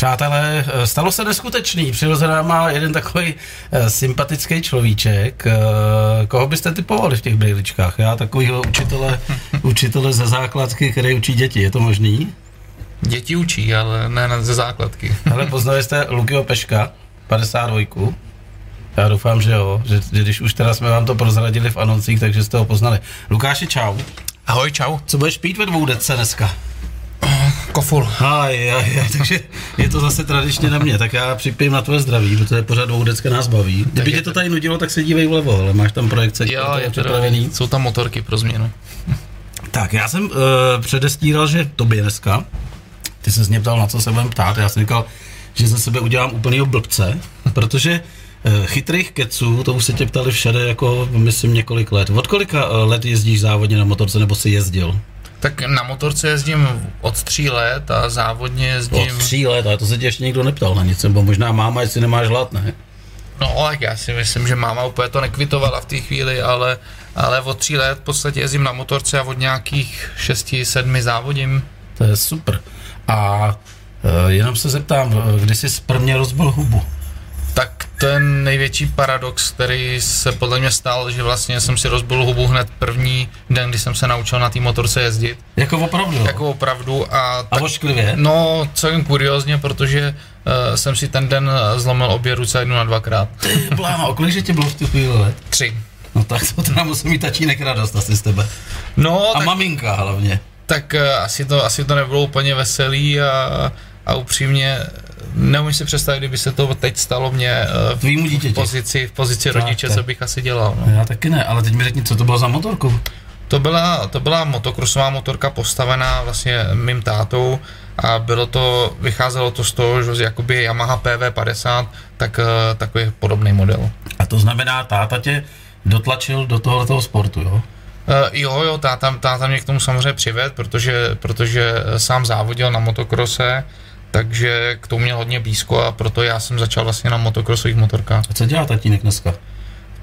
Přátelé, eh, stalo se neskutečný. Přirozená má jeden takový eh, sympatický človíček. Eh, koho byste typovali v těch brýličkách? Já takovýho učitele, učitele ze základky, který učí děti. Je to možný? Děti učí, ale ne ze základky. Ale poznali jste Lukyho Peška, 52. Já doufám, že jo, že, že když už teda jsme vám to prozradili v anoncích, takže jste ho poznali. Lukáši, čau. Ahoj, čau. Co budeš pít ve dvou dece dneska? Koful. Aj, aj, aj, takže je to zase tradičně na mě, tak já připijím na tvoje zdraví, protože pořád dvou decka nás baví. Kdyby tě to tady nudilo, tak se dívej vlevo, ale máš tam projekce, Jo, je připravený. jsou tam motorky pro změnu. Tak, já jsem uh, předestíral, že tobě dneska, ty se mě ptal, na co se budeme ptát, já jsem říkal, že ze sebe udělám úplnýho blbce, protože uh, chytrých keců, to už se tě ptali všade, jako myslím několik let. Od kolika uh, let jezdíš závodně na motorce, nebo si jezdil? Tak na motorce jezdím od tří let a závodně jezdím... Od tří let, ale to se tě ještě nikdo neptal na nic, nebo možná máma, jestli nemáš hlad, ne? No, tak já si myslím, že máma úplně to nekvitovala v té chvíli, ale, ale od tří let v podstatě jezdím na motorce a od nějakých šesti, sedmi závodím. To je super. A uh, jenom se zeptám, eh, kdy jsi prvně rozbil hubu? Ten největší paradox, který se podle mě stal, že vlastně jsem si rozbil hubu hned první den, kdy jsem se naučil na té motorce jezdit. Jako opravdu? jo? Jako opravdu. A, A tak, ošklivě? no, celkem kuriozně, protože uh, jsem si ten den zlomil obě ruce jednu na dvakrát. Ty bláma, o kolik že tě bylo v tu chvíli let? Tři. No tak to teda musí mít tačínek radost asi z tebe. No, A tak, maminka hlavně. tak uh, asi, to, asi to nebylo úplně veselý a, a upřímně neumím si představit, kdyby se to teď stalo mě uh, v, Tvýmu v pozici, v pozici rodiče, tak. co bych asi dělal. No. Já taky ne, ale teď mi řekni, co to bylo za motorku. To byla, to byla motokrosová motorka postavená vlastně mým tátou a bylo to, vycházelo to z toho, že jakoby Yamaha PV50, tak eh, takový podobný model. A to znamená, táta tě dotlačil do tohoto sportu, jo? Uh, jo, jo, táta, táta mě k tomu samozřejmě přived, protože, protože eh, sám závodil na motokrose, takže k tomu měl hodně blízko a proto já jsem začal vlastně na motokrosových motorkách. A co dělá tatínek dneska?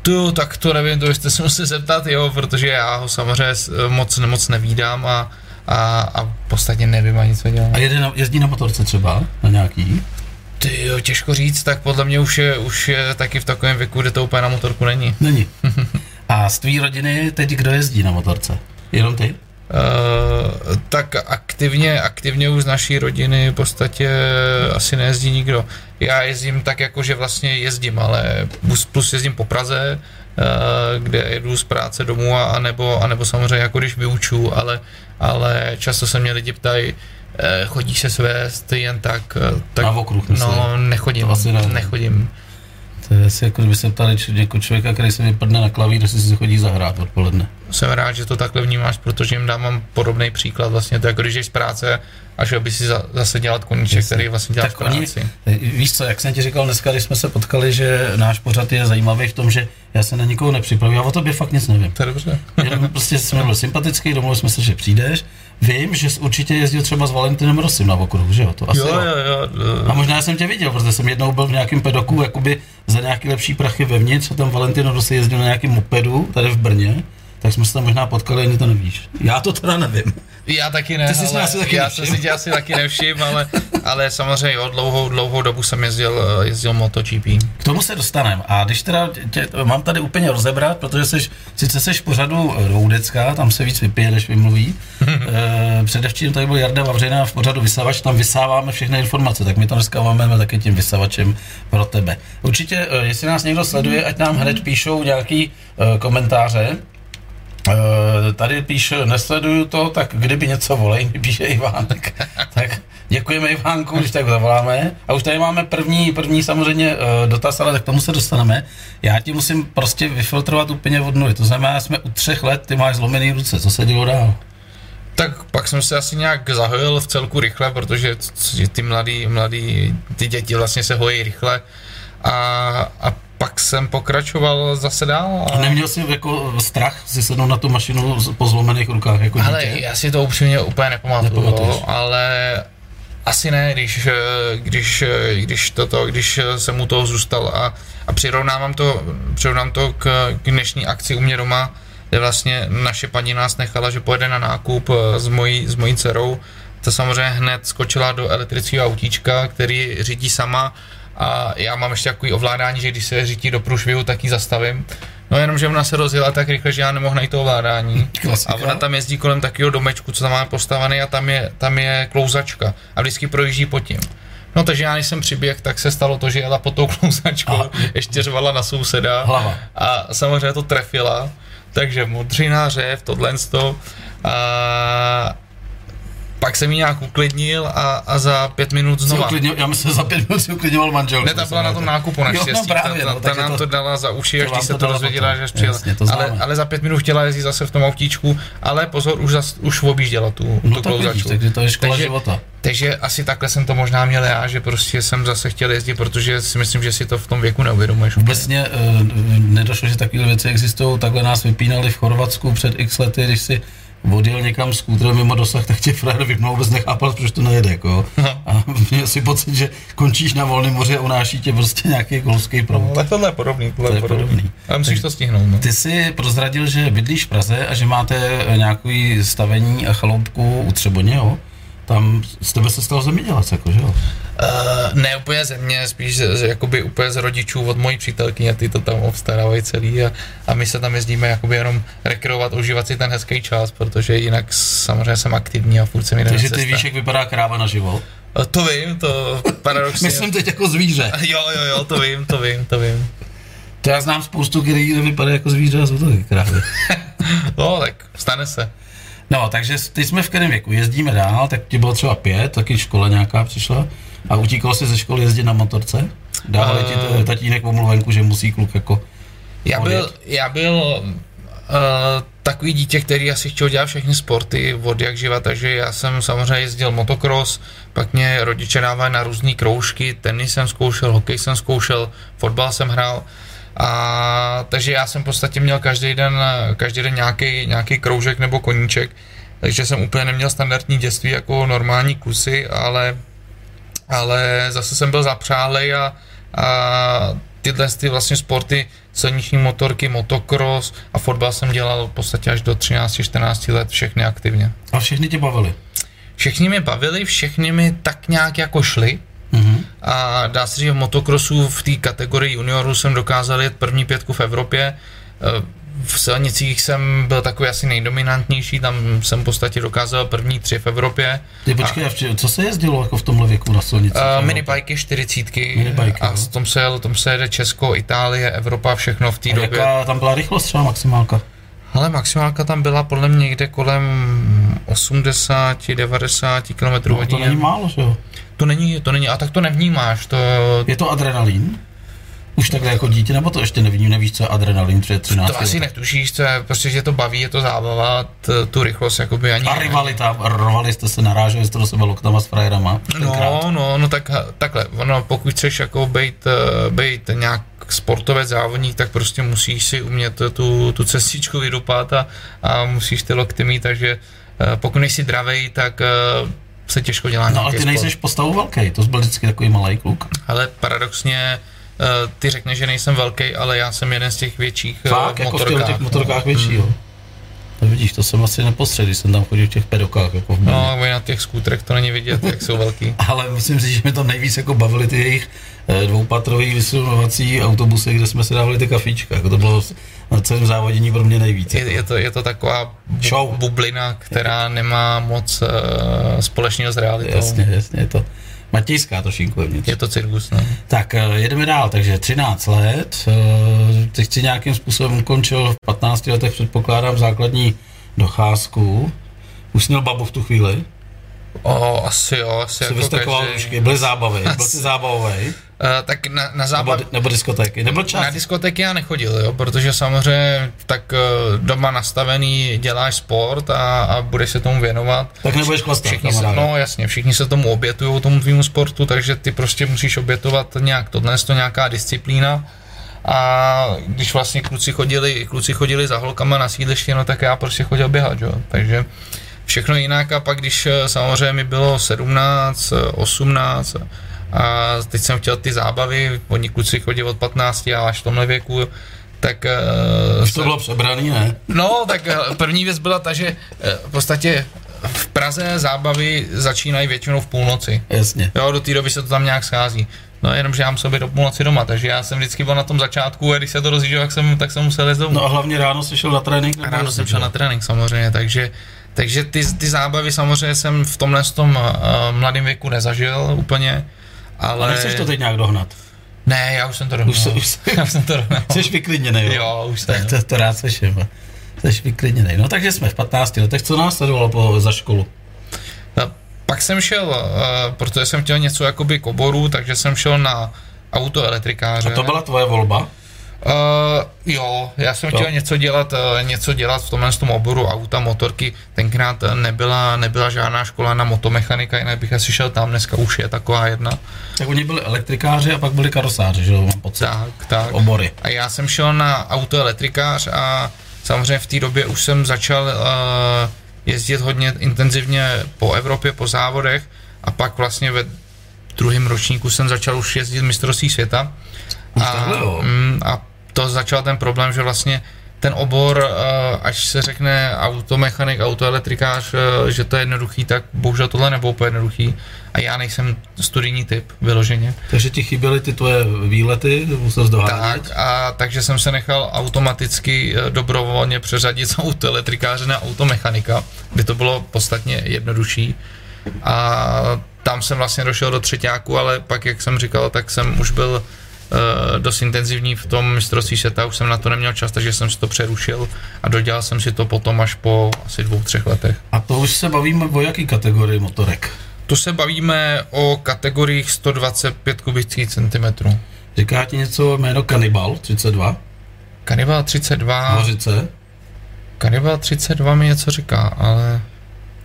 Tu, tak to nevím, to byste se museli zeptat, jo, protože já ho samozřejmě s- moc, moc nevídám a, a, a v podstatě nevím ani, co dělá. A jede na, jezdí na motorce třeba? Na nějaký? Ty jo, těžko říct, tak podle mě už je, už je taky v takovém věku, kde to úplně na motorku není. Není. A z tvý rodiny teď kdo jezdí na motorce? Jenom ty? Uh, tak aktivně, aktivně už z naší rodiny v podstatě asi nejezdí nikdo. Já jezdím tak jako, že vlastně jezdím, ale plus, plus jezdím po Praze, uh, kde jedu z práce domů a, a nebo, a nebo samozřejmě jako když vyuču, ale, ale často se mě lidi ptají, eh, chodíš se svést jen tak, eh, tak Na okruh, myslím. no nechodím, To ne. nechodím. To je asi jako kdyby se ptali č- jako člověka, který se vypadne na klavír, jestli si chodí zahrát odpoledne. Jsem rád, že to takhle vnímáš, protože jim dávám podobný příklad. Vlastně to jako když jdeš z práce a šel by si za, zase dělat koníček, Jasně. který vlastně děláš Tak v oni, práci. víš co, jak jsem ti říkal dneska, když jsme se potkali, že náš pořad je zajímavý v tom, že já se na nikoho nepřipravuji, já o tobě fakt nic nevím. To je dobře. Jenom prostě jsme byli sympatický, domluvili jsme se, že přijdeš. Vím, že jsi určitě jezdil třeba s Valentinem Rosim na okruhu, že jo? To asi jo, jo, jo. A možná jsem tě viděl, protože jsem jednou byl v nějakém pedoku, jakoby za nějaký lepší prachy vevnitř a tam Valentino Rossi jezdil na nějakém mopedu tady v Brně, tak jsme se tam možná potkali, ani to nevíš. Já to teda nevím. Já taky ne, Ty jsi si ale asi taky já jsem nevšiml. si tě asi taky nevšiml, ale, ale samozřejmě jo, dlouhou, dlouhou dobu jsem jezdil, eh, jezdil MotoGP. K tomu se dostaneme. A když teda tě, mám tady úplně rozebrat, protože seš, sice seš pořadu eh, dvoudecká, tam se víc vypije, než vymluví. e, předevčím tady byl Jarda Vavřina v pořadu Vysavač, tam vysáváme všechny informace, tak my to dneska máme taky tím vysavačem pro tebe. Určitě, jestli nás někdo sleduje, ať nám hned píšou nějaký e, komentáře. E, tady píše, nesleduju to, tak kdyby něco volej, mi píše Ivánek. tak děkujeme Ivánku, když tak zavoláme. A už tady máme první, první samozřejmě e, dotaz, ale k tomu se dostaneme. Já ti musím prostě vyfiltrovat úplně od nuly. To znamená, jsme u třech let, ty máš zlomený ruce. Co se dělo dál? Tak pak jsem se asi nějak zahojil v celku rychle, protože ty mladý, mladý, ty děti vlastně se hojí rychle a, a pak jsem pokračoval zase dál. A neměl jsi jako strach si sednout na tu mašinu po zlomených rukách jako Ale dítě? já si to upřímně úplně nepamatuju, ale asi ne, když, eh, když, eh, když, toto, když eh, jsem u toho zůstal a, a přirovnávám to, přirovnám to k, k dnešní akci u mě doma, kde vlastně naše paní nás nechala, že pojede na nákup eh, s mojí, s mojí dcerou, to samozřejmě hned skočila do elektrického autíčka, který řídí sama a já mám ještě takový ovládání, že když se řítí do průšvihu, tak ji zastavím. No jenom, že ona se rozjela tak rychle, že já nemohu najít to ovládání. Klasika. A ona tam jezdí kolem takového domečku, co tam má postavený a tam je, tam je klouzačka a vždycky projíždí pod tím. No takže já, než jsem přiběh, tak se stalo to, že jela pod tou klouzačkou, A- ještě řvala na souseda. Hlava. A samozřejmě to trefila, takže modřina, řev, tohle to. A pak jsem ji nějak uklidnil a, a za pět minut znova. uklidnil, já myslím, že za pět minut si uklidňoval manželku. Ne, ta byla na tom nákupu naštěstí. Jo, no právě, ta, no, ta, ta nám to, to- dala za uši, až když se to to dozvěděla, že až přijela. Jasně, to ale, ale za pět minut chtěla jezdit zase v tom autíčku, ale pozor, už, zas, už objížděla tu, No tu tak vidíš, takže to je škola Takže- života. Takže asi takhle jsem to možná měl já, že prostě jsem zase chtěl jezdit, protože si myslím, že si to v tom věku neuvědomuješ. Vůbec mě uh, nedošlo, že takové věci existují. Takhle nás vypínali v Chorvatsku před x lety, když si odjel někam skútrem mimo dosah, tak tě frajer vypnul, vůbec nechápal, proč to nejede. Jako. No. A měl si pocit, že končíš na volném moři a unáší tě prostě nějaký golfský proud. Ale tohle je podobný, tohle To je podobný. Ale musíš to stihnout, no. Ty jsi prozradil, že bydlíš v Praze a že máte nějaký stavení a chaloupku u Třeboně, jo? Tam z tebe se stal zemědělec, jako, že jo? Uh, ne úplně ze mě, spíš z, z, jakoby úplně z rodičů od mojí přítelkyně, ty to tam obstarávají celý a, a my se tam jezdíme jakoby jenom rekreovat, užívat si ten hezký čas, protože jinak samozřejmě jsem aktivní a furt se mi Takže ty víš, jak vypadá kráva na život. Eh, To vím, to paradoxně. Myslím teď jako zvíře. Jo, jo, jo, to vím, to vím, to vím. To já znám spoustu, který nevypadá jako zvíře a jsou to krávy. No, tak stane se. No, takže teď jsme v kterém věku? Jezdíme dál, tak ti bylo třeba pět, taky škola nějaká přišla a utíkal si ze školy jezdit na motorce? Dávali ti Eh. to tatínek pomluvenku, že musí kluk jako... Já Odjet. byl, já byl uh, takový dítě, který asi chtěl dělat všechny sporty od jak živa, takže já jsem samozřejmě jezdil motocross, pak mě rodiče dávali na různé kroužky, tenis jsem zkoušel, hokej jsem zkoušel, fotbal jsem hrál. A, takže já jsem v podstatě měl každý den, každý den nějaký, nějaký kroužek nebo koníček, takže jsem úplně neměl standardní dětství jako normální kusy, ale, ale zase jsem byl zapřálej a, a tyhle ty vlastně sporty, silniční motorky, motocross a fotbal jsem dělal v podstatě až do 13-14 let všechny aktivně. A všechny tě bavili. Všechny mě bavili, všechny mi tak nějak jako šly, Mhm. a dá se říct, v motocrossu v té kategorii juniorů jsem dokázal jet první pětku v Evropě. E, V silnicích jsem byl takový asi nejdominantnější, tam jsem v podstatě dokázal první tři v Evropě. Ty počkej, a co se jezdilo jako v tomhle věku na silnici? Uh, minibajky, čtyřicítky Minibajky, a jo. v tom se, jel, tom se jede Česko, Itálie, Evropa, všechno v té době. jaká tam byla rychlost třeba maximálka? Ale maximálka tam byla podle mě někde kolem 80-90 km No, to hodině. není málo, že jo? To není, to není, a tak to nevnímáš, to, Je to adrenalin? Už takhle jako dítě, nebo to ještě nevím, nevíš, co je adrenalin před 13 To asi netušíš, to je, prostě že to baví, je to zábava, t, tu rychlost jakoby ani... A rivalita, rovali jste se, naráželi jste do sebe loktama s frajerama. No, no, no tak takhle, ono, pokud chceš jako být, eh, být nějak sportovec, závodník, tak prostě musíš si umět tu, tu cestičku vydupat a, a musíš ty lokty mít, takže eh, pokud nejsi dravej, tak eh, se těžko dělá No ale ty sport. nejseš postavu velký, to byl vždycky takový malý kluk. Ale paradoxně eh, ty řekneš, že nejsem velký, ale já jsem jeden z těch větších eh, Fakt, jako v těch, těch no. motorkách větší, jo. To vidíš, to jsem asi nepostřehl, když jsem tam chodil v těch pedokách, jako v Brně. No, na těch skútrech to není vidět, jak jsou velký. Ale musím říct, že mě tam nejvíc jako bavily ty jejich eh, dvoupatrový vysunovací autobusy, kde jsme si dávali ty kafíčka. Jako to bylo na celém závodění pro mě nejvíc. Je, Jako. je, to, je to taková bu, Show. bublina, která nemá moc uh, společného s realitou. Jasně, jasně, je to matějská trošinku vevnitř. Je to cirkus, no. Tak eh, jedeme dál, takže 13 let, teď si nějakým způsobem ukončil v 15 letech, předpokládám, základní docházku. Už měl babu v tu chvíli, O, asi jo, asi jsi jako každý. byly zábavy, byl jsi zábavový, Uh, tak na, na nebo, zábavě... nebo diskotéky, nebo Na čas. diskotéky já nechodil, jo, protože samozřejmě tak eh, doma nastavený děláš sport a, a budeš se tomu věnovat. Tak nebudeš chlastat, Všichni se, no jasně, všichni se tomu obětují, tomu tvýmu sportu, takže ty prostě musíš obětovat nějak tohle, to nějaká disciplína. A když vlastně kluci chodili, kluci chodili za holkama na sídliště, no tak já prostě chodil běhat, jo. Takže všechno jinak a pak když eh, samozřejmě mi bylo 17, eh, 18 a teď jsem chtěl ty zábavy, oni kluci chodí od 15 a až v tomhle věku, tak Už to bylo přebraný, ne? No, tak eh, první věc byla ta, že eh, v podstatě v Praze zábavy začínají většinou v půlnoci. Jasně. Jo, do té doby se to tam nějak schází. No jenom, že já mám sobě do půlnoci doma, takže já jsem vždycky byl na tom začátku a když se to rozjíždělo, tak jsem, tak jsem musel jít domů. No a hlavně ráno jsi šel na trénink? A ráno jsem šel na trénink samozřejmě, takže, takže ty, ty zábavy samozřejmě jsem v tomhle tom uh, mladém věku nezažil úplně. Ale... A nechceš to teď nějak dohnat? Ne, já už jsem to dohnal. Už, se, už já jsem to dohnal. Jsi vyklidněný, jo? Jo, už jsem. To, to rád slyším. Jsi vyklidněný. No takže jsme v 15 letech. Co nás sledovalo po, za školu? No, pak jsem šel, uh, protože jsem chtěl něco jakoby k oboru, takže jsem šel na autoelektrikáře. A to byla tvoje volba? Uh, jo, já jsem chtěl něco dělat, uh, něco dělat v tomhle tom oboru auta, motorky. Tenkrát nebyla, nebyla žádná škola na motomechanika, jinak bych asi šel tam, dneska už je taková jedna. Tak oni byli elektrikáři a pak byli karosáři, že jo, pocit. Tak, tak. Obory. A já jsem šel na autoelektrikář a samozřejmě v té době už jsem začal uh, jezdit hodně intenzivně po Evropě, po závodech a pak vlastně ve druhém ročníku jsem začal už jezdit mistrovství světa. A, mm, a to začal ten problém, že vlastně ten obor, eh, až se řekne automechanik, autoelektrikář, eh, že to je jednoduchý, tak bohužel tohle nebylo úplně jednoduchý. A já nejsem studijní typ, vyloženě. Takže ti chyběly ty tvoje výlety, musel jsi Tak, a takže jsem se nechal automaticky eh, dobrovolně přeřadit z autoelektrikáře na automechanika, kde to bylo podstatně jednodušší. A tam jsem vlastně došel do třetíku, ale pak, jak jsem říkal, tak jsem už byl dost intenzivní v tom mistrovství světa, už jsem na to neměl čas, takže jsem si to přerušil a dodělal jsem si to potom až po asi dvou, třech letech. A to už se bavíme o jaký kategorii motorek? Tu se bavíme o kategoriích 125 kubických centimetrů. Říká ti něco jméno Kanibal 32? Kanibal 32. Hořice? Kanibal 32 mi něco říká, ale...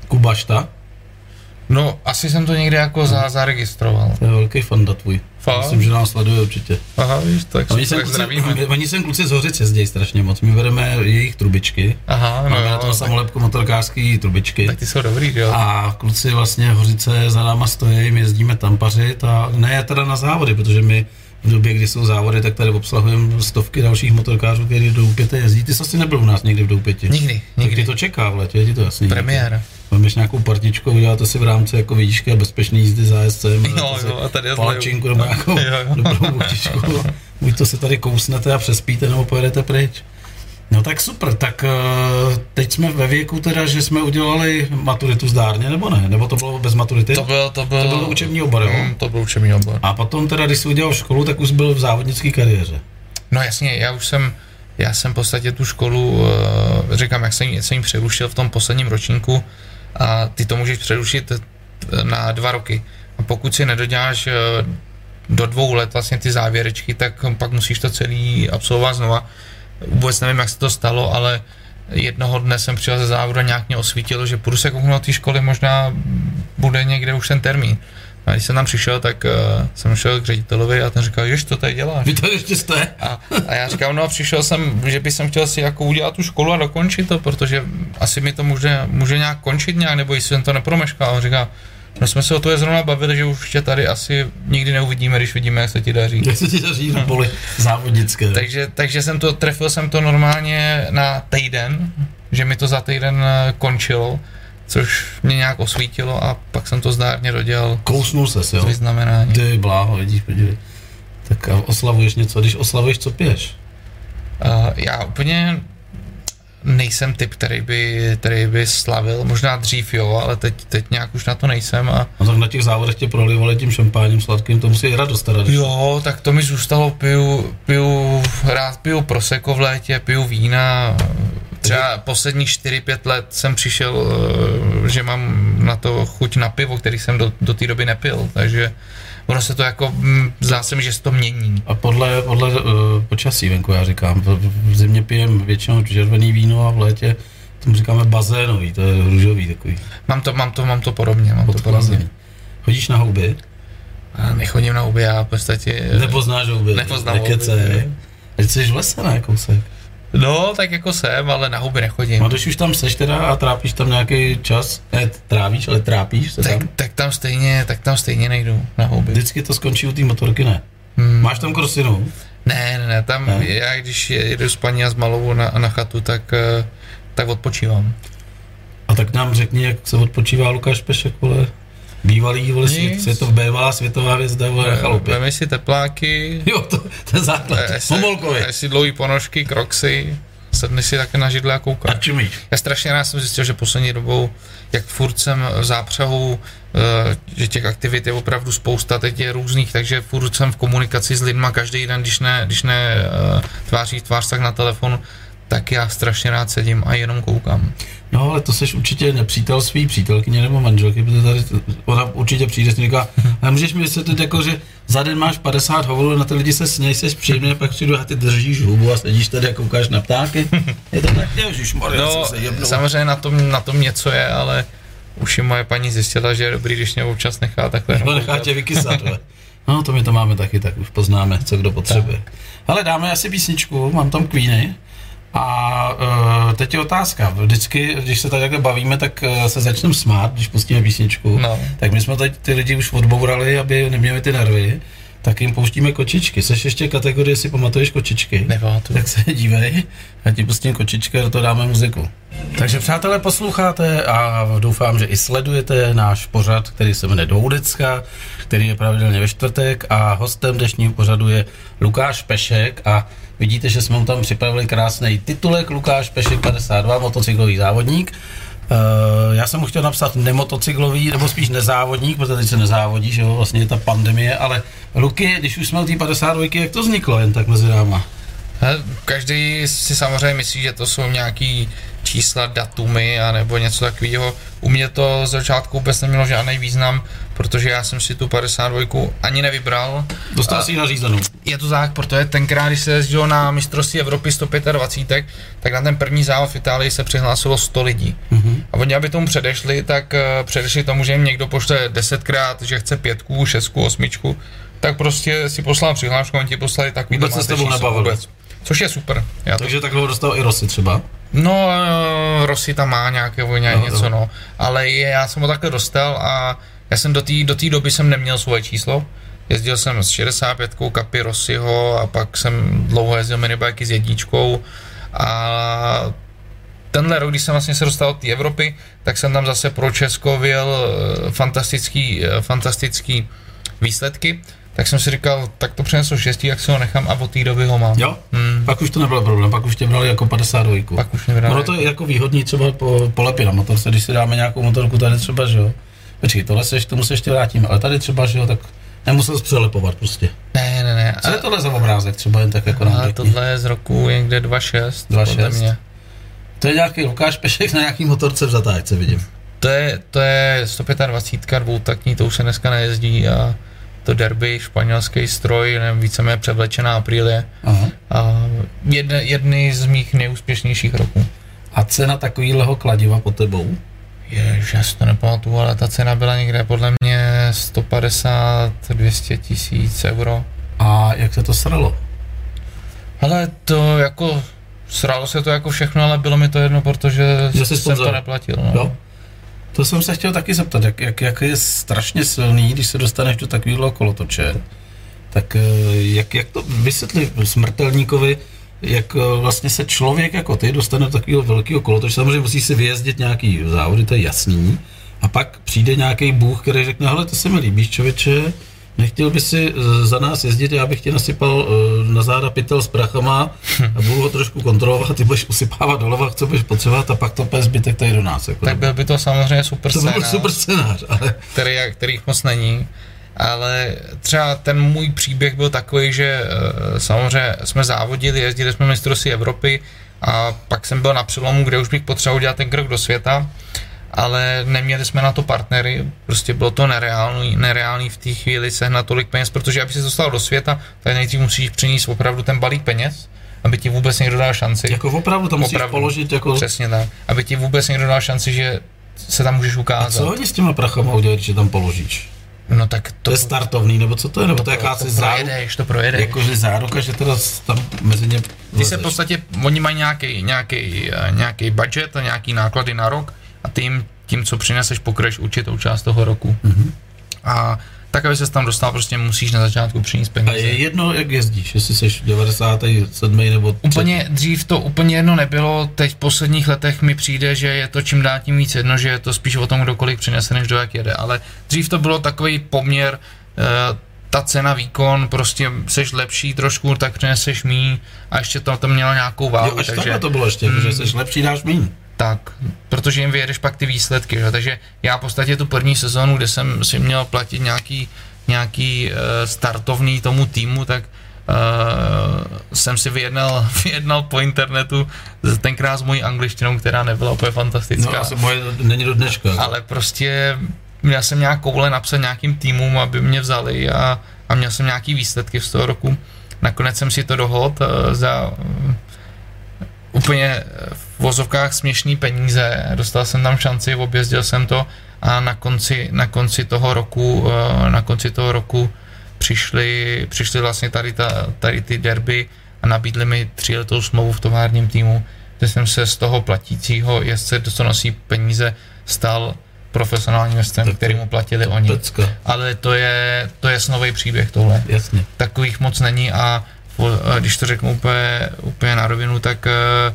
Kubašta? No, asi jsem to někde jako za, zaregistroval. To je velký fanda tvůj. Fakt? Myslím, že nás sleduje určitě. Aha, víš, tak, oni sem, tak kluci, zdravíme. oni sem kluci z Hořic jezdí strašně moc. My bereme jejich trubičky. Aha, no Máme jo, na tom tak, samolepku motorkářský trubičky. tak ty jsou dobrý, jo? A kluci vlastně Hořice za náma stojí, my jezdíme tam pařit a ne teda na závody, protože my v době, kdy jsou závody, tak tady obsahujeme stovky dalších motorkářů, kteří do Doupěte jezdí. Ty jsi asi nebyl u nás někdy v Doupěti. Nikdy, Tak nikdy. tě to čeká v letě, je ti to jasný. Premiéra. Máš nějakou partičku, uděláte si v rámci jako vidíčky a bezpečný jízdy za ASCM. Jo, jo, a tady je palačinku nebo nějakou Jo, jo. dobrou. Buď to se tady kousnete a přespíte, nebo pojedete pryč. No tak super, tak eh, teď jsme ve věku teda, že jsme udělali maturitu zdárně, nebo ne? Nebo to bylo bez maturity? To byl, to byl, To byl učební obor, jo? Mm, to byl učební obor. A potom teda, když jsi udělal školu, tak už byl v závodnické kariéře. No jasně, já už jsem, já jsem v podstatě tu školu, eh, říkám, jak jsem, ji- jsem ji přerušil v tom posledním ročníku a ty to můžeš přerušit eh, na dva roky. A pokud si nedoděláš do dvou let vlastně ty závěrečky, tak pak musíš to celý absolvovat znova. Vůbec nevím, jak se to stalo, ale jednoho dne jsem přijel ze závodu a nějak mě osvítilo, že půjdu se kouknout té školy, možná bude někde už ten termín. A když jsem tam přišel, tak uh, jsem šel k ředitelovi a ten říkal, že to tady děláš. Vy to ještě jste? A, a já říkám, no přišel jsem, že bych jsem chtěl si jako udělat tu školu a dokončit to, protože asi mi to může, může nějak končit nějak, nebo jestli jsem to nepromeškal. A on říká, no jsme se o to je zrovna bavili, že už tě tady asi nikdy neuvidíme, když vidíme, jak se ti daří. Jak se ti daří na poli závodnické? Takže, takže jsem to, trefil jsem to normálně na týden, že mi to za týden eh, končilo, což mě nějak osvítilo a pak jsem to zdárně dodělal Kousnul ses, jo? s vyznamenáním. Ty bláho, vidíš, podívej. Tak a oslavuješ něco, když oslavuješ, co piješ? Uh, já úplně nejsem typ, který by, který by slavil, možná dřív jo, ale teď, teď nějak už na to nejsem a No tak na těch závodech tě prolivali tím šampánem sladkým, to musí radost teda. jo, tak to mi zůstalo, piju, piju, rád piju proseko v létě, piju vína, třeba posledních 4-5 let jsem přišel, eh, že mám na to chuť na pivo, který jsem do, do té doby nepil, takže ono se to jako, mm, zdá se mi, že se to mění. A podle, podle uh, počasí venku, já říkám, v, v zimě pijem většinou červený víno a v létě tomu říkáme bazénový, to je růžový takový, Mám to, mám to, mám to podobně, mám to podobně. Chodíš na houby? A nechodím na huby, já v podstatě... Nepoznáš houby? Nepoznám houby. Teď jsi v lese, ne, kousek? No, tak jako jsem, ale na huby nechodím. No, když už tam seš teda a trápíš tam nějaký čas, ne, trávíš, ale trápíš se Tak, tam. tak, tam stejně, tak tam stejně nejdu na huby. Vždycky to skončí u té motorky, ne? Hmm. Máš tam krosinu? Ne, ne, ne, tam Ne? já když jedu s paní a s malou na, na chatu, tak, eh, tak odpočívám. A A tak nám řekni, jak se odpočívá Lukáš Pešek, vole. Bývalý, vole, světov, bývalá světová hvězda, vole, na chalupě. Vemi si tepláky, Jo, to, to je základ. jestli, Homolkovi. jestli dlouhý ponožky, kroxy, sedni si také na židle a A koukáš. čumíš. Já strašně rád jsem zjistil, že poslední dobou, jak furt jsem v zápřehu, eh, že těch aktivit je opravdu spousta, teď je různých, takže furt jsem v komunikaci s lidma každý den, když ne, když ne eh, tváří v tvář, tak na telefon, tak já strašně rád sedím a jenom koukám. No, ale to seš určitě nepřítel svý přítelkyně nebo manželky, protože tady ona určitě přijde a říká, a můžeš mi vysvětlit, jako, že za den máš 50 hovorů, na ty lidi se sněj, jsi příjemný, pak přijdu a ty držíš hubu a sedíš tady a koukáš na ptáky. Je to tak, ježiš, No, samozřejmě na tom, na tom něco je, ale už i moje paní zjistila, že je dobrý, když mě občas nechá takhle. No, nechá tě vykysat. No, to my to máme taky, tak už poznáme, co kdo potřebuje. Ale dáme asi písničku, mám tam Queeny. A uh, teď je otázka. Vždycky, když se tady takhle bavíme, tak uh, se začneme smát, když pustíme písničku. No. Tak my jsme teď ty lidi už odbourali, aby neměli ty nervy, tak jim pouštíme kočičky. Seš ještě kategorie, si pamatuješ kočičky? Nepamatuju. Tak se dívej, já ti pustím kočičky a do toho dáme muziku. Takže přátelé, posloucháte a doufám, že i sledujete náš pořad, který se jmenuje Doudecka, který je pravidelně ve čtvrtek a hostem dnešního pořadu je Lukáš Pešek a vidíte, že jsme mu tam připravili krásný titulek Lukáš Pešek 52, motocyklový závodník. Uh, já jsem mu chtěl napsat nemotocyklový, nebo spíš nezávodník, protože teď se nezávodí, že jo, vlastně je ta pandemie, ale Luky, když už jsme u té 52, jak to vzniklo jen tak mezi náma? Hele, Každý si samozřejmě myslí, že to jsou nějaký čísla, datumy a nebo něco takového. U mě to z začátku vůbec nemělo žádný význam, protože já jsem si tu 52 ani nevybral. Dostal si ji nařízenou. Je to tak, protože tenkrát, když se jezdilo na mistrovství Evropy 125, tak na ten první závod v Itálii se přihlásilo 100 lidí. Mhm. A oni, aby tomu předešli, tak eh, předešli tomu, že jim někdo pošle desetkrát, že chce pětku, šestku, osmičku, tak prostě si poslal přihlášku, oni ti poslali takový Vůbec se s tebou nebavili. Což je super. Já to Takže takhle ho dostal i Rossi třeba. No, eh, Rossi tam má nějaké vojně, No, něco, no. no. Ale je, já jsem ho takhle dostal a já jsem do té do doby jsem neměl svoje číslo. Jezdil jsem s 65 kapy Rossiho a pak jsem dlouho jezdil minibajky s jedničkou a tenhle rok, když jsem vlastně se dostal do té Evropy, tak jsem tam zase pro Česko vyjel eh, fantastický, eh, fantastický výsledky, tak jsem si říkal, tak to přineslo štěstí, jak si ho nechám a od té doby ho mám. Jo? Hmm. Pak už to nebyl problém, pak už tě brali jako 52. Pak už mě vydali. Ono to je jako výhodný třeba po, polepit na motorce, když si dáme nějakou motorku tady třeba, že jo. Počkej, tohle se, tomu se ještě vrátíme, ale tady třeba, že jo, tak nemusel přelepovat prostě. Ne, ne, ne. Co je tohle za obrázek třeba jen tak jako nám tohle je z roku někde 2.6, 2.6. podle mě. To je nějaký Lukáš Pešek na nějaký motorce v zatáčce, vidím. To je, to je 125 dvoutakní, to už se dneska nejezdí a to derby, španělský stroj, nevím, víceméně převlečená Aprilie Aha. a jedne, jedny z mých nejúspěšnějších roků. A cena takovýhleho kladiva pod tebou? Jež, já si to nepamatuju, ale ta cena byla někde podle mě 150-200 tisíc euro. A jak se to sralo? Ale to jako, sralo se to jako všechno, ale bylo mi to jedno, protože Že jsi jsem sponzor. to neplatil. No. Jo? To jsem se chtěl taky zeptat, jak, jak, jak je strašně silný, když se dostaneš do takového kolotoče, tak eh, jak, jak to vysvětlit smrtelníkovi, jak eh, vlastně se člověk jako ty dostane do takového velkého kolotoče, samozřejmě musí si vyjezdit nějaký závody, to je jasný, a pak přijde nějaký bůh, který řekne, hele, to se mi líbíš, člověče, nechtěl by si eh, za nás jezdit, já bych ti nasypal eh, na záda pytel s prachama a budu ho trošku kontrolovat, ty budeš usypávat doleva, co budeš potřebovat a pak to pes zbytek tady do nás. Jako Tak byl by to samozřejmě super to byl scénář, super scénář, ale který, kterých moc není. Ale třeba ten můj příběh byl takový, že eh, samozřejmě jsme závodili, jezdili jsme mistrovství Evropy a pak jsem byl na přelomu, kde už bych potřeboval dělat ten krok do světa, ale neměli jsme na to partnery, prostě bylo to nereálný, nereálný v té chvíli sehnat tolik peněz, protože aby se dostal do světa, tak nejdřív musíš přinést opravdu ten balík peněz, aby ti vůbec někdo dal šanci. jako opravdu to musíš Opravdu. položit jako... Přesně tak. Aby ti vůbec někdo dal šanci, že se tam můžeš A ukázat. co oni s těma prachama udělají, když je tam položíš? No tak To to, je startovný, nebo co to je? Nebo to je jakási to záruka? projedeš, to projedeš. Jakože záruka, že teda tam mezi ně Ty se v podstatě, oni mají nějaký, nějaký, eh, nějaký budget a nějaký náklady na rok a ty jim tím, co přineseš, pokryješ určitou část toho roku. Mhm. A tak aby se tam dostal, prostě musíš na začátku přinést peníze. A je jedno, jak jezdíš, jestli jsi 97. nebo... Úplně dřív to úplně jedno nebylo, teď v posledních letech mi přijde, že je to čím dál tím víc jedno, že je to spíš o tom, kdo kolik přinese, než kdo jak jede, ale dřív to bylo takový poměr, uh, ta cena, výkon, prostě seš lepší trošku, tak přineseš míň a ještě to, to mělo nějakou váhu. Jo, až takže, to bylo ještě, mm, že jsi lepší, dáš míň. Tak, protože jim vyjedeš pak ty výsledky, že? takže já v podstatě tu první sezónu, kde jsem si měl platit nějaký, nějaký uh, startovný tomu týmu, tak uh, jsem si vyjednal, vyjednal po internetu tenkrát s mojí angličtinou, která nebyla úplně fantastická. No asi moje není do dneška. Ale prostě měl jsem nějak koule napsat nějakým týmům, aby mě vzali a, a měl jsem nějaký výsledky z toho roku. Nakonec jsem si to dohod uh, za uh, úplně vozovkách směšný peníze. Dostal jsem tam šanci, objezdil jsem to a na konci, na konci toho roku, uh, na konci toho roku přišli, přišli vlastně tady, ta, tady ty derby a nabídli mi tříletou smlouvu v továrním týmu, kde jsem se z toho platícího jezdce, co nosí peníze, stal profesionálním jezdcem, který mu platili oni. Pecka. Ale to je, to je snový příběh tohle. Jasně. Takových moc není a když to řeknu úplně, úplně na rovinu, tak eh,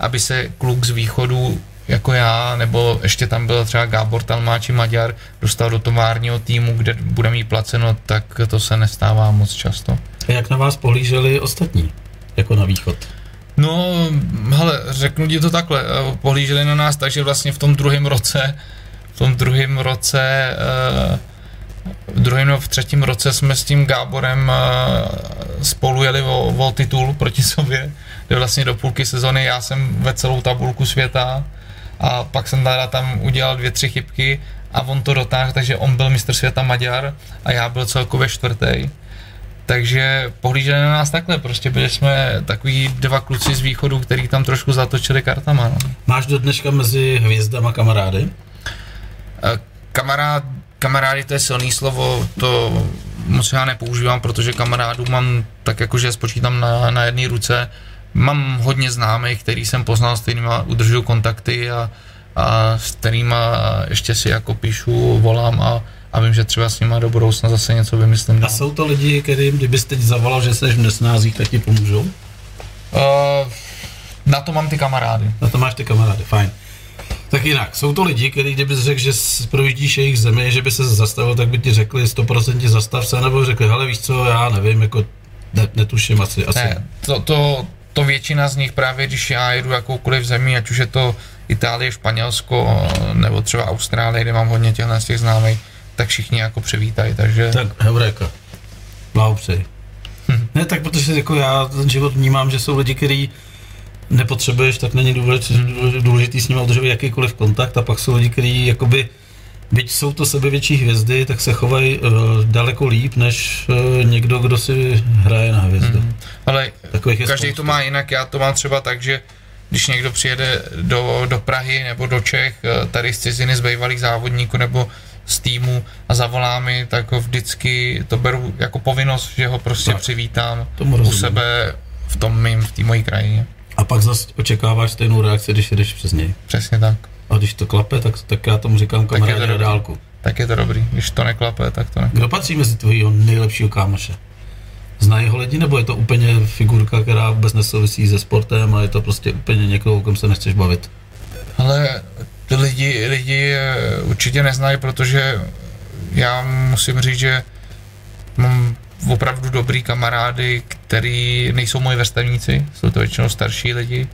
aby se kluk z východu jako já, nebo ještě tam byl třeba Gábor Talmáči Maďar, dostal do továrního týmu, kde bude mít placeno, tak to se nestává moc často. A jak na vás pohlíželi ostatní, jako na východ? No, hele, řeknu ti to takhle, eh, pohlíželi na nás takže vlastně v tom druhém roce v tom druhém roce eh, v druhém nebo v třetím roce jsme s tím Gáborem eh, spolu jeli o, o titul proti sobě, kde vlastně do půlky sezony já jsem ve celou tabulku světa a pak jsem teda tam udělal dvě, tři chybky a on to dotáhl, takže on byl mistr světa Maďar a já byl celkově čtvrtý. Takže pohlíželi na nás takhle, prostě byli jsme takový dva kluci z východu, který tam trošku zatočili kartama. No. Máš do dneška mezi hvězdama kamarády? Eh, kamarád, kamarády to je silný slovo, to moc já nepoužívám, protože kamarádů mám tak jakože spočítám na, na jedné ruce. Mám hodně známých, který jsem poznal, s kterými udržuju kontakty a, a s kterými ještě si jako píšu, volám a, a vím, že třeba s nimi do budoucna zase něco vymyslím. A jsou to lidi, kterým, kdybyste teď zavolal, že jsi v nesnázích, tak ti pomůžou? Uh, na to mám ty kamarády. Na to máš ty kamarády, fajn. Tak jinak, jsou to lidi, kteří kdyby řekl, že projíždíš jejich zemi, že by se zastavil, tak by ti řekli 100% zastav se, nebo řekli, hele víš co, já nevím, jako ne, netuším asi. asi. Ne, to, to, to většina z nich právě, když já jedu jakoukoliv zemi, ať už je to Itálie, Španělsko, nebo třeba Austrálie, kde mám hodně těchto z těch známých, tak všichni jako přivítají, takže... Tak heuréka, blahopřeji. Hm. Ne, tak protože jako já ten život vnímám, že jsou lidi, kteří nepotřebuješ, tak není důležitý, hmm. důležitý s ním udržovat jakýkoliv kontakt a pak jsou lidi, kteří jakoby byť jsou to sebevětší hvězdy, tak se chovají uh, daleko líp, než uh, někdo, kdo si hraje na hvězdu. Hmm. Ale Takových každý to má jinak, já to mám třeba tak, že když někdo přijede do, do Prahy nebo do Čech, eh, tady z ciziny z bývalých závodníků nebo z týmu a zavolá mi, tak ho vždycky to beru jako povinnost, že ho prostě tak, přivítám u sebe v tom mým, v té mojí krajině. A pak zase očekáváš stejnou reakci, když jdeš přes něj. Přesně tak. A když to klape, tak, tak já tomu říkám kamarádi na dálku. Tak je to dobrý. Když to neklape, tak to neklape. Kdo patří mezi tvého nejlepšího kámoše? Znají ho lidi, nebo je to úplně figurka, která vůbec nesouvisí se sportem a je to prostě úplně někoho, o kom se nechceš bavit? Ale ty lidi, lidi určitě neznají, protože já musím říct, že mám opravdu dobrý kamarády, který nejsou moji vrstevníci, jsou to většinou starší lidi,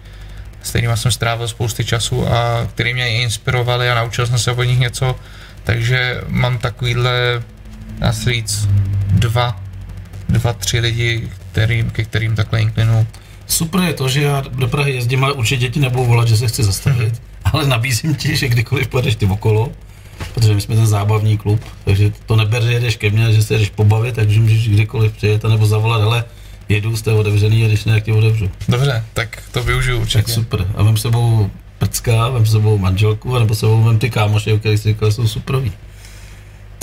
s kterými jsem strávil spousty času a který mě inspirovali a naučil jsem se od nich něco, takže mám takovýhle, dá se říct, dva, dva, tři lidi, kterým, ke kterým takhle inklinu. Super je to, že já do Prahy jezdím, ale určitě ti nebudou volat, že se chci zastavit. Mm-hmm. Ale nabízím ti, že kdykoliv pojedeš ty okolo, protože my jsme ten zábavní klub, takže to neber, že jedeš ke mně, že se jdeš pobavit, takže můžeš kdykoliv přijet nebo zavolat, ale jedu, jste otevřený a když ne, jak tě otevřu. Dobře, tak to využiju určitě. Tak super. A vem sebou prcka, vem sebou manželku, nebo sebou vem ty kámoše, o kterých si říkal, jsou superoví.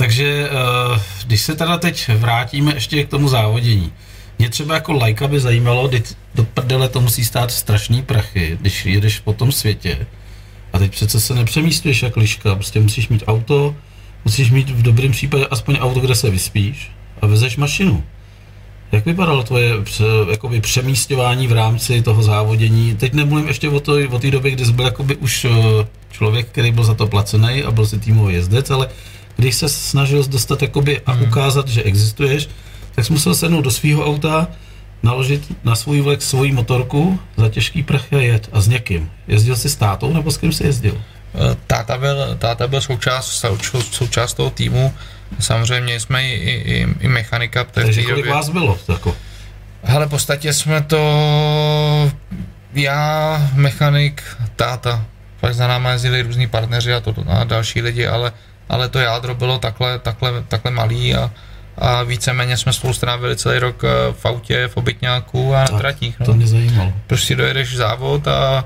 Takže uh, když se teda teď vrátíme ještě k tomu závodění, mě třeba jako lajka by zajímalo, do prdele to musí stát strašný prachy, když jedeš po tom světě, a teď přece se nepřemístuješ jak liška, prostě musíš mít auto, musíš mít v dobrém případě aspoň auto, kde se vyspíš a vezeš mašinu. Jak vypadalo tvoje jakoby přemístování v rámci toho závodění? Teď nemluvím ještě o, to, o té době, kdy jsi byl jakoby už eh, člověk, který byl za to placený a byl si týmový jezdec, ale když se snažil dostat jakoby a ukázat, že existuješ, tak jsi musel sednout do svého auta, naložit na svůj vlek svoji motorku, za těžký prach a jet a s někým. Jezdil jsi s tátou nebo s kým jsi jezdil? Eh, Táta byl, táta byl součást, sou- součást toho týmu, samozřejmě jsme i, i, i mechanika. Takže kolik době. vás bylo? Jako? Hele, v podstatě jsme to, já, mechanik, táta, pak za náma jezdili různí partneři a, to, a další lidi, ale, ale to jádro bylo takhle, takhle, takhle malý a, a víceméně jsme spolu strávili celý rok eh, v autě, v obytňáku a na Tak, tratích. To No. mě zajímalo. Prostě dojedeš závod a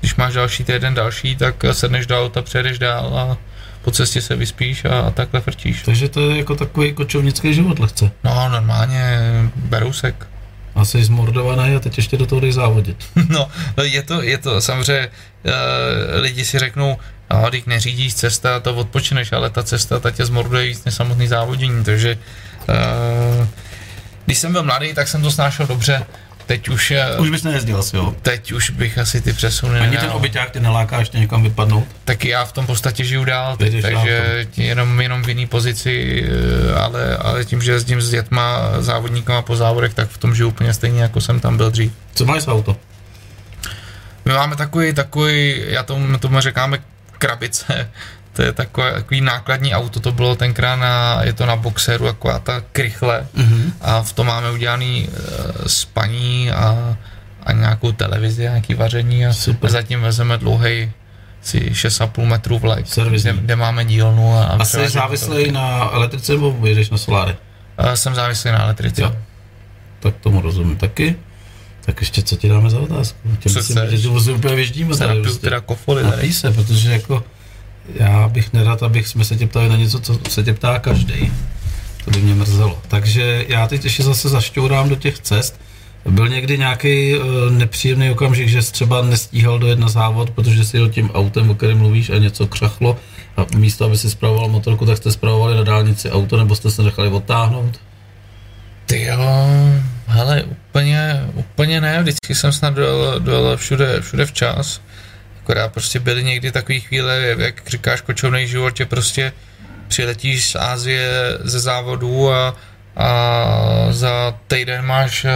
když máš další týden další, tak sedneš do auta, přejedeš dál a po cestě se vyspíš a, a takhle frčíš. Takže to je jako takový kočovnický život lehce. No, normálně berousek. A jsi zmordovaný a teď ještě do toho jdeš závodit. No, no, je to, je to, samozřejmě uh, lidi si řeknou, no, když neřídíš cesta, to odpočineš, ale ta cesta, ta tě zmorduje víc než samotný závodění, takže uh, když jsem byl mladý, tak jsem to snášel dobře, teď už, Už bys nejezdil asi, jo? teď už bych asi ty přesuny Ani nedal. ten obyťák tě neláká ještě někam vypadnout? Tak já v tom podstatě žiju dál, teď, dál takže jenom, jenom v jiný pozici, eh, ale, ale tím, že jezdím s dětma, závodníkama po závodech, tak v tom žiju úplně stejně, jako jsem tam byl dřív. Co máš za auto? My máme takový, takový, já tomu, tomu říkáme krabice, to je takové, takový nákladní auto, to bylo tenkrát na, je to na boxeru, taková ta krychle Mhm. a v tom máme udělaný uh, spaní a, a nějakou televizi, nějaký vaření a Super. zatím vezeme dlouhý si 6,5 metrů Servisní. kde, kde, máme dílnu a, a A jsi závislý na elektrice nebo jedeš na soláry? to. Uh, jsem závislý na elektrice. Jo. Tak tomu rozumím taky. Tak ještě co ti dáme za otázku? Tě Co myslím, že tu vozy úplně vyždíme. Se tady prostě. teda kofoly tady. Napij se, protože jako já bych nerad, abych jsme se tě ptali na něco, co se tě ptá každý. To by mě mrzelo. Takže já teď ještě zase zašťourám do těch cest. Byl někdy nějaký uh, nepříjemný okamžik, že jsi třeba nestíhal dojet na závod, protože jsi jel tím autem, o kterém mluvíš, a něco křachlo a místo, aby si spravoval motorku, tak jste spravovali na dálnici auto, nebo jste se nechali odtáhnout? Ty jo, hele, úplně, úplně ne, vždycky jsem snad dojel, dojel všude, všude včas. Akorát prostě byly někdy takové chvíle, jak říkáš, kočovnej život, že prostě přiletíš z Ázie ze závodů a, a za týden máš eh,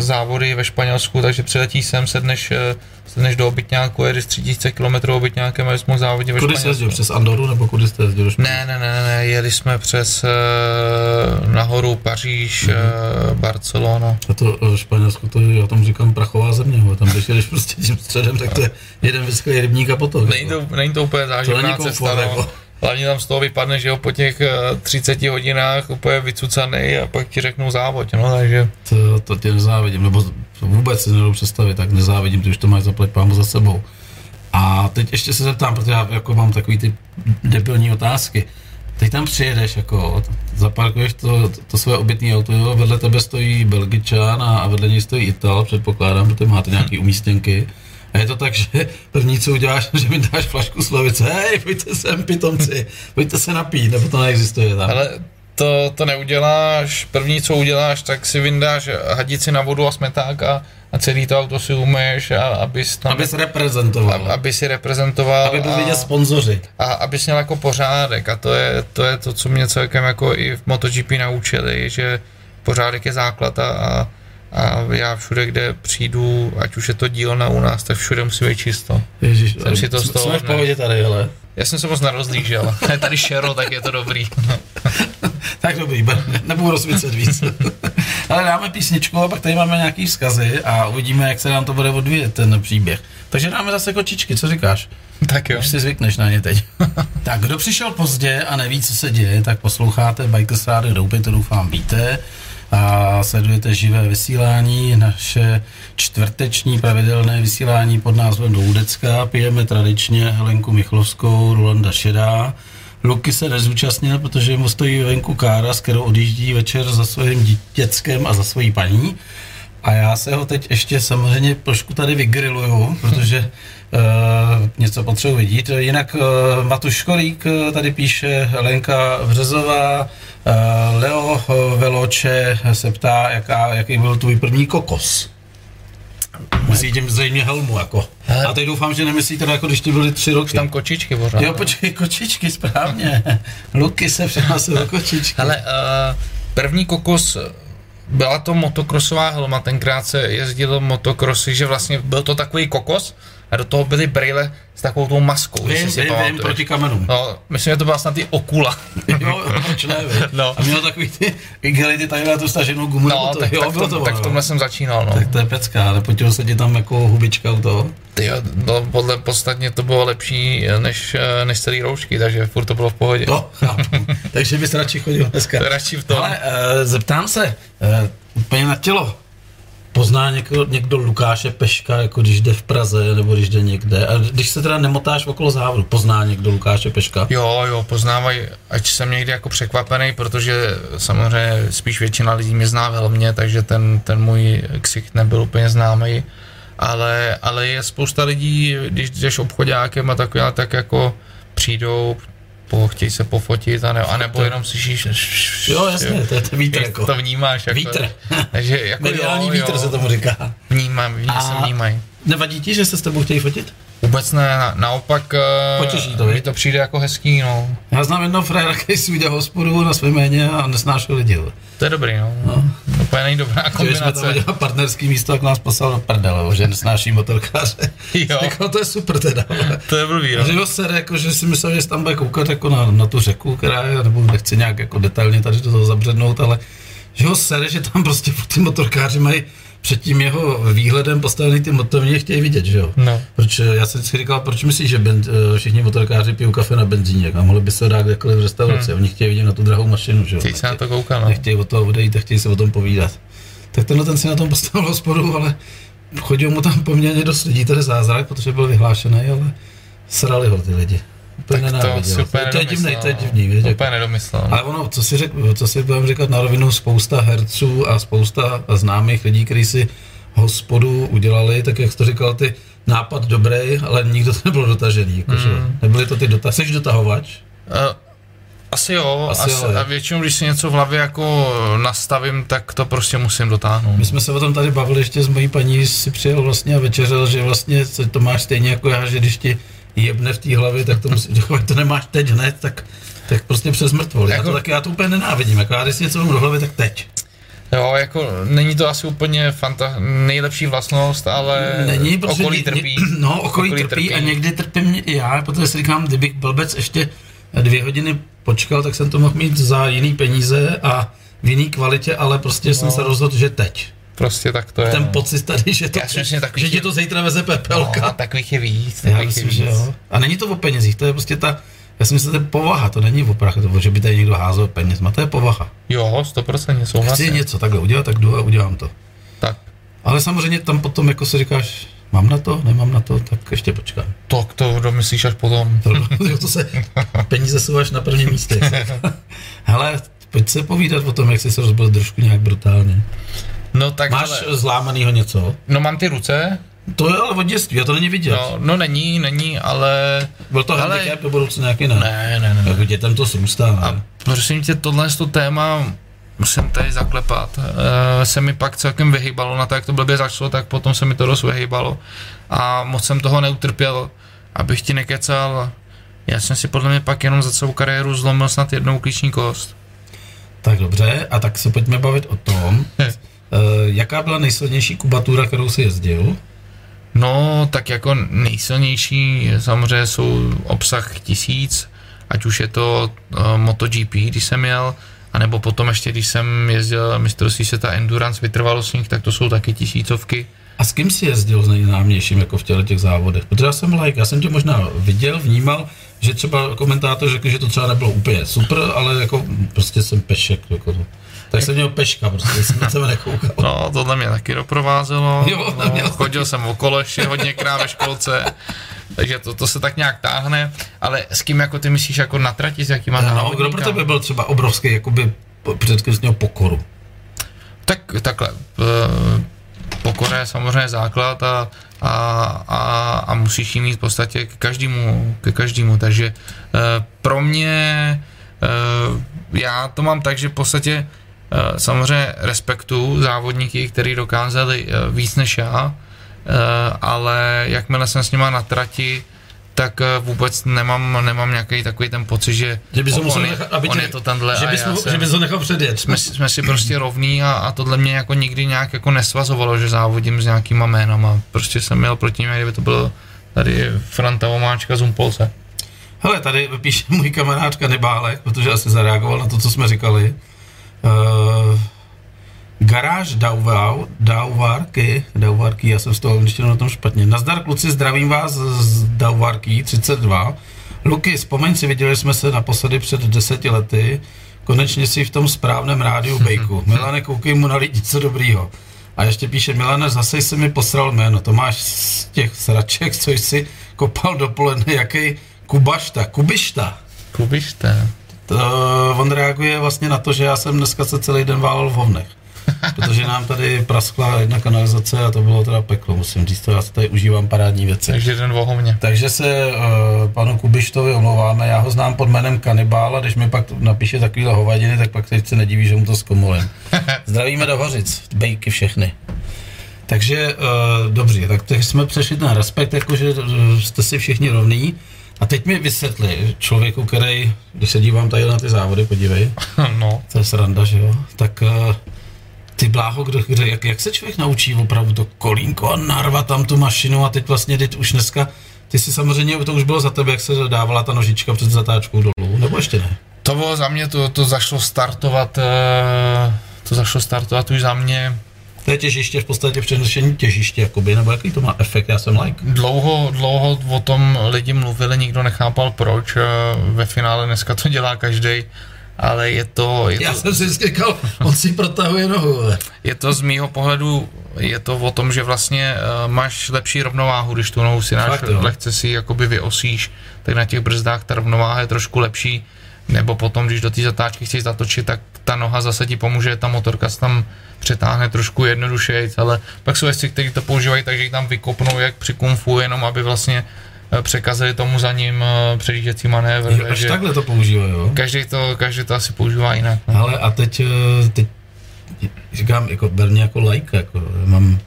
závody ve Španělsku, takže přiletíš sem, sedneš, eh, sedneš do obytňáku, jedeš 3000 km obytňákem a jsi mohl závodit ve Kudy jsi Španělsku. jezdil? Přes Andoru nebo kudy jste jezdil do Španělska? Ne, ne, ne, ne, jeli jsme přes uh, nahoru Paříž, Mhm. mm-hmm. Barcelona. A to eh, Španělsko, to je, já tomu říkám prachová země, ho. tam když jedeš prostě tím středem, tak to je jeden vyschlý rybník a potok. Není to, není to úplně záživná není cesta, no. Hlavně tam z toho vypadne, že jo, po těch uh, 30 hodinách úplně vycucaný a pak ti řeknou závod, no, takže To, to tě nezávidím, nebo vůbec si nedobu představit, tak nezávidím, ty už to máš zaplať pámu za sebou. A teď ještě se zeptám, protože já jako mám takový ty debilní otázky. Teď tam přijedeš, jako, zaparkuješ to, to své obytné auto, jo, vedle tebe stojí Belgičan a, a vedle něj stojí Ital, předpokládám, protože máte nějaký umístěnky. A je to tak, že první, co uděláš, že mi dáš flašku slovice, hej, pojďte sem, pitomci, pojďte se napít, nebo to neexistuje tam. ale to, to neuděláš, první co uděláš, tak si vyndáš hadici na vodu a smeták a, a celý to auto si umyješ, a, abys tam, Abys reprezentoval, aby si reprezentoval aby byl a- vidět sponzoři. a abys měl jako pořádek a to je, to je to, co mě celkem jako i v MotoGP naučili, že pořádek je základ a, a, a já všude, kde přijdu, ať už je to dílna u nás, tak všude musí být čisto. Ježiš, Jsem si to z toho Jsme v pohodě tady, hele. Já jsem se moc nerozlížel. Je tady šero, tak je to dobrý. Tak dobrý, nebudu rozsvícet víc. Ale dáme písničku a pak tady máme nějaký vzkazy a uvidíme, jak se nám to bude odvíjet, ten příběh. Takže dáme zase kočičky, co říkáš? tak jo. Už si zvykneš na ně teď. tak kdo přišel pozdě a neví, co se děje, tak posloucháte Bikers Radio Doupy, to doufám víte. A sledujete živé vysílání, naše čtvrteční pravidelné vysílání pod názvem Doudecka. Pijeme tradičně Helenku Michlovskou, Rolanda Šedá. Luky se nezúčastnil, protože mu stojí venku kára, s kterou odjíždí večer za svým dětskem a za svojí paní. A já se ho teď ještě samozřejmě trošku tady vygriluju, protože Uh, něco potřebuji vidět. Jinak uh, Matuš Školík tady píše, Lenka Březová, uh, Leo Veloče se ptá, jaká, jaký byl tvůj první kokos. Myslí tím zřejmě helmu, jako. Hele. A teď doufám, že nemyslí teda, jako když ti byly tři roky. tam kočičky pořád. Jo, počkej, kočičky, správně. Luky se přihlásil do kočičky. Hele, uh, první kokos byla to motokrosová helma, tenkrát se jezdilo motokrosy, že vlastně byl to takový kokos a do toho byly brýle s takovou tou maskou. Vím, si vím, vím, proti kamenům. No, myslím, že to byla snad ty okula. jo, proč ne, no. A měl takový ty igelity tady na tu staženou gumu. No, to, tak, jo, tak, to, to, tak v tomhle jsem začínal, no. Tak to je pecka, ale potilo se ti tam jako hubička u toho. Ty no, podle podstatně to bylo lepší než, než celý roušky, takže furt to bylo v pohodě. No, takže bys radši chodil dneska. Radši v tom. Ale uh, zeptám se, uh, úplně na tělo, pozná někdo, někdo Lukáše Peška, jako když jde v Praze nebo když jde někde. A když se teda nemotáš okolo závodu, pozná někdo Lukáše Peška? Jo, jo, poznávají, ať jsem někdy jako překvapený, protože samozřejmě spíš většina lidí mě zná velmi, takže ten, ten můj ksicht nebyl úplně známý. Ale, ale je spousta lidí, když jdeš obchodákem a takové, tak jako přijdou, po, chtějí se pofotit, a ne, anebo jenom slyšíš... Jo, jasně, to je to vítr. Jako. To vnímáš. Jako, vítr. Takže jako Mediální jo, vítr jo, se tomu říká. Vnímám, vnímám, se vnímají. Nevadí ti, že se s tebou chtějí fotit? Vůbec ne, na, naopak eh, Potěší to, mi to přijde jako hezký, no. Já znám jednoho frajera, který si udělal hospodu na svém jméně a nesnášel lidi. To je dobrý, no. no. Úplně není dobrá kombinace. Když jsme tam partnerský místo, tak nás poslal do prdele, že nesnáší motorkáře. Jo. jako, to je super teda. to je blbý, jo. Že ho sere, jako, že si myslel, že tam bude koukat jako na, na tu řeku, která je, nebo nechci nějak jako detailně tady do toho zabřednout, ale že ho sere, že tam prostě ty motorkáři mají před tím jeho výhledem postavený ty motorně chtějí vidět, že jo? No. Proč, já jsem si říkal, proč myslíš, že ben, eh, všichni motorkáři pijou kafe na benzíně a mohli by se dát kdekoliv v restauraci, hmm. oni chtějí vidět na tu drahou mašinu, že jo? Chtějí se na to koukat, no. Nechtějí o toho odejít a chtějí se o tom povídat. Tak tenhle ten si na tom postavil hospodu, ale chodil mu tam poměrně dost lidí, to je zázrak, protože byl vyhlášený, ale srali ho ty lidi. Úplně tak to super to, to je divný, to je divný, víš, Úplně nedomyslel. Ale ono, co si, řek, co si budeme říkat na rovinu, spousta herců a spousta známých lidí, kteří si hospodu udělali, tak jak jsi to říkal, ty nápad dobrý, ale nikdo to nebyl dotažený. Jakože, mm. Nebyly to ty dotazy. Jsi dotahovač? Uh, asi jo, asi, asi a většinou, když si něco v hlavě jako nastavím, tak to prostě musím dotáhnout. My jsme se o tom tady bavili ještě s mojí paní, si přijel vlastně a večeřel, že vlastně to máš stejně jako já, že když ti jebne v té hlavě, tak to, musí, to nemáš teď hned, tak, tak prostě přes mrtvol. Jako, já to taky, já to úplně nenávidím, jako já když si něco mám do hlavy, tak teď. Jo, jako není to asi úplně fanta- nejlepší vlastnost, ale není, okolí trpí. No, okolí, okolí trpí, trpí, a někdy trpím i já, protože si říkám, kdybych blbec ještě dvě hodiny počkal, tak jsem to mohl mít za jiný peníze a v jiný kvalitě, ale prostě no. jsem se rozhodl, že teď. Prostě tak to je. Ten no. pocit tady, že, to, že, že ti to zítra veze pepelka. No, takových je víc. Já myslím, že jo. A není to o penězích, to je prostě ta, já si myslím, že to je povaha, to není oprach, to, že by tady někdo házel peněz, to je povaha. Jo, 100% souhlasím. Chci něco takhle udělat, tak jdu a udělám to. Tak. Ale samozřejmě tam potom, jako si říkáš, mám na to, nemám na to, tak ještě počkám. Tak to domyslíš až potom. To, to se, peníze jsou až na prvním místě. Hele, pojď se povídat o tom, jak jsi se rozbil trošku nějak brutálně. No tak Máš ale... zlámanýho něco? No mám ty ruce, to je ale od dětství, a to není vidět. No, no není, není, ale... Byl to ale... handicap do budoucna nějaký ne? Ne, ne, ne. Jako dětem to srůstá, ne? A prosím tě, tohle to téma musím tady zaklepat. E, se mi pak celkem vyhýbalo na to, jak to blbě začalo, tak potom se mi to dost vyhýbalo. A moc jsem toho neutrpěl, abych ti nekecal. Já jsem si podle mě pak jenom za celou kariéru zlomil snad jednou klíční kost. Tak dobře, a tak se pojďme bavit o tom, e, jaká byla nejsilnější kubatura, kterou jsi jezdil? No, tak jako nejsilnější samozřejmě jsou obsah tisíc, ať už je to uh, MotoGP, když jsem jel, anebo potom ještě, když jsem jezdil mistrovství světa Endurance vytrvalostních, tak to jsou taky tisícovky. A s kým jsi jezdil s nejnámějším jako v těle těch závodech? Protože já jsem like, já jsem tě možná viděl, vnímal, že třeba komentátor řekl, že to třeba nebylo úplně super, ale jako prostě jsem pešek. Jako to. Tak jsem měl peška, prostě jsem na tebe nekoukal. No, tohle mě taky doprovázelo. Jo, no, chodil jsem okolo ještě hodněkrát ve školce. Takže to, to se tak nějak táhne, ale s kým jako ty myslíš jako na trati, s jakýma No, kdo pro tebe byl třeba obrovský jakoby předkrstního pokoru? Tak takhle, uh, pokora samozřejmě, samozřejmě základ a, a, a, a musíš ji mít v podstatě ke každému, ke každému. takže e, pro mě e, já to mám tak, že v podstatě samozřejmě respektu závodníky, kteří dokázali e, víc než já, e, ale jakmile jsem s nima na trati, tak eh, vůbec nemám, nemám nějaký takový ten pocit, že, že bys on, musel je, nechat, aby on tě, je to tenhle že a bys, já ho, jsem, že bys ho nechal předjet. jsme, jsme si prostě rovní a, a tohle mě jako nikdy nějak jako nesvazovalo, že závodím s nějakýma jménama. Prostě jsem měl proti něm, kdyby to bylo tady Franta Omáčka z Umpolce. Hele, tady píše můj kamarád Kanibálek, protože asi zareagoval na to, co jsme říkali. Uh, Garáž Dauvarky, Dauvarky, já jsem z toho angličtinu na tom špatně. Nazdar kluci, zdravím vás z Dauvarky 32. Luky, vzpomeň si, viděli jsme se naposledy před deseti lety. Konečně si v tom správném rádiu Bejku. Milane, koukej mu na lidi, co dobrýho. A ještě píše, Milane, zase jsi mi posral jméno. To máš z těch sraček, co jsi kopal dopoledne, jaký Kubašta, Kubišta. Kubišta. To, on reaguje vlastně na to, že já jsem dneska se celý den válel v hovnech. Protože nám tady praskla jedna kanalizace a to bylo teda peklo, musím říct, to já si tady užívám parádní věci. Takže jeden vohovně. Takže se uh, panu Kubištovi omlouváme, já ho znám pod jménem Kanibál a když mi pak napíše takovýhle hovadiny, tak pak teď se nedíví, že mu to zkomolím. Zdravíme do Hořic, bejky všechny. Takže uh, dobře, tak teď jsme přešli na respekt, jakože jste si všichni rovní. A teď mi vysvětli člověku, který, když se dívám tady na ty závody, podívej, no. to je sranda, že jo, tak uh, ty bláho, kdo, kdo, jak, jak se člověk naučí opravdu to kolínko a narvat tam tu mašinu a teď vlastně teď už dneska, ty si samozřejmě, to už bylo za tebe, jak se dávala ta nožička před zatáčkou dolů, nebo ještě ne? To bylo za mě, to, to zašlo startovat, uh, to zašlo startovat už za mě. To je těžiště v podstatě přenošení těžiště, jakoby, nebo jaký to má efekt, já jsem like. Dlouho, dlouho o tom lidi mluvili, nikdo nechápal proč, uh, ve finále dneska to dělá každý ale je to... Je Já to, jsem si říkal, on si protahuje nohu. Je to z mýho pohledu, je to o tom, že vlastně uh, máš lepší rovnováhu, když tu nohu si náš, Fakt, jo. lehce si jakoby vyosíš, tak na těch brzdách ta rovnováha je trošku lepší, nebo potom, když do té zatáčky chceš zatočit, tak ta noha zase ti pomůže, ta motorka se tam přetáhne trošku jednodušeji, ale pak jsou jezdci, kteří to používají, takže ji tam vykopnou jak při kung fu, jenom aby vlastně eh, překazili tomu za ním uh, předjížděcí manévr. Jo, až takhle to používají, jo? Každý to, každý to asi používá jinak. No. Ale a teď, eh, teď říkám, jako ber mě jako lajka, jako mám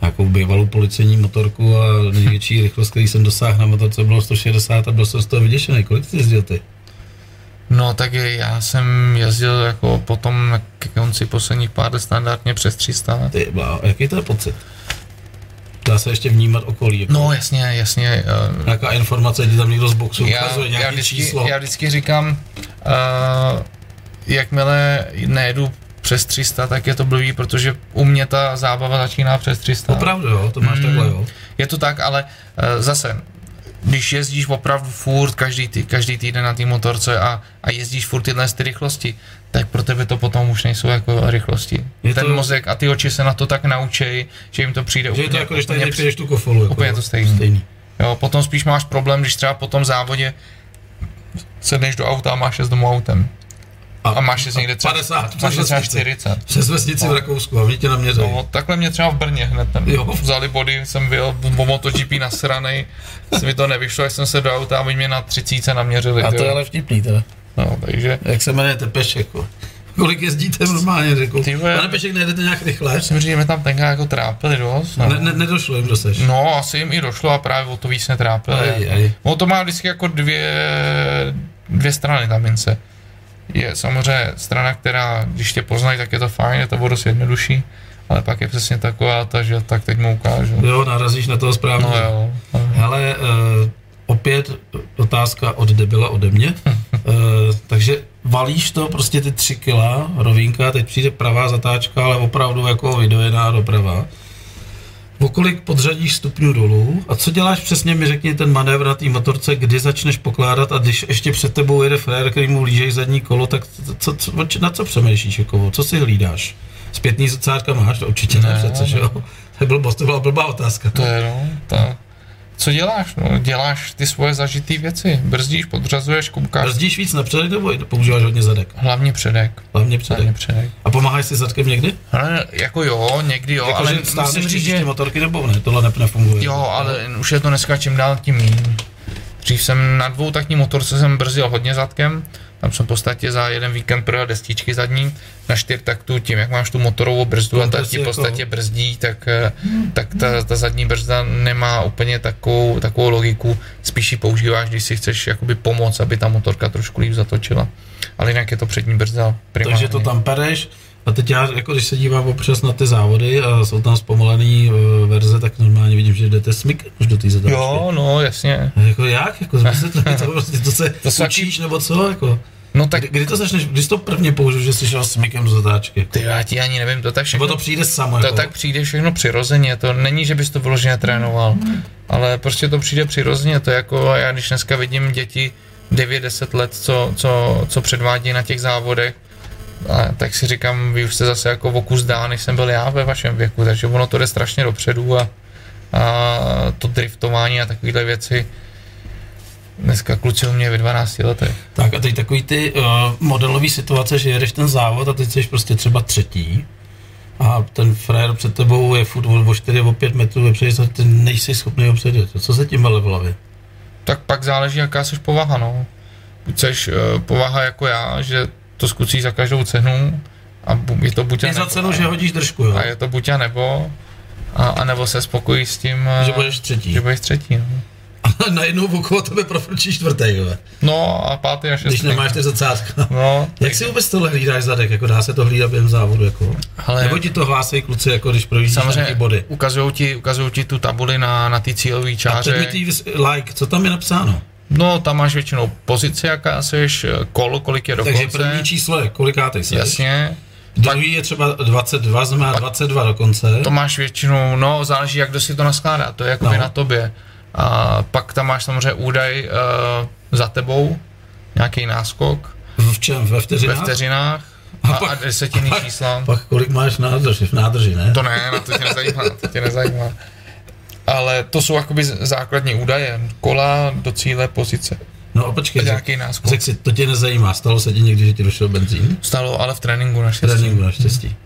nějakou bývalou policejní motorku a největší rychlost, který jsem dosáhl na motorce, bylo 160 a byl jsem z toho vyděšený. Kolik jsi jezdil ty? No tak já jsem jezdil jako potom na konci posledních pár let standardně přes 300. Ty, blá, jaký to je pocit? Dá se ještě vnímat okolí. Jako. No jasně, jasně. Uh, Nějaká informace, ti tam někdo z boxu já, ukazuje, nějaký já, vždycky, číslo. já vždycky říkám, uh, jakmile nejedu přes 300, tak je to blbý, protože u mě ta zábava začíná přes 300. Opravdu jo, to máš Mm. takhle jo. Je to tak, ale uh, zase, když jezdíš opravdu furt každý, tý, každý týden na té motorce a, a jezdíš furt tyhle ty rychlosti, tak pro tebe to potom už nejsou jako rychlosti. Je Ten to- mozek a ty oči se na to tak naučí, že jim to přijde Že úplně, je to jako, když tady úplně přijdeš tu kofolu. Jako, úplně to stejný. stejný. Jo, potom spíš máš problém, když třeba po tom závodě sedneš do auta a máš jezd domů autem. A máš jezd někde třeba, 50, máš třeba vesnici. 40. Přes vesnici v Rakousku a oni tě naměřejí. No, takhle mě třeba v Brně hned tam Jo. vzali body, jsem byl po MotoGP nasranej, se mi to nevyšlo, jak jsem se do auta a oni mě na 30 naměřili. A to je ale vtipný, teda. No, takže Jak se jmenujete Pešek? jako? Kolik jezdíte normálně, řekl. Ty vole. Pane Pešek, nejdete nějak rychle? myslím, že mě tam tenkrát jako trápili dost. No. Ne, ne, nedošlo jim, kdo seš. no, asi jim i došlo a právě o to víc netrápili. Aj, aj. No to má vždycky jako dvě, dvě strany ta mince. Je samozřejmě strana, která, když tě poznají, tak je to fajn, je to o dost jednodušší, ale pak je přesně taková ta, že tak teď mu ukážu. Jo, narazíš na toho správně. No jo. no. Ale uh, opět otázka od debila ode mě. uh, takže valíš to prostě ty tři kila, rovinka, teď přijde pravá zatáčka, ale opravdu jako vydojená doprava. O kolik podřadíš stupňů dolů a co děláš přesně, mi řekni ten manévr na té motorce, kdy začneš pokládat a když ještě před tebou jede frér, který mu lížej zadní kolo, tak co, co, na co přemýšlíš, jako, co si hlídáš? Zpětný zrcátka máš? To určitě ne, Ne, přece, že jo? To je blbost, to byla blbá otázka. To je, no, ta, co děláš? No, děláš ty svoje zažitý věci. Brzdíš, podřazuješ, koukáš. Brzdíš víc na předek nebo používáš hodně zadek? Hlavně předek. Hlavně předek. Hlavně předek. A pomáháš si zadkem někdy? Ale jako jo, někdy jo, jako, ale že musím říct, že... motorky nebo ne, tohle nefunguje. Jo, ale už je to dneska čím dál tím méně. Dřív jsem na dvou takní motorce jsem brzdil hodně zadkem, tam jsem v podstatě za jeden víkend projel destičky zadní na čtyř taktu, tím jak máš tu motorovou brzdu a ta ti v jako- podstatě jako... brzdí, tak, eh, tak ta, ta zadní brzda nemá úplně takovou, takovou logiku, spíš ji používáš, když si chceš jakoby pomoct, aby ta motorka trošku líp zatočila. Ale jinak je to přední brzda primárně. Takže to tam pereš, a teď já, jako když se dívám občas na ty závody a jsou tam zpomalený uh, verze, tak normálně vidím, že jdete smyk už do té zatáčky. Jo, no, jasně. A jako jak? Jako to, to, prostě, to se to učíš, nebo co? Jako? No tak... Kdy, kdy to začneš, kdy jsi to prvně použil, že jsi šel smykem do zatáčky? Ty já ti ani nevím, to tak všechno... Nebo to přijde samo, To jako? tak přijde všechno přirozeně, to není, že bys to vyloženě trénoval, ale prostě to přijde přirozeně, to je jako já když dneska vidím děti 9-10 let, co, co, co předvádí na těch závodech, a tak si říkám, vy už jste zase jako v oku zdá, než jsem byl já ve vašem věku, takže ono to jde strašně dopředu a, a to driftování a takovéhle věci, Dneska kluci mě ve 12 letech. Tak a teď takový ty uh, modelový situace, že jedeš ten závod a teď jsi prostě třeba třetí a ten frér před tebou je furt o 4, o 5 metrů vepředu a ty nejsi schopný ho předjet. Co se tím vele v hlavě? Tak pak záleží, jaká jsi povaha, no. Buď jsi uh, povaha jako já, že to zkusí za každou cenu a je to buď a nebo. za cenu, že hodíš držku, jo? A je to buď a nebo, a, a nebo se spokojí s tím, že budeš třetí. Že budeš třetí, no. A najednou okolo tebe profručí čtvrtý, jo. No a pátý a šestý. Když nemáš ty zrcátka. No. Jak si vůbec tohle hlídáš zadek, jako dá se to hlídat během závodu, jako? Ale... Nebo ti to hlásí kluci, jako když projíždíš Samozřejmě body? Ukazujou ti, ukazujou ti tu tabuli na, na ty cílové čáře. A předmětý like, co tam je napsáno? No, tam máš většinou pozici, jaká seš, kol, kolik je dokonce. Takže první číslo je, kolikátej seš. Jasně. Druhý je třeba 22, znamená 22 dokonce. To máš většinou, no, záleží, jak kdo si to naskládá, to je jako no. na tobě. A pak tam máš samozřejmě údaj uh, za tebou, nějaký náskok. V čem? Ve vteřinách? Ve vteřinách. A, a, pak, a desetinný pak, čísla. Pak kolik máš nádrži, v nádrži, ne? To ne, na to tě nezajímá, to tě nezajímá. Ale to jsou jakoby základní údaje. Kola do cíle, pozice. No a počkej, nějaký náskok. Řek si, to tě nezajímá, stalo se ti někdy, že ti došel benzín? Stalo, ale v tréninku naštěstí. V tréninku naštěstí. Hmm.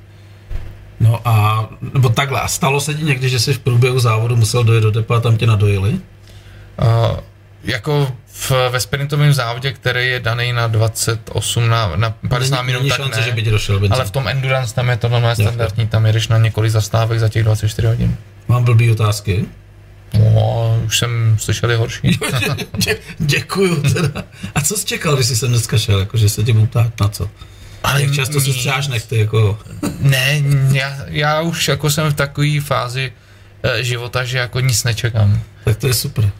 No a, nebo takhle, a stalo se ti někdy, že jsi v průběhu závodu musel dojet do depa a tam tě nadojili? Uh, jako v, ve sprintovém závodě, který je daný na 28, na, na 50 není, minut, není tak šance, ne, že by ti došel benzín. Ale v tom endurance tam je to normálně standardní, tam jedeš na několik zastávek za těch 24 hodin. Mám blbý otázky? No, už jsem slyšel horší. Dě, děkuju teda. A co jsi čekal, když jsi sem dneska šel, jako, že se tě budu ptát na co? Ale Jak často si střáš nechty, jako... ne, já, já už jako jsem v takové fázi e, života, že jako nic nečekám. Tak to je super.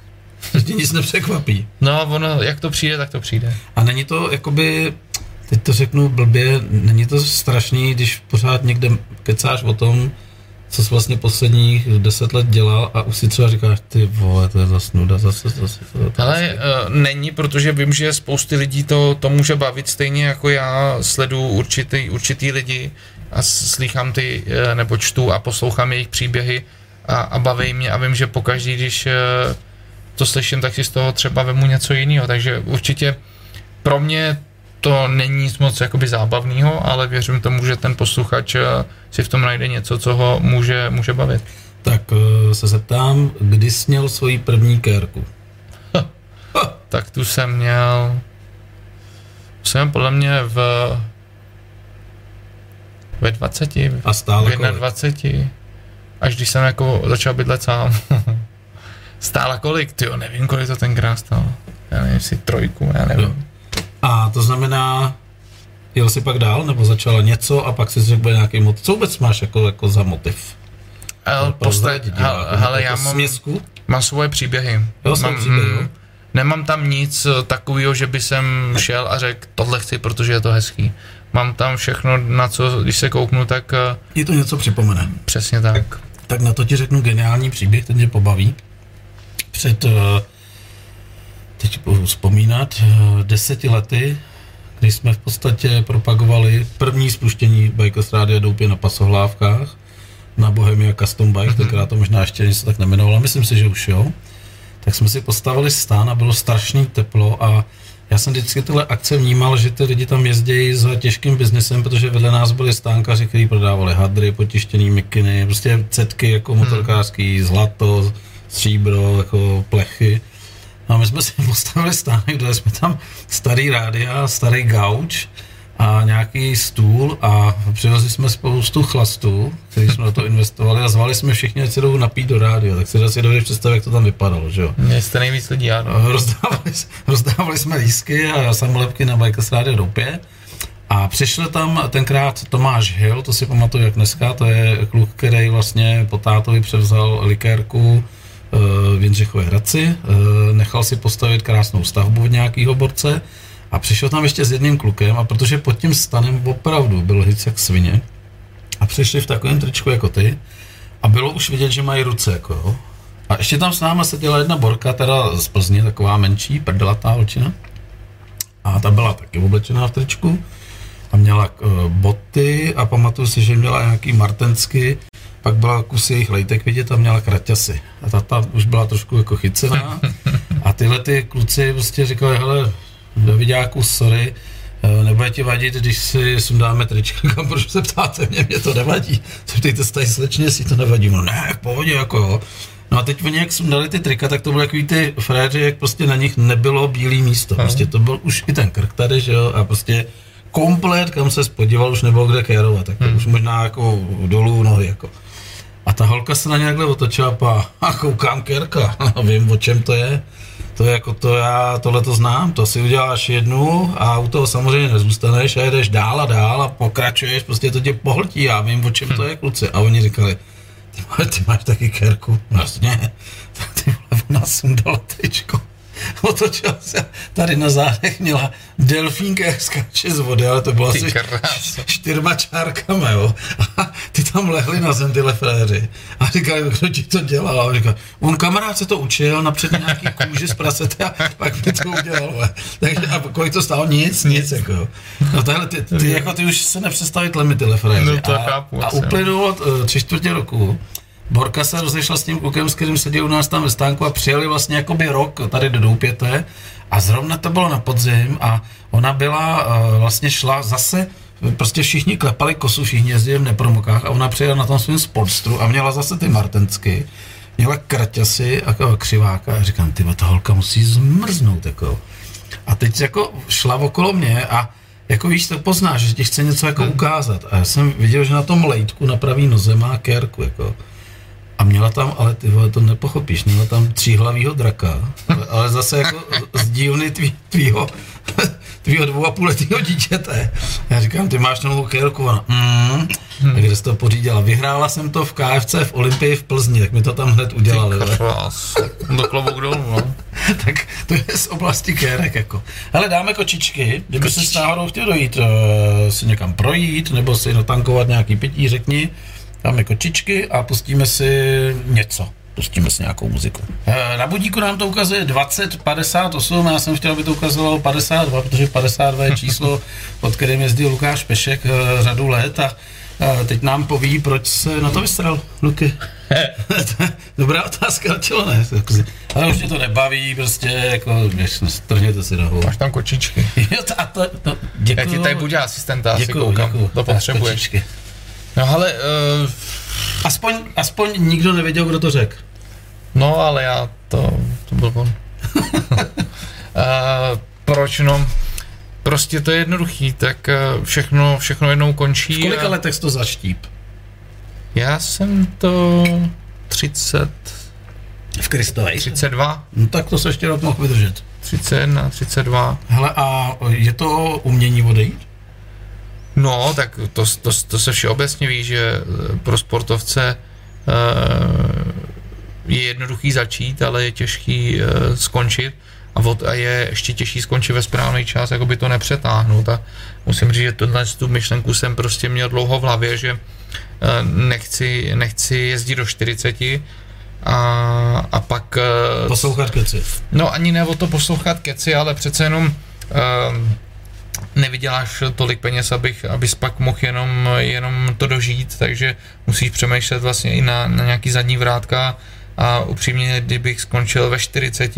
To tě nic nepřekvapí. No, ono, jak to přijde, tak to přijde. A není to, jakoby, teď to řeknu blbě, není to strašný, když pořád někde kecáš o tom, co jsi vlastně posledních deset let dělal a už si třeba říkáš, ty vole, to je zase nuda, zase, zase. Ale uh, není, protože vím, že spousty lidí to, to může bavit stejně jako já sleduju určitý, určitý lidi a slýchám ty, uh, nebo čtu a poslouchám jejich příběhy a, a baví mě a vím, že pokaždý, když uh, to slyším, tak si z toho třeba vemu něco jiného, takže určitě pro mě to není nic moc jakoby zábavného, ale věřím tomu, že ten posluchač eh, si v tom najde něco, co ho může, může bavit. Tak eh, se zeptám, kdy jsi měl svoji první kérku? tak tu jsem měl jsem podle mě v ve 20. A stále v 21. Až když jsem jako začal bydlet sám. Stála kolik? Ty nevím, kolik to tenkrát stalo. Já nevím, jestli trojku, já nevím. Jo. A to znamená, jel jsi pak dál, nebo začala něco a pak si řekl nějaký motiv. Co vůbec máš jako, jako za motiv? El, postat, hele, já mám, směsku? mám svoje příběhy. Jo, mám, příběhy, jo? Nemám tam nic takového, že by jsem šel a řekl, tohle chci, protože je to hezký. Mám tam všechno, na co, když se kouknu, tak... Je to něco připomene. Přesně tak. Tak na to ti řeknu geniální příběh, ten tě pobaví. Před uh, teď budu vzpomínat, eh, deseti lety, kdy jsme v podstatě propagovali první spuštění Bikers Rádia Doupě na pasohlávkách na Bohemia Custom Bike, mm-hmm. tenkrát to možná ještě něco tak nemenovalo, myslím si, že už jo. tak jsme si postavili stán a bylo strašný teplo a já jsem vždycky tyhle akce vnímal, že ty lidi tam jezdí za těžkým biznesem, protože vedle nás byli stánkaři, kteří prodávali hadry, potištěný mikiny, prostě cetky jako motorkářský, zlato, stříbro, jako plechy. No a my jsme si postavili stánek, dali jsme tam starý rádia, starý gauč a nějaký stůl a přivezli jsme spoustu chlastů, který jsme na to investovali a zvali jsme všichni, ať se jdou napít do rádia, tak si asi dobře představit, jak to tam vypadalo, že jo. Mě jste nejvíc lidí, ano. Rozdávali, rozdávali jsme lísky a samolepky na Bajkas Rádio Doupě. A přišel tam tenkrát Tomáš Hill, to si pamatuju jak dneska, to je kluk, který vlastně po tátovi převzal likérku v Jindřichově Hradci, nechal si postavit krásnou stavbu v nějakého borce a přišel tam ještě s jedním klukem a protože pod tím stanem opravdu byl hic jak svině a přišli v takovém tričku jako ty a bylo už vidět, že mají ruce jako jo. A ještě tam s náma seděla jedna borka, teda z Plzně, taková menší, prdelatá holčina. A ta byla taky oblečená v tričku a měla uh, boty a pamatuju si, že měla nějaký martensky pak byla kus jejich lejtek vidět a měla kraťasy. A ta, ta už byla trošku jako chycená. A tyhle ty kluci prostě říkali, hele, Davidáku, sorry, eh, nebude ti vadit, když si sundáme trička, proč se ptáte mě, mě to nevadí. Zeptejte se tady slečně, si to nevadí. No ne, v pohodě, jako jo. No a teď oni, jak sundali ty trika, tak to byly takový ty fréři, jak prostě na nich nebylo bílý místo. Prostě to byl už i ten krk tady, že jo, a prostě komplet, kam se spodíval, už nebylo kde kérovat, tak hmm. už možná jako dolů nohy, jako. A ta holka se na ně takhle otočila a koukám Kerka a vím, o čem to je. To je jako to, já tohle to znám, to si uděláš jednu a u toho samozřejmě nezůstaneš a jedeš dál a dál a pokračuješ, prostě to tě pohltí, já vím, o čem to je, kluci. A oni říkali, ty, máš, ty máš taky Kerku? Vlastně, tak ty vole, ona sundala tričko otočila se, tady na zádech měla delfínka, jak skáče z vody, ale to bylo asi čtyřma čárkama, jo. A ty tam lehli na zem tyhle fréři. A říkali, kdo ti to dělal? A říkal, on kamarád se to učil, napřed nějaký kůži z prasete a pak mi to udělal. Takže a kolik to stálo? Nic, nic, jako. No tahle, ty, ty, jako ty už se nepřestavit tlemi tyhle fréři. No to a, chápu, a uplynulo uh, tři čtvrtě roku Borka se rozešla s tím klukem, s kterým seděl u nás tam ve stánku a přijeli vlastně jakoby rok tady do Doupěte a zrovna to bylo na podzim a ona byla, uh, vlastně šla zase prostě všichni klepali kosu, všichni jezdili v nepromokách a ona přijela na tom svém sportstru a měla zase ty martensky, měla kraťasy a křiváka a říkám, ty ta holka musí zmrznout, jako. A teď jako šla okolo mě a jako víš, to poznáš, že ti chce něco jako hmm. ukázat. A já jsem viděl, že na tom lejtku na pravý noze má kérku, jako. A měla tam, ale ty vole, to nepochopíš, měla tam tříhlavýho draka, ale zase jako z dílny tvý, tvýho, tvýho dvou a půl letýho dítěte. Já říkám, ty máš novou kérku, ona, mm, hmm. kde jsi to pořídila. Vyhrála jsem to v KFC v Olympii v Plzni, tak mi to tam hned udělali. Do klobouk dolů, no. tak to je z oblasti kérek, jako. Hele, dáme kočičky, kdyby se s náhodou chtěl dojít uh, si někam projít, nebo si natankovat nějaký pití, řekni, dáme kočičky a pustíme si něco. Pustíme si nějakou muziku. Eh, na budíku nám to ukazuje 2058, já jsem chtěl, aby to ukazovalo 52, protože 52 je číslo, pod kterým jezdí Lukáš Pešek eh, řadu let a teď nám poví, proč se na to vystral, Luky. Dobrá otázka, čelo ne? Ale už mě to nebaví, prostě jako, než strhněte si nohu. Máš tam kočičky. jo, to, to, to, děkuju. Já ti tady budu asistenta, děkuju, asi koukám. Děkuju. To potřebuješ. Kočičky. No ale... Uh... Aspoň, aspoň nikdo nevěděl, kdo to řekl. No, ale já to, to byl on. uh, proč no? Prostě to je jednoduchý, tak uh, všechno, všechno jednou končí. V kolika a... letech to zaštíp? Já jsem to 30... V Kristovej? 32. No tak to se ještě rok mohl vydržet. 31, 32. Hele, a je to umění odejít? No, tak to, to, to se všeobecně ví, že eh, pro sportovce uh, je jednoduchý začít, ale je těžký uh, skončit a, od, a je ještě těžší skončit ve správný čas, jako by to nepřetáhnout. A musím říct, že tohle tu myšlenku jsem prostě měl dlouho v hlavě, že nechci, nechci jezdit do 40 a, a pak... Poslouchat keci. No ani ne o to poslouchat keci, ale přece jenom nevyděláš tolik peněz, abych, abys pak mohl jenom, jenom to dožít, takže musíš přemýšlet vlastně i na, na nějaký zadní vrátka a upřímně, kdybych skončil ve 40,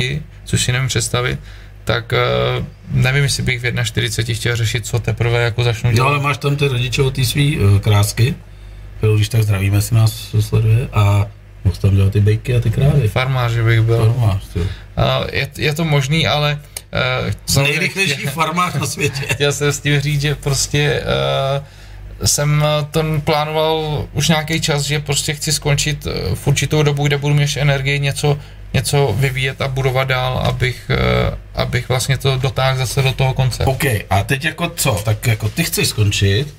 což si nevím představit, tak uh, nevím, jestli bych v 41 chtěl řešit, co teprve jako začnu dělat. No ale máš tam ty rodiče od té svý uh, krásky, kterou když tak zdravíme, jestli nás sleduje, a mohl tam dělat ty bejky a ty krávy. Farmář, že bych byl. Farmář. Uh, je, je to možný, ale uh, Nejrychlejší farmář na světě. Chtěl jsem s tím říct, že prostě uh, jsem to plánoval už nějaký čas, že prostě chci skončit v určitou dobu, kde budu mít energii něco, něco vyvíjet a budovat dál, abych, uh, abych vlastně to dotáhl zase do toho konce. OK, a teď jako co? Tak jako ty chceš skončit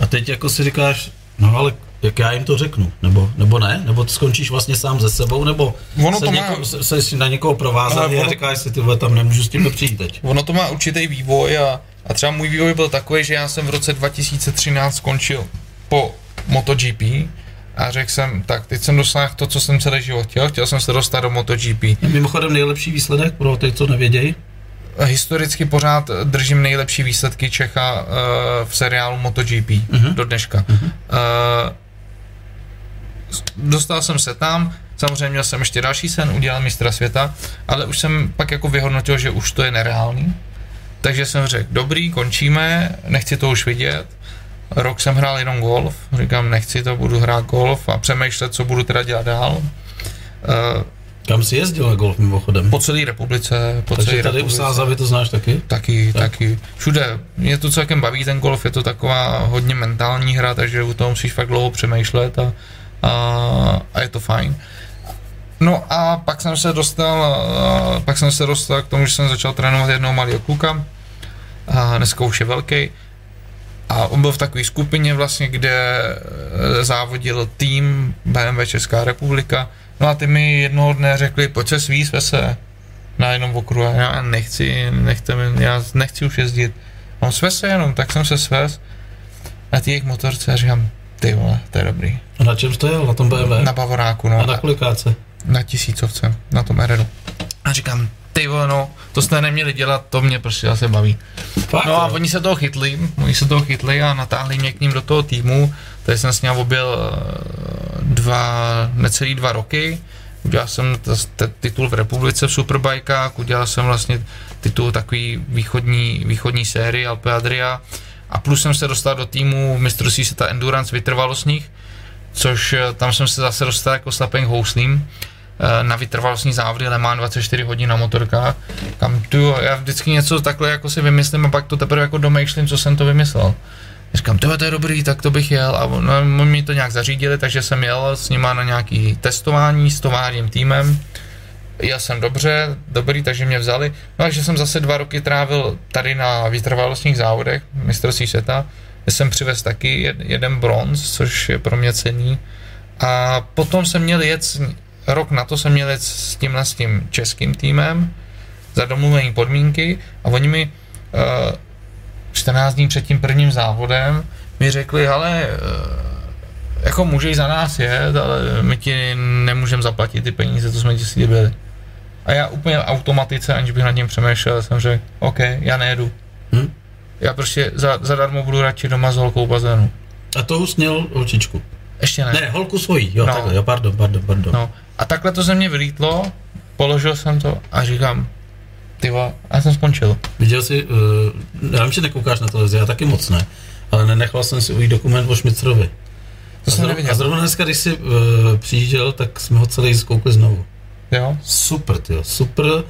a teď jako si říkáš, no ale jak já jim to řeknu, nebo, nebo ne, nebo ty skončíš vlastně sám ze sebou, nebo ono se, to něko, má... se, se na někoho provázaný ono... a říkáš si, tyhle tam nemůžu s tím přijít teď. Ono to má určitý vývoj a, a třeba můj vývoj byl takový, že já jsem v roce 2013 skončil po MotoGP a řekl jsem, tak teď jsem dosáhl to, co jsem celý život chtěl, chtěl jsem se dostat do MotoGP. Mimochodem nejlepší výsledek pro ty, co nevědějí? Historicky pořád držím nejlepší výsledky Čecha uh, v seriálu MotoGP uh-huh. do dneška. Uh-huh. Uh, dostal jsem se tam, samozřejmě měl jsem ještě další sen, udělal mistra světa, ale už jsem pak jako vyhodnotil, že už to je nereálný. Takže jsem řekl, dobrý, končíme, nechci to už vidět. Rok jsem hrál jenom golf, říkám, nechci to, budu hrát golf a přemýšlet, co budu teda dělat dál. Uh, Kam jsi jezdil na golf mimochodem? Po celé republice. Po Takže celé tady republice. u Sázavy to znáš taky? Taky, tak. taky. Všude. Mě to celkem baví ten golf, je to taková hodně mentální hra, takže u toho musíš fakt dlouho přemýšlet a, a, a je to fajn. No a pak jsem se dostal, pak jsem se dostal k tomu, že jsem začal trénovat jednoho malého kluka, a dneska už je velký. A on byl v takové skupině vlastně, kde závodil tým BMW Česká republika, No a ty mi jednoho dne řekli, pojď se svíz se na jednom okruhu. Já nechci, nechte mi, já nechci už jezdit. No svez se jenom, tak jsem se svez na jejich motorce a říkám, ty vole, to je dobrý. A na čem jste jel? Na tom BMW? Na Bavoráku, no. A na kolikáce? Na tisícovce, na tom Erenu. A říkám, ty vole, no, to jste neměli dělat, to mě prostě se baví. Fakt, no a oni se toho chytli, oni se toho chytli a natáhli mě k ním do toho týmu, tady jsem s ním objel dva, necelý dva roky, udělal jsem t- titul v republice v Superbajkách, udělal jsem vlastně titul takový východní, východní série Alpe Adria a plus jsem se dostal do týmu mistrovství světa Endurance vytrvalostních, což tam jsem se zase dostal jako slapeng houslím na vytrvalostní závody Le Mans 24 hodin na motorkách, kam tu, já vždycky něco takhle jako si vymyslím a pak to teprve jako domýšlím, co jsem to vymyslel. Říkám, to je dobrý, tak to bych jel a no, mi to nějak zařídili, takže jsem jel s nima na nějaký testování s továrním týmem. Jel jsem dobře, dobrý, takže mě vzali. No takže jsem zase dva roky trávil tady na vytrvalostních závodech, mistrovství světa, kde jsem přivez taky jeden bronz, což je pro mě cený. A potom jsem měl jet, rok na to jsem měl jet s tímhle s tím českým týmem za domluvené podmínky a oni mi uh, 14 dní před tím prvním závodem mi řekli, ale jako můžeš za nás jet, ale my ti nemůžeme zaplatit ty peníze, co jsme ti slíbili. A já úplně automatice, aniž bych nad tím přemýšlel, jsem řekl, OK, já nejedu. Hm? Já prostě za, zadarmo budu radši doma s holkou bazénu. A to už měl holčičku? Ještě ne. Ne, holku svojí, jo, no. takhle, jo, pardon, pardon, pardon. No. A takhle to ze mě vylítlo, položil jsem to a říkám, ty a já jsem skončil. Viděl jsi, uh, já vím, že nekoukáš na televizi, já taky moc ne, ale nenechal jsem si ujít dokument o Šmicrovi. To jsem neviděl. A zrovna dneska, když jsi uh, přijížděl, tak jsme ho celý zkoukli znovu. Jo? Super, ty super.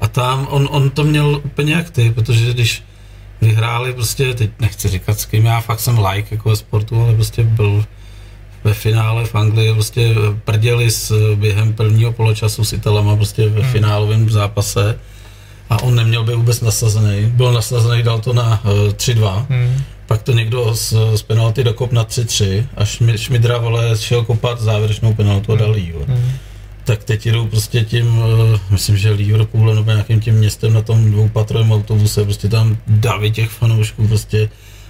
A tam on, on to měl úplně jak ty, protože když vyhráli prostě, teď nechci říkat s kým, já fakt jsem like jako ve sportu, ale prostě byl ve finále v Anglii prostě prděli s, během prvního poločasu s Italama prostě ve hmm. finálovém zápase a on neměl být vůbec nasazený. Byl nasazený, dal to na uh, 3-2. Hmm. Pak to někdo z, z penalty dokop na 3-3 a Šmidra vole šel kopat závěrečnou penaltu a dal jí. Hmm. Tak teď jdou prostě tím, uh, myslím, že Liverpool nebo nějakým tím městem na tom dvoupatrovém autobuse, prostě tam davy těch fanoušků prostě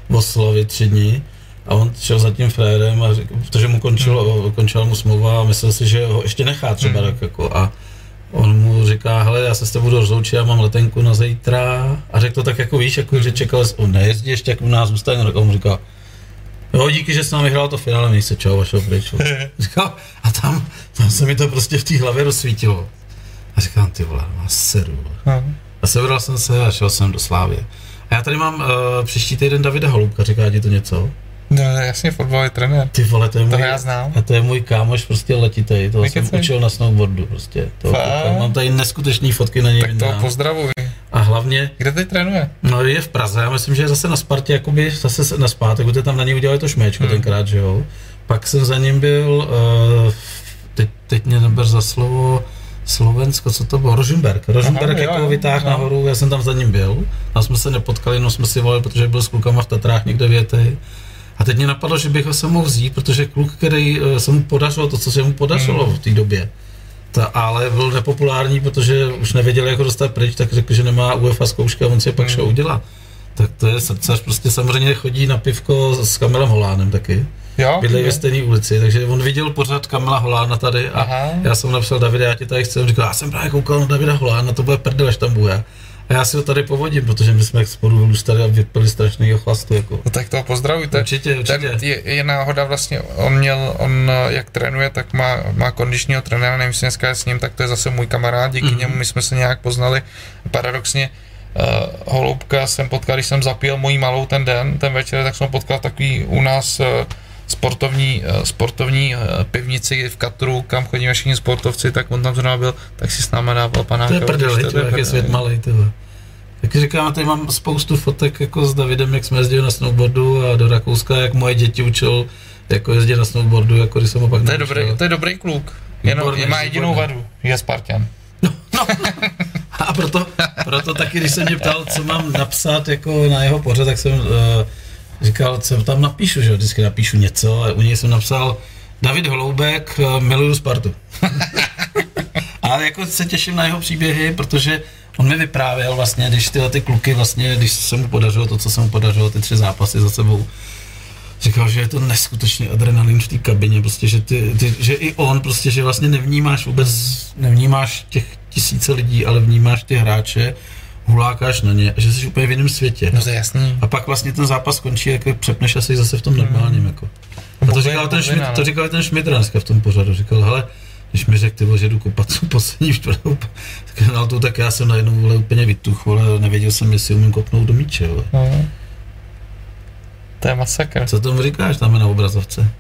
oslavy tři dny. A on šel za tím frérem, a řík, protože mu končilo, hmm. končila mu smlouva a myslel si, že ho ještě nechá třeba hmm. tak jako a on mu říká, hele, já se s tebou budu rozloučit, já mám letenku na zítra a řekl to tak jako víš, jako že čekal, on nejezdí ještě, jak u nás zůstane, a on mu říká, Jo, díky, že jsi nám vyhrál to finále, měj se čau, vašeho pryč. Říkal, a tam, tam se mi to prostě v té hlavě rozsvítilo. A říkám, ty vole, má seru. Vole. A sebral jsem se a šel jsem do Slávy. A já tady mám uh, příští týden Davida Holubka, říká ti to něco? No, jasně, fotbalový trenér. Ty vole, to je To můj, já znám. a to je můj kámoš prostě letitej, toho jsem Nekecej. učil na snowboardu prostě. To, mám tady neskutečný fotky na něj. Tak to videa. pozdravuj. A hlavně, Kde teď trénuje? no je v Praze, já myslím, že je zase na Spartě, jakoby zase se- na zpátek, protože tam na něj udělali to šméčko Hmm. tenkrát, že jo. Pak jsem za ním byl, uh, teď, teď mě neber za slovo, Slovensko, co to bylo? Rožemberg. Rožemberg Aha, jako vytáhl jo. nahoru, já jsem tam za ním byl. Tam jsme se nepotkali, jenom jsme si volali, protože byl s klukama v Tatrách někde větej. A teď mě napadlo, že bych ho se mohl vzít, protože kluk, který eh, se mu podařilo to, co se mu podařilo Hmm. v té době, ta, ale byl nepopulární, protože už nevěděl, jak ho dostat pryč, tak řekl, že nemá UEFA zkoušky a on si je pak Hmm. šel udělat. Tak to je srdcař, prostě samozřejmě chodí na pivko s Kamilem Holánem taky. Jo? Bydlejí ve stejné ulici, takže on viděl pořád Kamila Holána tady a Aha. já jsem napsal Davide, já tě tady chci, on říkal, já jsem právě koukal na Davida Holána, to bude prdel, až tam bude. A já si ho tady povodím, protože my jsme spolu vyrůstali a vypili strašný chlastu, jako. No tak to pozdravujte. Určitě, určitě. Ten je, je, náhoda vlastně, on měl, on eh, jak trénuje, tak má, má kondičního trenéra, nevím, jestli dneska je s ním, tak to je zase můj kamarád, díky Mhm. mm-hmm. němu my jsme se nějak poznali. Paradoxně uh, Holoubka jsem potkal, když jsem zapil mojí malou ten den, ten večer, tak jsem potkal takový u nás uh, sportovní, uh, sportovní uh, pivnici v Katru, kam chodíme všichni sportovci, tak on tam zrovna byl, tak si s náma dával panáka. To je prdel, to jak je svět malý, tyhle. Tak říkám, tady mám spoustu fotek jako s Davidem, jak jsme jezdili na snowboardu a do Rakouska, jak moje děti učil jako jezdit na snowboardu, jako když jsem ho pak To je, dobrý, to je dobrý kluk. Jenom Výborný, má jedinou vadu, je Spartan. A proto, proto taky, když se mě ptal, co mám napsat jako na jeho pořad, tak jsem uh, říkal, co tam napíšu, že vždycky napíšu něco a u něj jsem napsal David Holoubek, uh, miluju Spartu. a jako se těším na jeho příběhy, protože on mi vyprávěl vlastně, když tyhle ty kluky vlastně, když se mu podařilo to, co se mu podařilo, ty tři zápasy za sebou, říkal, že je to neskutečný adrenalin v té kabině, prostě, že, ty, ty, že i on, prostě, že vlastně nevnímáš vůbec, nevnímáš těch tisíce lidí, ale vnímáš ty hráče, hulákáš na ně, že jsi úplně v jiném světě. No to je jasný. A pak vlastně ten zápas skončí, jako přepneš a jsi zase v tom normálním, jako. A to říkal ten Schmidt, to říkal ten Schmidt dneska v tom pořadu, říkal, hele, když mi řekl, ty že jdu kopat tu poslední čtvrtou penaltu, tak já jsem najednou vole, úplně vytuch, vole, nevěděl jsem, jestli umím kopnout do míče, vole. No. To je masakr. Co tomu říkáš tam na obrazovce?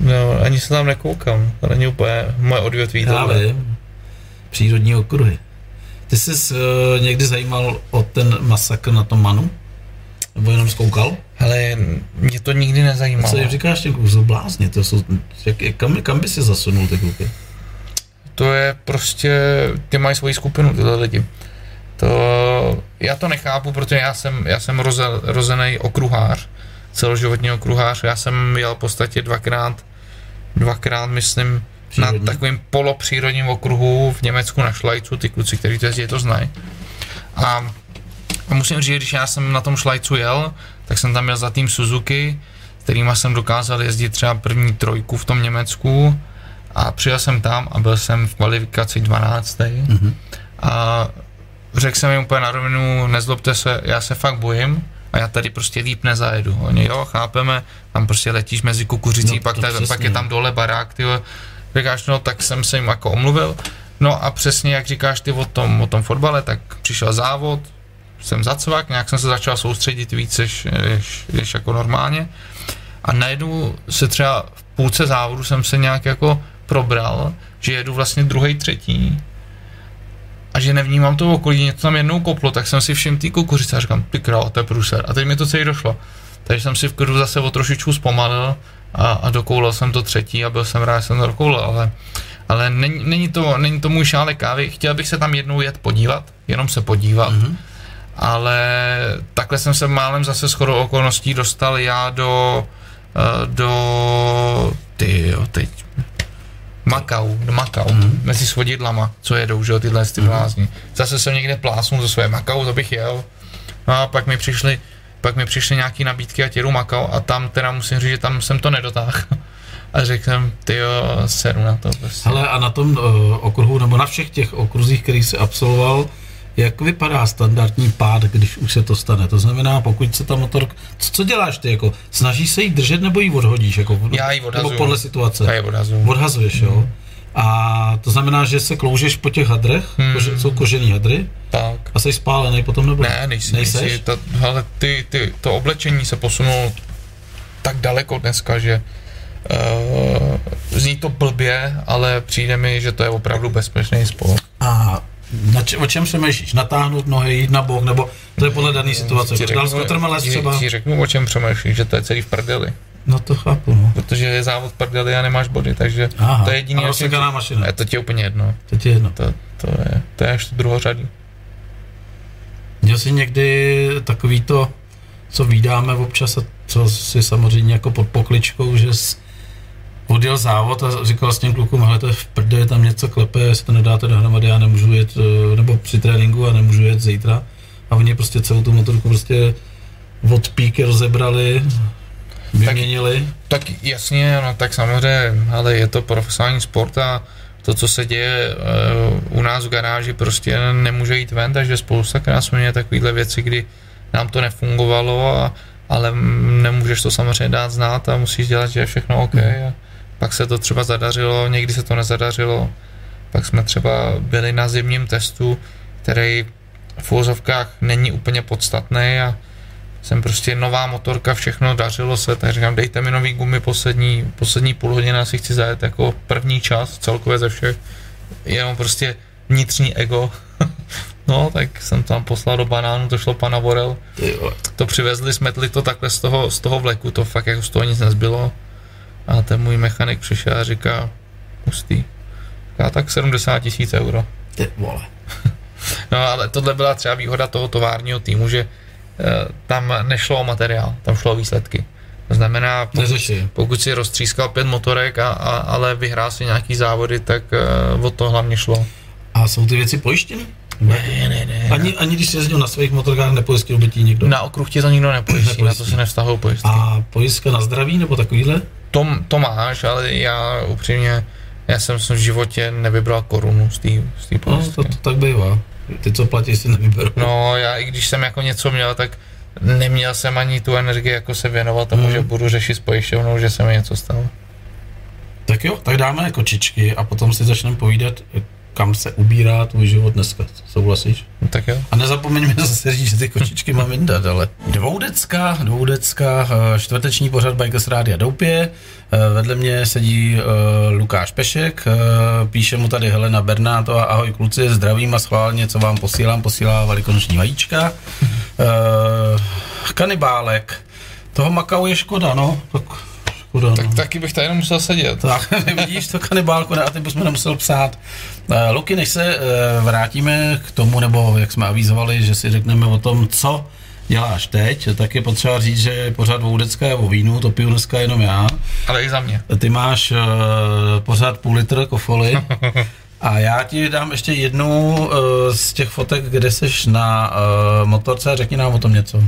No, ani se tam nekoukám. To není úplně moje odvětví. Já vím. Přírodní okruhy. Ty jsi uh, někdy zajímal o ten masakr na tom Manu? Nebo jenom zkoukal? Hele, mě to nikdy A nezajímalo. co jim říkáš těm klukům? Jsou blázni, to jsou, jak, kam, kam by si zasunul ty kluky? To je prostě, ty mají svoji skupinu, tyhle lidi. To, já to nechápu, protože já jsem, já jsem roze, rozený okruhář, celoživotní okruhář, já jsem jel v podstatě dvakrát, dvakrát, myslím, Přírodní? na takovém polopřírodním okruhu v Německu na Šlajcu, ty kluci, kteří to jezdí, to znají. A, a musím říct, když já jsem na tom Šlajcu jel, tak jsem tam jel za tým Suzuki, kterýma jsem dokázal jezdit třeba první trojku v tom Německu a přijel jsem tam a byl jsem v kvalifikaci 12. Mhm. A řekl jsem jim úplně na rovinu, nezlobte se, já se fakt bojím a já tady prostě líp nezajedu. Oni jo, chápeme, tam prostě letíš mezi kukuřicí, No, pak, ta, pak je tam dole barák, ty vole. Říkáš, no tak jsem se jim jako omluvil. No a přesně jak říkáš ty o tom, o tom fotbale, tak přišel závod, jsem zacvak, nějak jsem se začal soustředit víc, než, než, než jako normálně. A najednou se třeba v půlce závodu jsem se nějak jako probral, že jedu vlastně druhý, třetí a že nevnímám to okolí, něco tam jednou koplo, tak jsem si všiml té kukuřice a říkám, ty král, to je průser. A teď mi to celý došlo. Takže jsem si v klidu zase o trošičku zpomalil a, a dokoulal jsem to třetí a byl jsem rád, že jsem to dokoulal, ale, ale není, není, to, není to můj šálek kávy. Chtěl bych se tam jednou jet podívat, jenom se podívat, Mhm. mm-hmm. ale takhle jsem se málem zase shodou okolností dostal já do, eh, do ty jo, teď Makau, do Makau, Mhm. mm. mezi svodidlama, co jedou, že jo, tyhle ty Mhm. blázni. Zase jsem někde plásnul ze své Makau, to bych jel. No a pak mi přišly, pak mi přišly nějaký nabídky a těru Makau a tam teda musím říct, že tam jsem to nedotáhl. A řekl jsem, ty jo, seru na to prostě. Hele, a na tom uh, okruhu, nebo na všech těch okruzích, který jsi absolvoval, jak vypadá standardní pád, když už se to stane? To znamená, pokud se ta motor... Co, co děláš ty? Jako, snažíš se jí držet nebo ji odhodíš? Jako, Já ji odhazuju. Nebo podle situace? Já ji odhazuju. Odhazuješ, jo? A to znamená, že se kloužeš po těch hadrech, Hmm. kože, jsou kožený hadry, Tak. a jsi spálený potom nebo Ne, nejsi, Nejseš? nejsi. Ta, hele, ty, ty, to oblečení se posunulo tak daleko dneska, že uh, zní to blbě, ale přijde mi, že to je opravdu bezpečný sport. A na če, o čem přemýšlíš? Natáhnout nohy, jít na bok, nebo to je podle dané situace? Ti z kotrmelec ti- třeba? ti řeknu, o čem přemýšlíš, že to je celý v prdeli. No to chápu, no. Protože je závod prdeli a nemáš body, takže Aha, to je jediný, a rozsekaná mašina. je to ti úplně jedno. To ti je jedno. To, to, je, to je až to druhořadý. Měl jsi někdy takový to, co vydáme občas a co si samozřejmě jako pod pokličkou, že jsi odjel závod a říkal s těm klukům, hele, to je v prdě, tam něco klepe, jestli to nedáte dohromady, já nemůžu jet, eh, nebo při tréninku a nemůžu jet zítra. A oni prostě celou tu motorku prostě od píky rozebrali, vyměnili. Tak jasně, no tak samozřejmě, ale je to profesionální sport a to, co se děje uh, u nás v garáži, prostě nemůže jít ven, takže spousta krát jsme měli takovéhle věci, kdy nám to nefungovalo, a, ale nemůžeš to samozřejmě dát znát a musíš dělat, že je všechno OK. A pak se to třeba zadařilo, někdy se to nezadařilo. Pak jsme třeba byli na zimním testu, který v úvozovkách není úplně podstatný a jsem prostě nová motorka, všechno dařilo se, tak říkám, dejte mi nový gumy poslední, poslední půl hodiny, si chci zajet jako první čas celkově ze všech, jenom prostě vnitřní ego. no, tak jsem tam poslal do banánu, to šlo pana Vorel, to přivezli, smetli to takhle z toho, z toho vleku, to fakt jako z toho nic nezbylo. A ten můj mechanik přišel a říká, hustý. Já tak 70 tisíc euro. Ty vole. No ale tohle byla třeba výhoda toho továrního týmu, že tam nešlo o materiál, tam šlo o výsledky. To znamená, pokud, pokud si roztřískal pět motorek, a, a, ale vyhrál si nějaký závody, tak uh, o to hlavně šlo. A jsou ty věci pojištěny? Ne, ne, ne. Ani, ani když jsi jezdil na svých motorkách, nepojistil by ti nikdo? Na okruh ti to nikdo nepojistí, na to Nepojistí. se nevztahují pojistky. A pojistka na zdraví nebo takovýhle? To, to máš, ale já upřímně, já jsem v životě nevybral korunu z té té No, pojistky. to, to tak bývá. Ty, co platí, si nevyberou. No, já i když jsem jako něco měl, tak neměl jsem ani tu energii, jako se věnovat tomu, Hmm. že budu řešit s pojišťovnou, že se mi něco stalo. Tak jo, tak dáme kočičky a potom si začneme povídat, kam se ubírá tvůj život dneska. Souhlasíš? No, tak jo. A nezapomeňme zase říct, že ty kočičky mám vyndat, ale dvoudecka, dvoudecka, eh, čtvrteční pořad Bikers Rádia Doupě. Eh, Vedle mě sedí eh, Lukáš Pešek, píše mu tady Helena Bernátová, ahoj kluci, zdravím a schválně, co vám posílám, posílá velikonoční vajíčka. Kanibálek, toho Makau je škoda, no, tak škoda, no. Tak taky bych tady musel sedět. Tak, vidíš to kanibálku, ne, a ty bychom nemusel psát. Uh, Luky, než se uh, vrátíme k tomu, nebo jak jsme avizovali, že si řekneme o tom, co děláš teď, tak je potřeba říct, že pořád Voudecka je o vínu, to piju dneska jenom já. Ale i za mě. Ty máš uh, pořád půl litr kofoly. A já ti dám ještě jednu uh, z těch fotek, kde seš na uh, motorce, řekni nám o tom něco.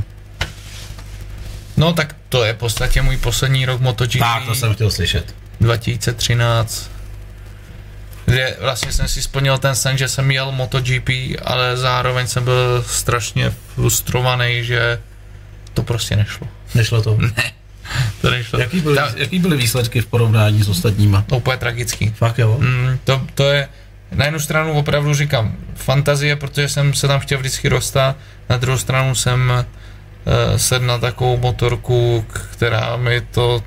No tak to je v podstatě můj poslední rok MotoGP Tak, to jsem chtěl slyšet. 2013, kde vlastně jsem si splnil ten sen, že jsem jel MotoGP, ale zároveň jsem byl strašně frustrovaný, že to prostě nešlo. Nešlo to. To nešlo. Jaký byly, Ta- jaký byly výsledky v porovnání s ostatníma? To úplně tragický. Fakt jo? Mm, to, to je, na jednu stranu opravdu říkám, fantazie, protože jsem se tam chtěl vždycky dostat, na druhou stranu jsem sedl na takovou motorku, která mi to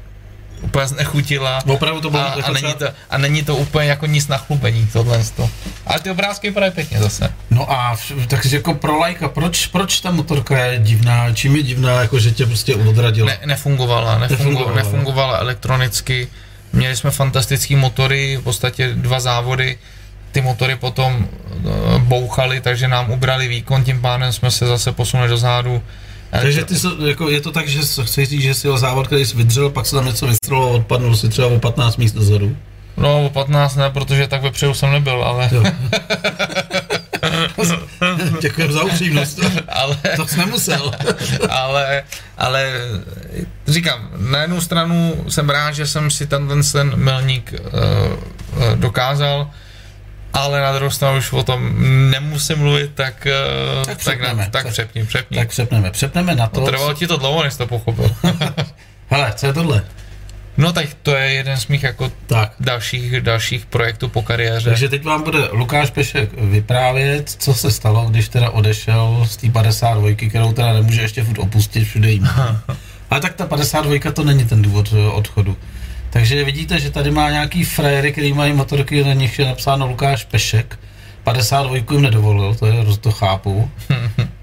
úplně znechutila. Opravdu to bylo A, jako a, není to, a není to úplně jako nic na chlubení, tohle. To. Ale ty obrázky vypadají pěkně zase. No a takže jako pro lajka, proč, proč ta motorka je divná, čím je divná, jako že tě prostě odradila? Ne, nefungovala, nefungovala, Nefungovala. nefungovala elektronicky. Měli jsme fantastický motory, v podstatě dva závody. Ty motory potom eh, bouchaly, takže nám ubrali výkon, tím pádem jsme se zase posunuli do zádu. Takže ty, se- jako, je to tak, že chceš říct, že si jel závod, který jsi vydřel, pak se tam něco vystřelilo, odpadnul si třeba o 15 míst dozadu. No, o 15 ne, protože tak vepředu jsem nebyl, ale, Jo. Děkujem za upřímnost. ale, To jsi nemusel. ale, ale říkám, na jednu stranu jsem rád, že jsem si ten, ten, ten milník uh, dokázal. Ale na druhou stranu už o tom nemusím mluvit, tak, eh, Tak tak, přepneme. tak, tak Tak- přepni, přepni. Tak přepneme. Přepneme na to. No, trvalo ti to dlouho, než to pochopil. Hele, co je tohle? no tak to je jeden z mých jako Tak. dalších, dalších projektů po kariéře. Takže teď vám bude Lukáš Pešek vyprávět, co se stalo, když teda odešel z té 52, kterou teda nemůže ještě furt opustit, všude jí má. Ale tak ta 52 to není ten důvod eh, odchodu. Takže vidíte, že tady má nějaký frajery, který mají motorky, na nich je napsáno Lukáš Pešek. 52 jim nedovolil, to, je, to chápu.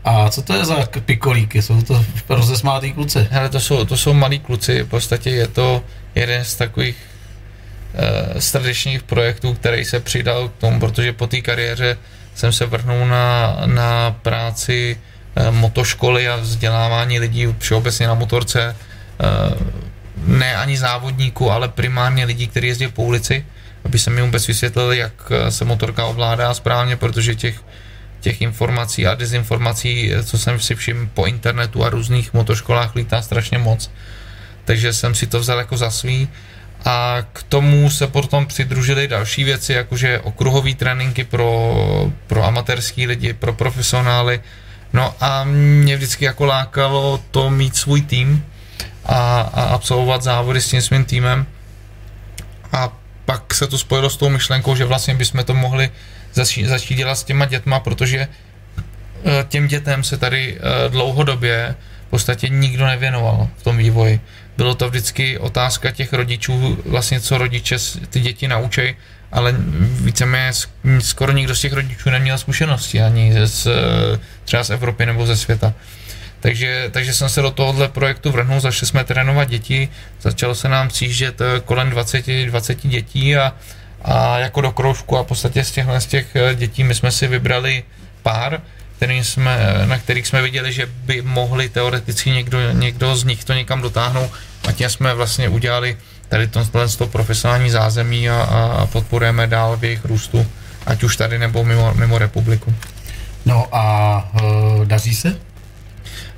A co to je za pikolíky? Jsou to rozesmátý kluci? Hele, to jsou, to jsou malí kluci, v podstatě je to jeden z takových uh, srdečních projektů, který se přidal k tomu, protože po té kariéře jsem se vrhnul na, na práci uh, motoškoly a vzdělávání lidí všeobecně na motorce. Uh, ne ani závodníků, ale primárně lidí, kteří jezdí po ulici, aby se mi vůbec vysvětlili, jak eh, se motorka ovládá správně, protože těch těch informací a dezinformací, co jsem si všiml po internetu a různých motoškolách lítá strašně moc. Takže jsem si to vzal jako za svý. A k tomu se potom přidružily další věci, jakože okruhové tréninky pro, pro amatérský lidi, pro profesionály. No a mě vždycky jako lákalo to mít svůj tým a, a absolvovat závody s tím svým týmem. A pak se to spojilo s tou myšlenkou, že vlastně bychom to mohli začít, začít dělat s těma dětma, protože eh, těm dětem se tady eh, dlouhodobě v podstatě nikdo nevěnoval v tom vývoji. Bylo to vždycky otázka těch rodičů, vlastně co rodiče ty děti naučej, ale víceméně sk- skoro nikdo z těch rodičů neměl zkušenosti ani z, třeba z Evropy nebo ze světa. Takže, takže jsem se do tohohle projektu vrhnul, začali jsme trénovat děti, začalo se nám přijíždět eh, kolem 20, 20 dětí a, a jako do kroužku a v podstatě z těchhle z těch eh, dětí my jsme si vybrali pár, který jsme, na kterých jsme viděli, že by mohli teoreticky někdo, někdo z nich to někam dotáhnout a tím jsme vlastně udělali tady tohle to profesionální zázemí a, a podporujeme dál v jejich růstu, ať už tady nebo mimo, mimo republiku. No a uh, daří se?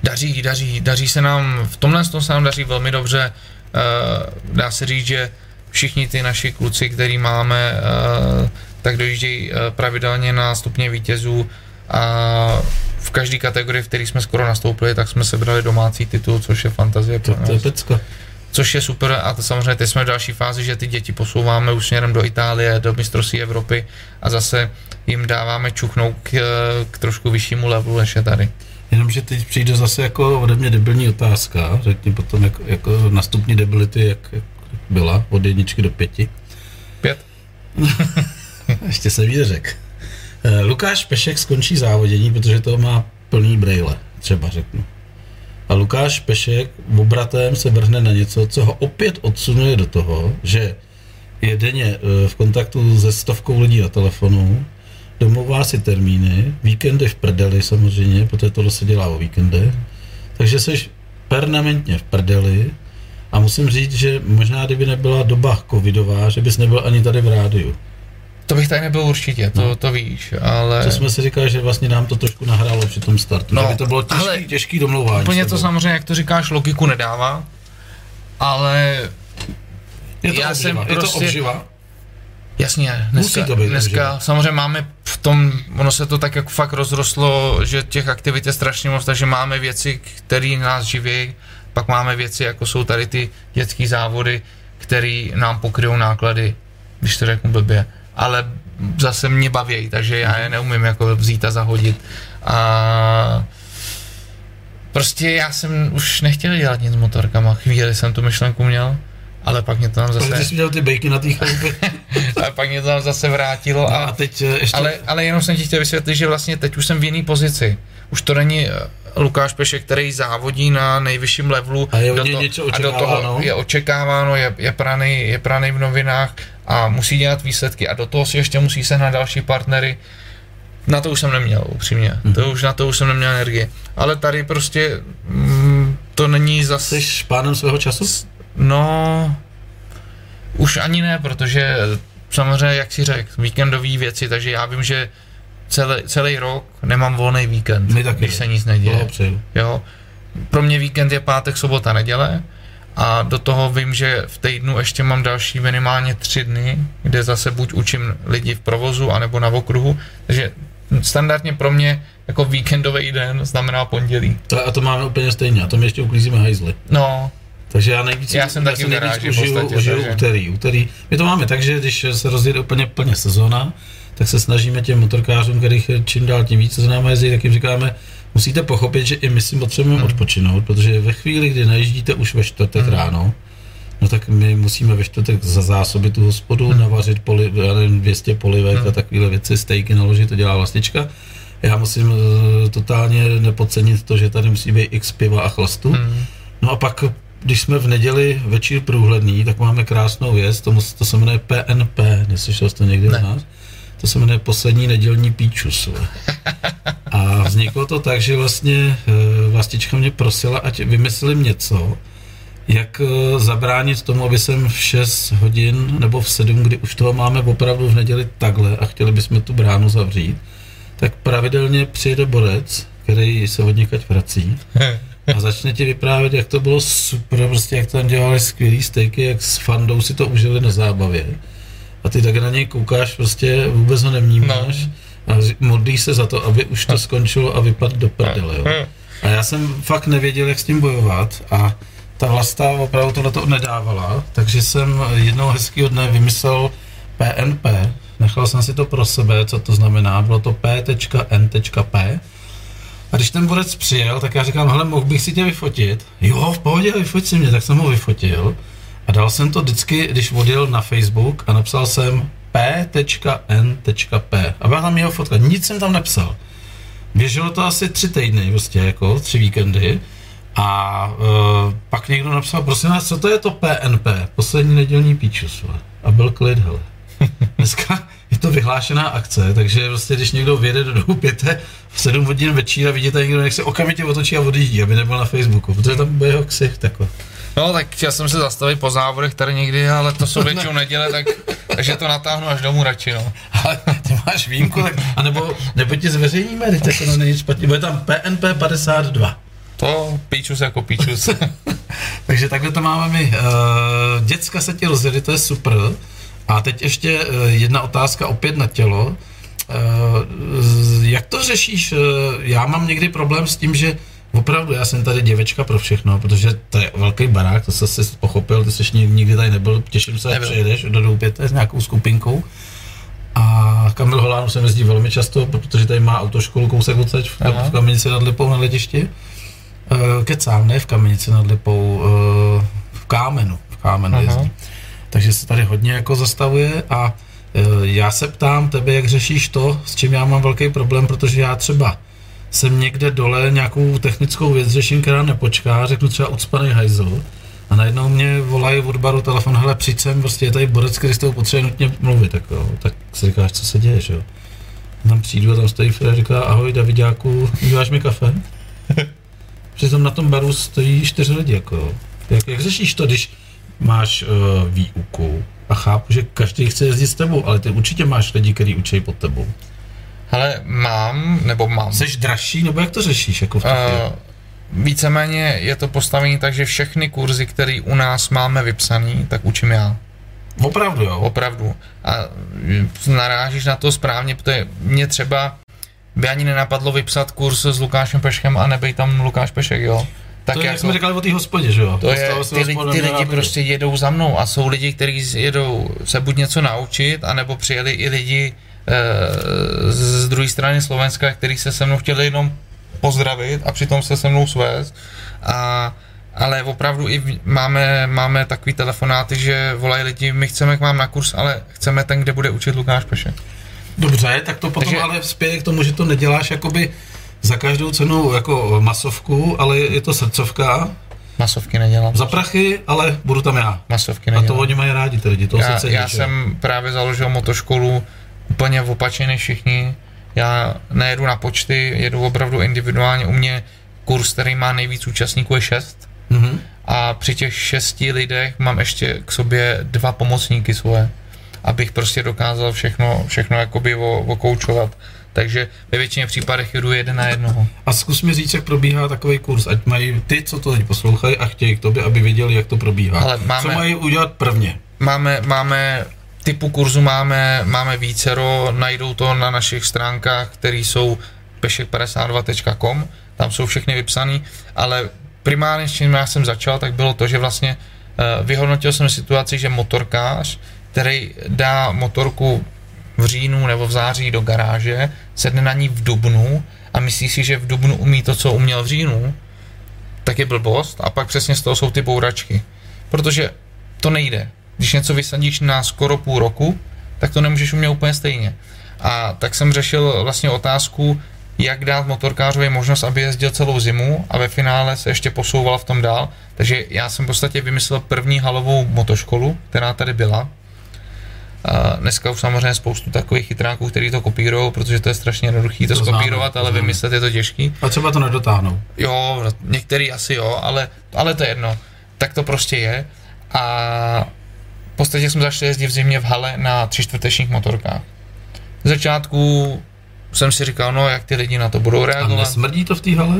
Daří, daří, daří se nám, v tomhle tom se nám daří velmi dobře. Uh, dá se říct, že všichni ty naši kluci, který máme, uh, tak dojíždějí uh, pravidelně na stupně vítězů a v každé kategorii, v které jsme skoro nastoupili, tak jsme sebrali domácí titul, což je fantazie To, to je nás. pecka. Což je super a to samozřejmě teď jsme v další fázi, že ty děti posouváme už směrem do Itálie, do mistrovství Evropy a zase jim dáváme čuchnout k, k trošku vyššímu levelu, než je tady. Jenomže teď přijde zase jako ode mě debilní otázka, řekni potom jako, jako na stupni debility, jak, jak byla, od jedničky do pěti. Pět. Ještě se ví řek. Eh, Lukáš Pešek skončí závodění, protože to má plný brejle, třeba řeknu. A Lukáš Pešek obratem se vrhne na něco, co ho opět odsunuje do toho, že je denně eh, v kontaktu se stovkou lidí na telefonu, domlouvá si termíny, víkendy v prdeli samozřejmě, protože tohle se dělá o víkendech, takže jsi permanentně v prdeli a musím říct, že možná kdyby nebyla doba covidová, že bys nebyl ani tady v rádiu. To bych tady nebyl určitě, to, No. to víš, ale To jsme si říkali, že vlastně nám to trošku nahrálo při tom startu, No, že by to bylo těžký, ale těžký domlouvání. úplně to samozřejmě, jak to říkáš, logiku nedává, ale je to já jsem obživa, je to prostě- obživa. Jasně, dneska, Musí to být dneska obživa. samozřejmě máme v tom, ono se to tak jak fakt rozrostlo, že těch aktivit je strašně moc, takže máme věci, které nás živí, pak máme věci, jako jsou tady ty dětské závody, které nám pokryjou náklady, když to řeknu blbě, ale zase mě baví, takže já je neumím jako vzít a zahodit. A prostě já jsem už nechtěl dělat nic s motorkama, chvíli jsem tu myšlenku měl, ale pak mě to tam Protože zase, jsi měl ty bejky na té chalupě. ale pak mě to tam zase vrátilo No a a teď eh, ještě... ale, ale jenom jsem ti chtěl vysvětlit, že vlastně teď už jsem v jiné pozici. Už to není eh, Lukáš Pešek, který závodí na nejvyšším levelu. A je do to- něco a do toho je očekáváno, je, je, praný, je praný v novinách a musí dělat výsledky. A do toho si ještě musí sehnat další partnery. Na to už jsem neměl, upřímně. Mhm. To už na to už jsem neměl energii. Ale tady prostě mm, to není zase... Jsi pánem svého času? No, už ani ne, protože samozřejmě, jak si řekl, víkendové věci, takže já vím, že celý, celý rok nemám volný víkend, My taky když se nic neděje. Jo. Pro mě víkend je pátek, sobota, neděle A do toho vím, že v týdnu ještě mám další minimálně tři dny, kde zase buď učím lidi v provozu, anebo na okruhu. Takže standardně pro mě jako víkendový den znamená pondělí. To, a to máme úplně stejně, a to my ještě uklízíme hajzly. No, Takže já nejvíc, Já jsem taky v nejvíc užiju, podstatě, užiju takže- úterý. úterý. My to máme tak, že když se rozjede úplně plně sezóna, tak se snažíme těm motorkářům, kterých čím dál tím víc, co za náma jezdí, tak jim říkáme, musíte pochopit, že i my si potřebujeme Hmm. odpočinout, protože ve chvíli, kdy najíždíte už ve čtvrtek Hmm. ráno, no tak my musíme ve čtvrtek za zásoby tu hospodu, Hmm. navařit poli, já nevím, 200 polivek Hmm. a takovéhle věci, stejky naložit, to dělá vlastička. Já musím eh, totálně nepodcenit to, že tady musí být x piva a chlastu. hmm. No a pak, když jsme v neděli večír průhledný, tak máme krásnou věc, to, to se jmenuje PNP, neslyšel jsi to někdy Ne. od nás? To se jmenuje poslední nedělní píčus. A vzniklo to tak, že vlastně eh, vlastička mě prosila, ať vymyslím něco, jak eh, zabránit tomu, aby jsem v 6 hodin nebo v 7, kdy už toho máme opravdu v neděli takhle a chtěli bychom tu bránu zavřít, tak pravidelně přijede borec, který se od někaď vrací a začne ti vyprávět, jak to bylo super, prostě jak tam dělali skvělý stejky, jak s fandou si to užili na zábavě. A ty tak na něj koukáš, prostě vůbec ho nevnímáš. A ři- modlíš se za to, aby už to skončilo a vypadl do prdele, jo. A já jsem fakt nevěděl, jak s tím bojovat. A ta vlasta opravdu tohle to nedávala, takže jsem jednoho hezkého dne vymyslel PNP, nechal jsem si to pro sebe, co to znamená, bylo to P.N.P. A když ten borec přijel, tak já říkám, hele, mohl bych si tě vyfotit? Jo, v pohodě, vyfoť si mě, tak jsem ho vyfotil. A dal jsem to vždycky, když odjel na Facebook a napsal jsem P.N.P. A byla tam jeho fotka, nic jsem tam nepsal. Běželo to asi tři týdny, prostě jako tři víkendy. A uh, pak někdo napsal, prosím vás, co to je to PNP? Poslední nedělní píčus. A byl klid, hele. Dneska je to vyhlášená akce, takže prostě, když někdo vyjede do domu pěte v 7 hodin večír a vidíte někdo, jak se okamžitě otočí a odjíždí, aby nebyl na Facebooku, protože tam bude jeho ksicht, jako. No, tak chtěl jsem se zastavit po závodech tady někdy, ale to jsou většinou neděle, tak, takže to natáhnu až domů radši, no. Ale ty máš výjimku, tak, a nebo, ti zveřejníme, teď to není špatně, bude tam PNP 52. To píčus jako píčus. Takže takhle to máme my. Uh, děcka se ti rozjeli, to je super. A teď ještě uh, jedna otázka opět na tělo. Uh, jak to řešíš? Uh, já mám někdy problém s tím, že opravdu já jsem tady děvečka pro všechno, protože to je velký barák, to se si pochopil, ty jsi ni- nikdy tady nebyl, těším se, až Nebyl. přijedeš do Doupěte s nějakou skupinkou. A Kamil Holán sem jezdí velmi často, protože tady má autoškolu kousek odsaď v, Aha. v Kamenici nad Lipou na letišti. Kecám, ne v Kamenici nad Lipou, v Kámenu, v Kámenu Aha. jezdí. Takže se tady hodně jako zastavuje a uh, já se ptám tebe, jak řešíš to, s čím já mám velký problém, protože já třeba jsem někde dole nějakou technickou věc řeším, která nepočká, řeknu třeba ucpaný hajzl a najednou mě volají od baru telefon, hele přijď sem, prostě je tady borec, který s tebou potřebuje nutně mluvit, tak, jo. tak si říkáš, co se děje, že jo. Tam přijdu a tam stojí Fred a říká, ahoj Davidáku, uděláš mi kafe? Přitom na tom baru stojí čtyři lidi, jako. Jak, jak řešíš to, když máš uh, výuku a chápu, že každý chce jezdit s tebou, ale ty určitě máš lidi, kteří učí pod tebou. Hele, mám, nebo mám. Jsi dražší, nebo jak to řešíš? Jako v? Uh, víceméně je to postavení tak, že všechny kurzy, které u nás máme vypsaný, tak učím já. Opravdu, jo. Opravdu. A mm, narážíš na to správně, protože mě třeba by ani nenapadlo vypsat kurz s Lukášem Peškem a nebej tam Lukáš Pešek, jo. Tak to je, jak jako, jsme říkali o té hospodě, že jo? to je, ty, lidi, ty lidi prostě jedou za mnou a jsou lidi, kteří jedou se buď něco naučit, anebo přijeli i lidi e, z druhé strany Slovenska, kteří se se mnou chtěli jenom pozdravit a přitom se se mnou svést. A, ale opravdu i máme, máme takový telefonáty, že volají lidi, my chceme k vám na kurz, ale chceme ten, kde bude učit Lukáš Pešek. Dobře, tak to potom Takže- ale spěje k tomu, že to neděláš jakoby za každou cenu jako masovku, ale je to srdcovka, Masovky nedělám. za prachy, ale budu tam já. Masovky A to nedělám. oni mají rádi, ty lidi, to já, se cení, já že jsem právě založil motoškolu úplně opačně než všichni. Já nejedu na počty, jedu opravdu individuálně. U mě kurz, který má nejvíc účastníků, je šest. Mhm. A při těch šesti lidech mám ještě k sobě dva pomocníky svoje, abych prostě dokázal všechno, všechno jakoby o- okoučovat. Takže ve většině případech jedu jeden na jednoho. A zkus mi říct, jak probíhá takový kurz, ať mají ty, co to teď poslouchají a chtějí k tobě, aby věděli, jak to probíhá. Ale máme- Co mají udělat prvně? Máme, máme typu kurzu máme, máme vícero, najdou to na našich stránkách, které jsou pešek52.com, tam jsou všechny vypsané, ale primárně s čím já jsem začal, tak bylo to, že vlastně uh, vyhodnotil jsem situaci, že motorkář, který dá motorku v říjnu nebo v září do garáže, sedne na ní v dubnu a myslí si, že v dubnu umí to, co uměl v říjnu, tak je blbost a pak přesně z toho jsou ty bouračky. Protože to nejde. Když něco vysadíš na skoro půl roku, tak to nemůžeš umět úplně stejně. A tak jsem řešil vlastně otázku, jak dát motorkářovi možnost, aby jezdil celou zimu a ve finále se ještě posouval v tom dál. Takže já jsem v podstatě vymyslel první halovou motoškolu, která tady byla. A dneska už samozřejmě spoustu takových chytráků, kteří to kopírují, protože to je strašně jednoduché to, To skopírovat, ale znám. vymyslet je to těžký. A třeba to nedotáhnou. Jo, některý asi jo, ale, ale to je jedno. Tak to prostě je. A v podstatě jsme začali jezdit v zimě v hale na tři čtvrtečních motorkách. Z začátku jsem si říkal, no jak ty lidi na to budou A reagovat. nesmrdí to v té hale?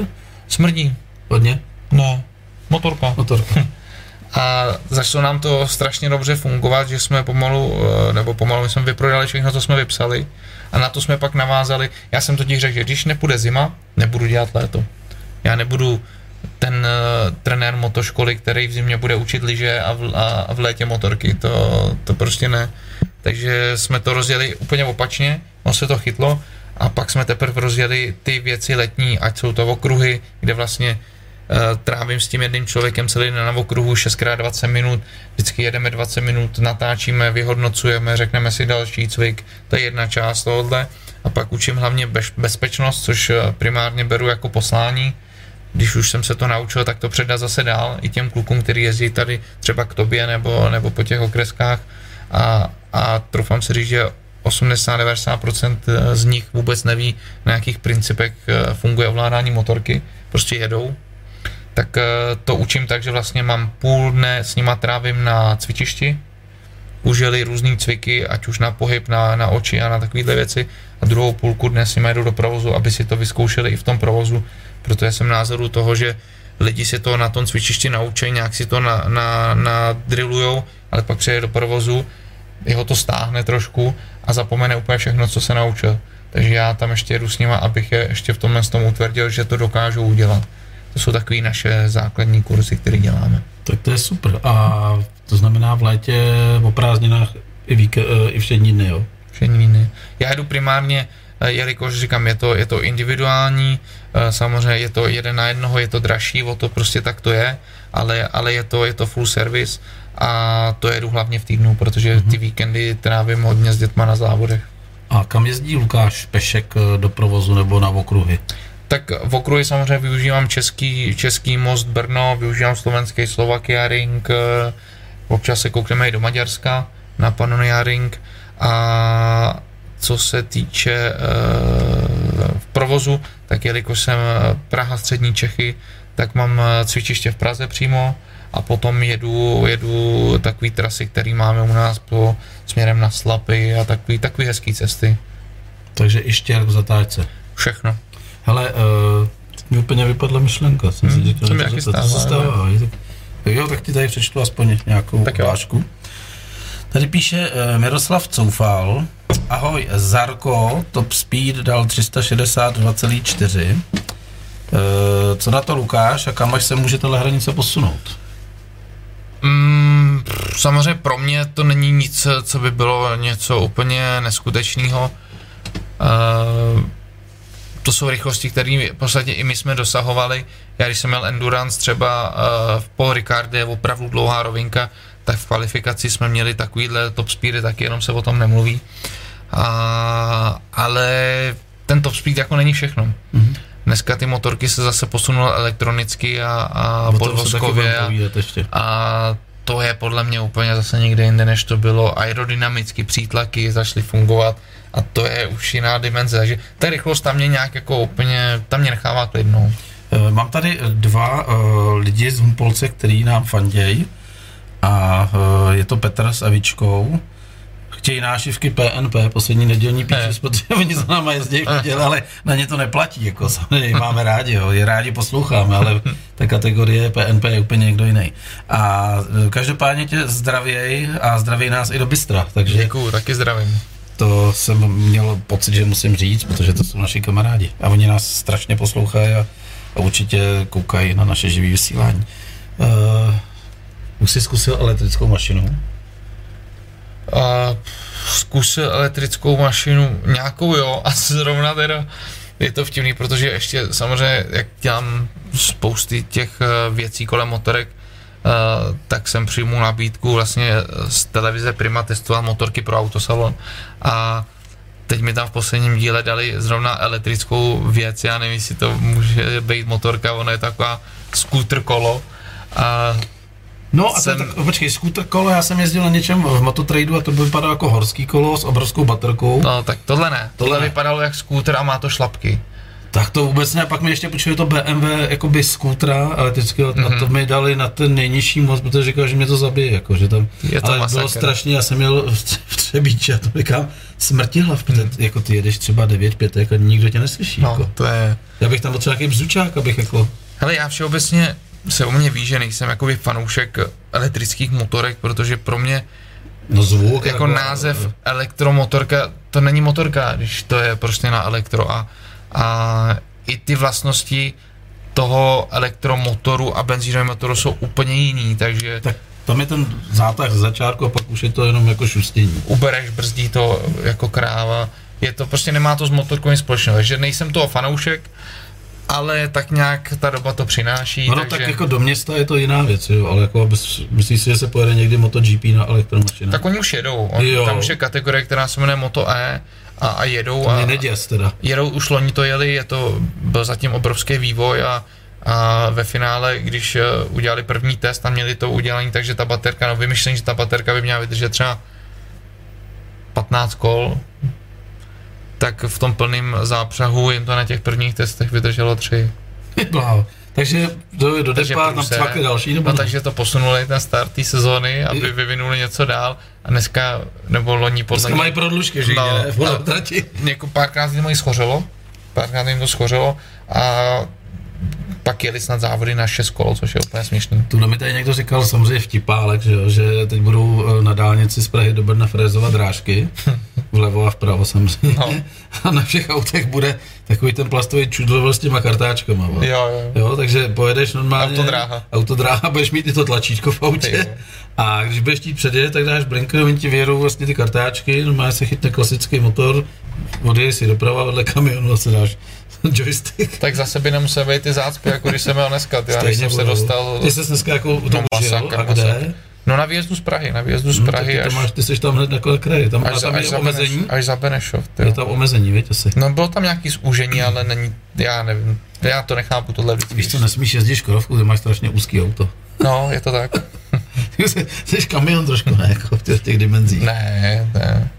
Smrdí. Hodně? No, motorka. Motorka. A začalo nám to strašně dobře fungovat, že jsme pomalu, eh, nebo pomalu jsme vyprodali všechno, co jsme vypsali a na to jsme pak navázali. Já jsem totiž řekl, že když nepůjde zima, nebudu dělat léto. Já nebudu ten uh, trenér motoškoly, který v zimě bude učit lyže a v, a, a v létě motorky, to, to prostě ne. Takže jsme to rozjeli úplně opačně, on se to chytlo a pak jsme teprve rozjeli ty věci letní, ať jsou to okruhy, kde vlastně trávím s tím jedným člověkem celý den na okruhu 6x20 minut, vždycky jedeme 20 minut, natáčíme, vyhodnocujeme, řekneme si další cvik, to je jedna část tohohle. A pak učím hlavně bez, bezpečnost, což eh, primárně beru jako poslání, když už jsem se to naučil, tak to předat zase dál i těm klukům, kteří jezdí tady třeba k tobě nebo, nebo po těch okreskách. A, a troufám si říct, že 80-90% z nich vůbec neví, na jakých principech eh, funguje ovládání motorky, prostě jedou. Tak eh, to učím tak, že vlastně mám půl dne s nima trávím na cvičišti, užili různý cviky, ať už na pohyb, na, na oči a na takovéhle věci a druhou půlku dne si jdu do provozu, aby si to vyzkoušeli i v tom provozu, protože jsem názoru toho, že lidi si to na tom cvičišti naučí, nějak si to na, na, nadrillujou, ale pak přijde do provozu, jeho to stáhne trošku a zapomene úplně všechno, co se naučil. Takže já tam ještě jedu s nima, abych je ještě v tomhle tom utvrdil, že to dokážou udělat. To jsou takové naše základní kurzy, které děláme. Tak to je super. A to znamená v létě o prázdninách i, víke, i všední dny, jo? Všední dny. Já jedu primárně, eh, jelikož říkám, je to, je to individuální, eh, samozřejmě je to jeden na jednoho, je to dražší, o to prostě tak to je, ale, ale je, to, je to full service a to jedu hlavně v týdnu, protože ty víkendy trávím hodně s dětma na závodech. A kam jezdí Lukáš Pešek do provozu nebo na okruhy? Tak v okruhu samozřejmě využívám český, český most Brno, využívám slovenský Slovakia Ring, eh, občas se koukneme i do Maďarska na Pannonia Ring a co se týče e, v provozu, tak jelikož jsem eh, Praha, střední Čechy, tak mám eh, cvičiště v Praze přímo a potom jedu, jedu takový trasy, které máme u nás po směrem na Slapy a takový, takový hezký cesty. Takže i štěrk v zatáčce. Všechno. Hele, uh, mi úplně vypadla myšlenka. Jsem Hmm, si říkal, že taky to, to se stává, stává. to- Jo, tak ti tady přečtu aspoň nějakou Tak vážku. Tady píše uh, Miroslav Coufal. Ahoj, Zarko, top speed dal 362,4. Uh, co na to Lukáš a kam až se může tahle hranice posunout? Mm, samozřejmě pro mě to není nic, co by bylo něco úplně neskutečného. Uh, to jsou rychlosti, které v podstatě i my jsme dosahovali. Já když jsem měl endurance třeba uh, v Paul Ricard je opravdu dlouhá rovinka, tak v kvalifikaci jsme měli takovýhle top speedy, taky jenom se o tom nemluví. A, ale ten top speed jako není všechno. Mhm. Dneska ty motorky se zase posunuly elektronicky a, a podvozkově a, a to je podle mě úplně zase někde jinde, než to bylo. Aerodynamicky přítlaky začaly fungovat a to je už jiná dimenze. Takže ta rychlost tam mě nějak jako úplně, tam mě nechává klidnou. Eh, Mám tady dva uh, lidi z Humpolce, který nám fandějí a uh, je to Petr s Evičkou. chtějí nášivky PNP, poslední nedělní píčus, protože oni za náma jezdí v neděli, ale na ně to neplatí, jako samozřejmě máme rádi, jo, je rádi posloucháme, ale ta kategorie PNP je úplně někdo jiný. A e, každopádně tě zdravěj a zdraví nás i do Bystra, takže Děkuju, taky zdravím. To jsem měl pocit, že musím říct, protože to jsou naši kamarádi a oni nás strašně poslouchají a, a určitě koukají na naše živý vysílání. Uh, už jsi zkusil elektrickou mašinu? A zkusil elektrickou mašinu, nějakou jo, a zrovna teda je to vtipný, protože ještě samozřejmě, jak dělám spousty těch eh, věcí kolem motorek, Uh, tak jsem přijmul nabídku vlastně z televize Prima testovat motorky pro autosalon a teď mi tam v posledním díle dali zrovna elektrickou věc, já nevím, jestli to může být motorka, ono je taková scooter kolo a No a Jsem- tak, počkej, scooter kolo, já jsem jezdil na něčem v mototradu a to by vypadalo jako horský kolo s obrovskou baterkou. no tak tohle ne, tohle, Tohle ne. vypadalo jak scooter a má to šlapky. Tak to vůbec ne, pak mi ještě počuli to BMW jakoby skútra elektrického mm-hmm. Mhm. a to mi dali na ten nejnižší moc, protože říkal, že mě to zabije, jako, že tam, Je to ale masakr. bylo strašně, já jsem měl v, Třebíči a to říkám, smrtihlav, protože jako ty jedeš třeba 9 5 a nikdo tě neslyší, Mhm. No, jako. to je... Já bych tam potřeboval nějaký bzučák, abych jako, Hele, já všeobecně se o mě ví, že nejsem jakoby fanoušek elektrických motorek, protože pro mě no zvuk. jako název elektromotorka, to není motorka, když to je prostě na elektro a, a i ty vlastnosti toho elektromotoru a benzínového motoru jsou úplně jiný, takže Tak tam je ten zátah z začátku a pak už je to jenom jako šustění. ubereš, brzdí to jako kráva, je to prostě nemá to s motorkou nic společného, takže nejsem toho fanoušek, ale tak nějak ta doba to přináší, No, no takže... tak jako do města je to jiná věc, jo, ale jako bez, myslíš si, že se pojede někdy MotoGP na elektromašinách? Tak oni už jedou, on, Jo. tam už je kategorie, která se jmenuje Moto E a, a jedou to a neděs teda. jedou, už loni to jeli, je to, byl zatím obrovský vývoj a, a ve finále, když eh, udělali první test a měli to udělání, takže ta baterka, no vymyšlení, že ta baterka by měla vydržet třeba 15 kol, tak v tom plném zápřahu jim to na těch prvních testech vydrželo 3. Bláho. Takže do, do Takže depa tam cvakli další, nebo No takže to posunuli ten start té sezóny, aby vyvinuli něco dál. A dneska, nebo loni podle Dneska mají prodlužky, že No, no, něko, párkrát jim schořelo, párkrát jim to schořelo. A pak jeli snad závody na 6 kol, což je úplně směšný. Tuhle mi tady někdo říkal samozřejmě vtipálek, že, jo, že teď budou eh, na dálnici z Prahy do Brna frezovat drážky, vlevo a vpravo samozřejmě. No. A na všech autech bude takový ten plastový čudlo s těma kartáčkama. Jo. Jo, jo. Takže pojedeš normálně. Autodráha. Autodráha, budeš mít i to tlačítko v autě. jo. A když budeš chtít předjet, tak dáš blinker, oni ti věrou vlastně ty kartáčky, normálně se chytne klasický motor, odjej si doprava vedle kamionu a se dáš joystick. Tak zase by nemusel být ty zácpy, jako když jsem měl dneska. Ty, já jsem se dostal... Ty jsi dneska jako to No, masakr, a kde? masakr. No na výjezdu z Prahy, na výjezdu z No, Prahy ty, až, to máš, ty jsi tam hned na kraji, tam, až, tam až, je za omezení, Beneš, až za Benešov. ty je tam omezení, víš asi. No bylo tam nějaký zúžení, ale není, já nevím, já to nechápu tohle víc. Víš co, nesmíš jezdit škodovku, ty máš strašně úzký auto. No, je to tak. Ty jsi, jsi kamion trošku, ne, jako v těch, těch dimenzích. Ne, ne.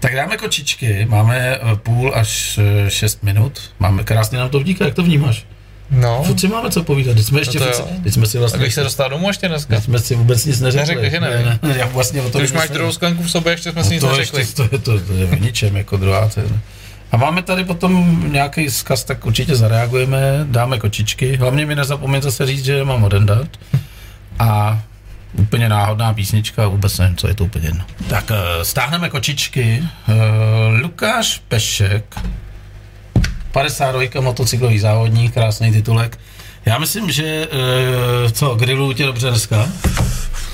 Tak dáme kočičky, máme eh, půl až eh, šest minut, máme krásně nám to vdíká, jak to vnímáš? No, Furt si máme co povídat, teď jsme ještě, no teď jsme si a vlastně, když se dostal domů ještě dneska? teď jsme si vůbec nic neřekli. Neřekli, že ne? ne, ne, já vlastně o tom Ty už nic máš nevím. druhou sklenku v sobě, ještě jsme si No nic to, neřekli. ještě, to, je, to, to je v ničem, jako druhá. To je, a máme tady potom nějaký zkaz, tak určitě zareagujeme, dáme kočičky. Hlavně mi nezapomeňte se říct, že mám odendat. A úplně náhodná písnička, vůbec nevím, co je to úplně jedno. Tak eh, stáhneme kočičky. Eh, Lukáš Pešek, 52 motocyklový závodník, krásný titulek. Já myslím, že eh, co, grilluju tě dobře dneska?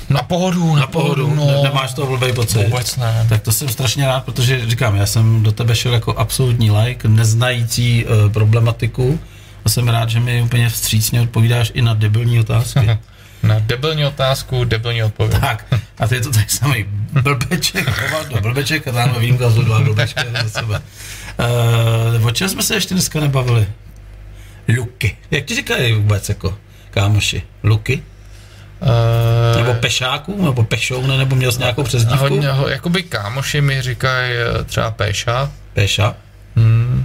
Na pohodu, na, Na pohodu, no. ne, nemáš to blbej pocit? Vůbec ne. Tak to jsem strašně rád, protože říkám, já jsem do tebe šel jako absolutní like, neznající uh, problematiku a jsem rád, že mi úplně vstřícně odpovídáš i na debilní otázky. Na debilní otázku, debilní odpověď. tak, a ty je to tady samý blbeček, hovado, blbeček a tam výjimka z dva blbečky za sebe. Uh, o čem jsme se ještě dneska nebavili? Luky. Jak ti říkají vůbec jako kámoši? Luky? Uh, Nebo pešáků? Nebo pešoune? Nebo měl jsi nějakou přezdívku? hodně, ho, jakoby kámoši mi říkají eh, třeba Péša. Peša? Hmm.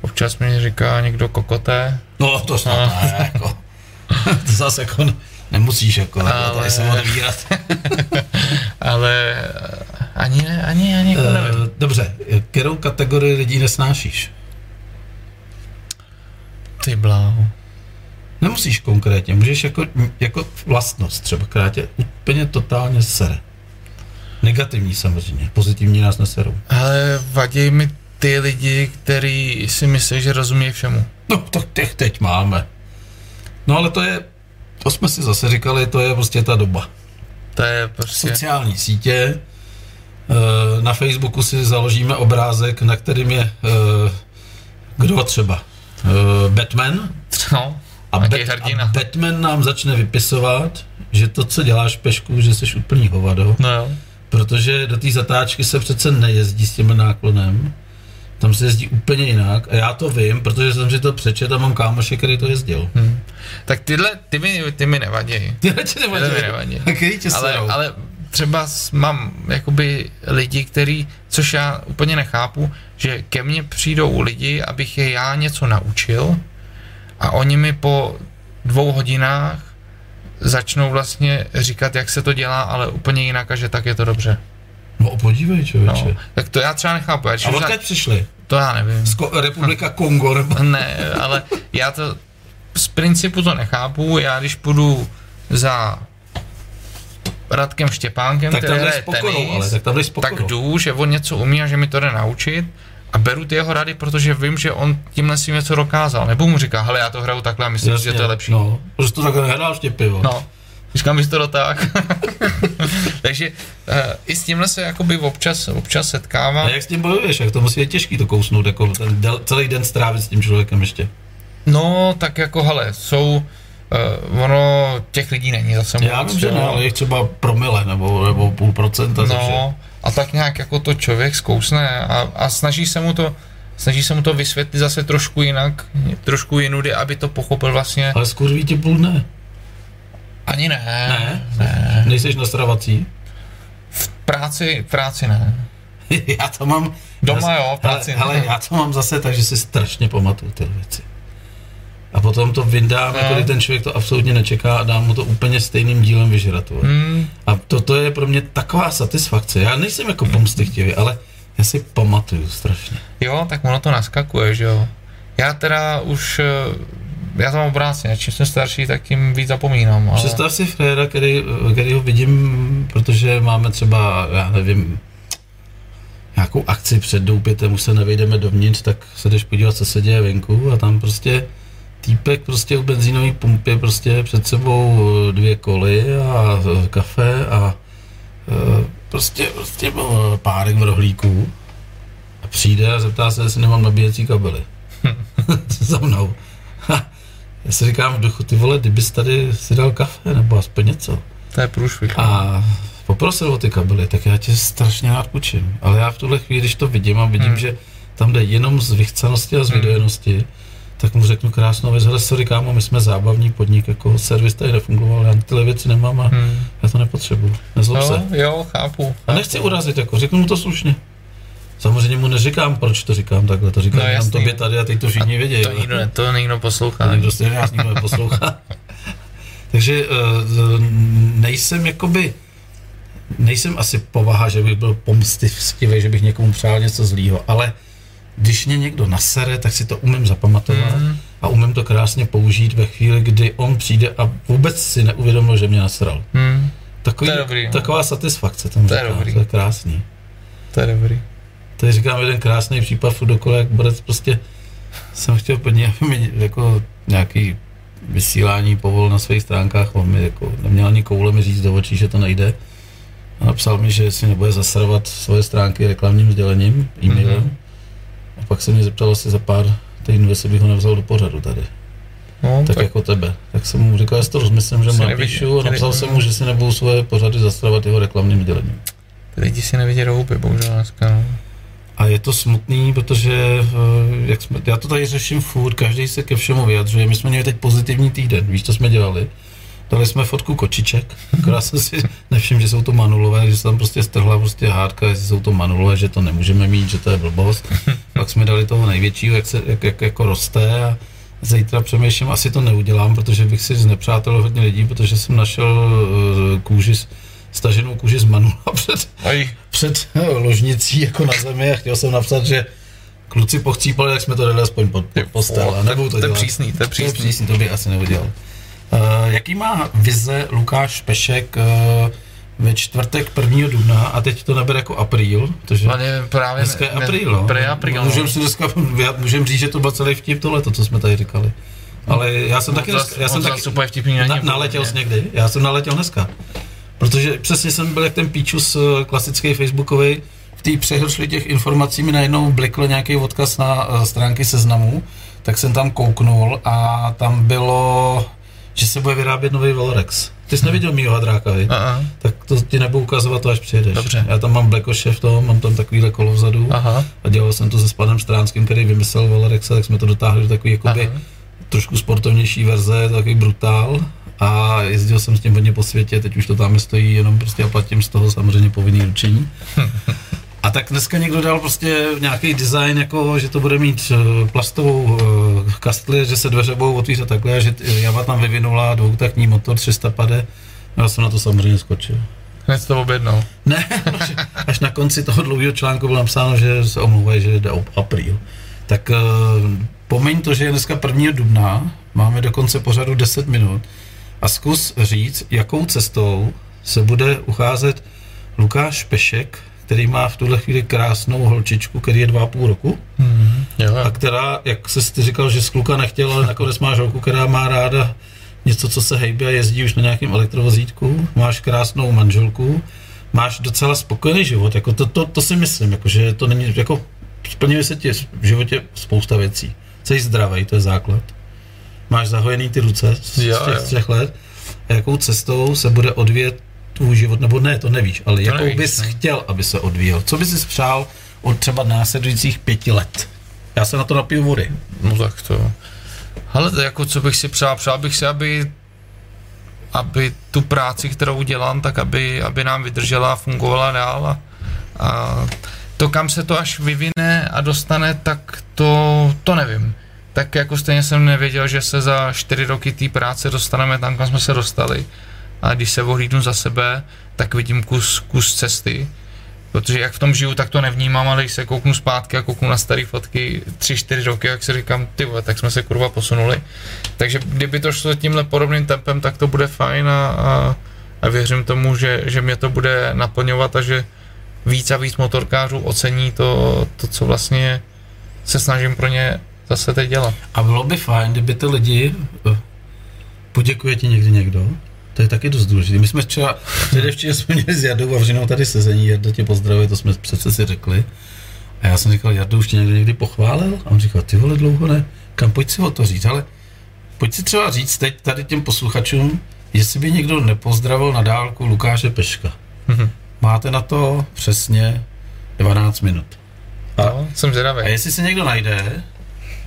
Občas mi říká někdo kokoté. No, to snad ne, jako. to zase jako ne- nemusíš, jako, ale... Ale- tady se odevírat. Ale Ani ne, ani, ani jako nevím. Uh, dobře, kterou kategorii lidí nesnášíš? Ty bláho. Nemusíš konkrétně, můžeš jako, jako vlastnost třeba, která tě úplně totálně sere. Negativní samozřejmě, pozitivní nás neserou. Ale vadí mi ty lidi, kteří si myslí, že rozumí všemu. No, tak těch teď máme. No ale to je, to jsme si zase říkali, to je prostě ta doba. To je prostě... Sociální sítě, na Facebooku si založíme obrázek, na kterým je eh, kdo třeba? Eh, Batman. No, A, Bat- hrdina. a Batman nám začne vypisovat, že to, co děláš pešku, že jsi úplný hovado, no jo. protože do té zatáčky se přece nejezdí s tím náklonem, tam se jezdí úplně jinak a já to vím, protože jsem si to přečet a mám kámoše, který to jezdil. Hm. Tak tyhle, ty mi, ty mi nevadí. Tyhle ti nevadí. Tyhle mi nevadí. A který tě Ale, serou? ale třeba mám jakoby lidi, který, což já úplně nechápu, že ke mně přijdou lidi, abych je já něco naučil a oni mi po dvou hodinách začnou vlastně říkat, jak se to dělá, ale úplně jinak a že tak je to dobře. No podívej, člověče. No. Tak to já třeba nechápu. Já, A odkud na, přišli? to já nevím. Z Ko- Republika Kongo nebo... Ne, ale já to z principu to nechápu. Já když půjdu za Radkem Štěpánkem, Tak který hraje tenis, ale tak tam tak jdu, že on něco umí a že mi to jde naučit a beru ty jeho rady, protože vím, že on tímhle si něco dokázal. Nebo mu říká, hele, já to hraju takhle a myslím si, že to je lepší. No, protože to takhle nehrál štěpy. No, říkám, bys to dotáh. Takže uh, i s tímhle se jakoby občas, občas setkávám. A jak s tím bojuješ? Jak to musí být těžký to kousnout, jako ten del, celý den strávit s tím člověkem ještě. No, tak jako, hele, jsou, uh, ono, těch lidí není zase Já moc, vím, že ne, ale jich třeba promile nebo, nebo půl procenta. No, a tak nějak jako to člověk zkousne a, a snaží se mu to snaží se mu to vysvětlit zase trošku jinak, trošku jinudy, aby to pochopil vlastně. Ale skurví ti půl dne. Ani ne. Ne? ne. Nejseš na stravací? V práci, v práci ne. já to mám... Doma já, jo, v práci hele, ne. hele, já to mám zase tak, že si strašně pamatuju ty věci. A potom to vyndám, No. jako když ten člověk to absolutně nečeká a dám mu to úplně stejným dílem vyžrat. Hmm, A to, to je pro mě taková satisfakce. Já nejsem jako pomstychtivý, ale já si pamatuju strašně. jo, tak ono to naskakuje, že jo. Já teda už, eh, já to mám obráceně, čím jsem starší, tak tím víc zapomínám. Ale... Představ si Fréra, který, který ho vidím, protože máme třeba, já nevím, nějakou akci před doupětem, už se nevejdeme dovnitř, tak se jdeš podívat, co se děje venku a tam prostě týpek prostě u benzínové pumpy prostě před sebou eh, dvě koly a eh, kafe a eh, prostě, prostě byl párek v rohlíku a přijde a zeptá se, jestli nemám nabíjecí kabely. Za mnou. Já si říkám v duchu, ty vole, kdybys tady si dal kafe nebo aspoň něco To je průšvih. a poprosil o ty kabely, tak já tě strašně rád učím. Ale já v tuhle chvíli, když to vidím a vidím, Hmm. že tam jde jenom z vychcanosti a z Hmm. vydojenosti, tak mu řeknu krásnou věc, hele, sorry kámo, my jsme zábavní podnik, jako servis tady nefungoval, já tyhle věci nemám a Hmm. já to nepotřebuju. Nezlob se. No, jo, chápu. A nechci urazit, jako řeknu mu to slušně. Samozřejmě mu neříkám, proč to říkám takhle, to říkám No, jenom jasný. tobě tady a teď to všichni vědí. To nikdo, to nikdo poslouchá. A někdo stejně nás nikdo neposlouchá. Takže uh, nejsem jakoby, nejsem asi povaha, že bych byl pomstivý, že bych někomu přál něco zlýho, ale když mě někdo nasere, tak si to umím zapamatovat Mhm. a umím to krásně použít ve chvíli, kdy on přijde a vůbec si neuvědomil, že mě nasral. Hmm, Takový, To je dobrý, no. taková satisfakce tam To je dobrý. to je krásný. to je dobrý. Tady říkám jeden krásný případ furt dokola, jak Borec prostě jsem chtěl aby mi jako nějaký vysílání povol na svých stránkách, on mi jako neměl ani koule mi říct do očí, že to nejde. A napsal mi, že si nebude zasarovat svoje stránky reklamním sdělením, e-mailem. Mhm. A pak se mě zeptal asi za pár týdnů, jestli bych ho nevzal do pořadu tady, No, tak, tak, jako tebe. Tak jsem mu říkal, že to rozmyslím, že mu napíšu a napsal jsem mu, že si nebudu svoje pořady zastrovat jeho reklamním sdělením. ty lidi si nevidí do houby, bohužel dneska. No. A je to smutný, protože eh, jak jsme, já to tady řeším furt, každý se ke všemu vyjadřuje. My jsme měli teď pozitivní týden, víš, co jsme dělali? Dali jsme fotku kočiček, akorát jsem si nevšiml, že jsou to manulové, že se tam prostě strhla prostě hádka, jestli jsou to manulové, že to nemůžeme mít, že to je blbost. Pak jsme dali toho největšího, jak, se, jak, jak jako roste a zítra přemýšlím, asi to neudělám, protože bych si znepřátel hodně lidí, protože jsem našel eh, kůži staženou kůži z manula před, Aj, před ložnicí jako na zemi a chtěl jsem napsat, že kluci pochcípali, tak jsme to dali aspoň pod, pod postel. A nebudu to, to je přísný, to je To je přísný. přísný, to by asi neudělal. Uh, jaký má vize Lukáš Pešek uh, ve čtvrtek 1. dubna, a teď to nebere jako apríl, protože Ale právě dneska je apríl, no. Apríl, no. Můžeme si dneska, můžem říct, že to byl celý vtip tohle, to, co jsme tady říkali. Ale já jsem taky, Zas- dneska, já jsem taky, na, naletěl jsi někdy, já jsem naletěl dneska. Protože přesně jsem byl jak ten píčus eh, klasický facebookový, v té přehršli těch informací mi najednou blikl nějaký odkaz na eh, stránky seznamu, tak jsem tam kouknul a tam bylo, že se bude vyrábět nový Valorex. Ty jsi neviděl mýho hadráka, vi? Aha, Tak to ti nebudu ukazovat, to až přijedeš. Dobře. Já tam mám Blackoše v tom, mám tam takovýhle kolo vzadu aha, a dělal jsem to se Spanem Stránským, který vymyslel Valorexa, tak jsme to dotáhli do takový jakoby aha. trošku sportovnější verze, takový brutál a jezdil jsem s tím hodně po světě, teď už to tam stojí, jenom prostě a platím z toho samozřejmě povinný ručení. A tak dneska někdo dal prostě nějaký design, jako že to bude mít eh, plastovou eh, kastli, že se dveře budou otvírat takhle, že Java tam vyvinula dvoutaktní motor 300 pade. Já jsem na to samozřejmě skočil. Hned to objednal. Ne, až na konci toho dlouhého článku bylo napsáno, že se omlouvají, že jde o apríl. Tak uh, pomeň to, že je dneska 1. dubna, máme do konce pořadu 10 minut a zkus říct, jakou cestou se bude ucházet Lukáš Pešek, který má v tuhle chvíli krásnou holčičku, který je dva a půl roku Mhm. Jo, a která, jak se ty říkal, že z kluka nechtěl, ale nakonec máš holku, která má ráda něco, co se hejbe a jezdí už na nějakém elektrovozítku, máš krásnou manželku, máš docela spokojený život, jako to, to, to si myslím, jako, že to není, jako splňuje se ti v životě spousta věcí. Jsi zdravý, to je základ. Máš zahojený ty ruce z, Jo, z těch jo. třech let a jakou cestou se bude odvíjet tvůj život, nebo ne, to nevíš, ale jakou nevíš, bys ne. chtěl, aby se odvíjel. Co bys si přál od třeba následujících pěti let? Já se na to napiju vody. No tak to... Ale to jako co bych si přál, přál bych si, aby aby tu práci, kterou dělám, tak aby, aby nám vydržela a fungovala dál a, a to, kam se to až vyvine a dostane, tak to, to nevím. Tak jako stejně jsem nevěděl, že se za čtyři roky té práce dostaneme tam, kam jsme se dostali. A když se ohlídnu za sebe, tak vidím kus, kus cesty. Protože jak v tom žiju, tak to nevnímám, ale když se kouknu zpátky a kouknu na staré fotky tři, čtyři roky, jak si říkám, ty vole, tak jsme se kurva posunuli. Takže kdyby to šlo tímhle podobným tempem, tak to bude fajn a, a, a věřím tomu, že, že mě to bude naplňovat a že víc a víc motorkářů ocení to, to co vlastně se snažím pro ně zase teď dělat. A bylo by fajn, kdyby ty lidi, eh, poděkuje ti někdy někdo, to je taky dost důležité. My jsme včera, předevčírem jsme měli s Jardou Vavřinou tady sezení, Jarda tě pozdravuje, to jsme přece si řekli. A já jsem říkal, Jardo, už tě někdo někdy pochválil? A on říkal, ty vole, dlouho ne. Kam pojď si o to říct, ale pojď si třeba říct teď tady těm posluchačům, jestli by někdo nepozdravil na dálku Lukáše Peška. Mhm. Máte na to přesně 12 minut. A, No, jsem a zvědavý. jestli se někdo najde,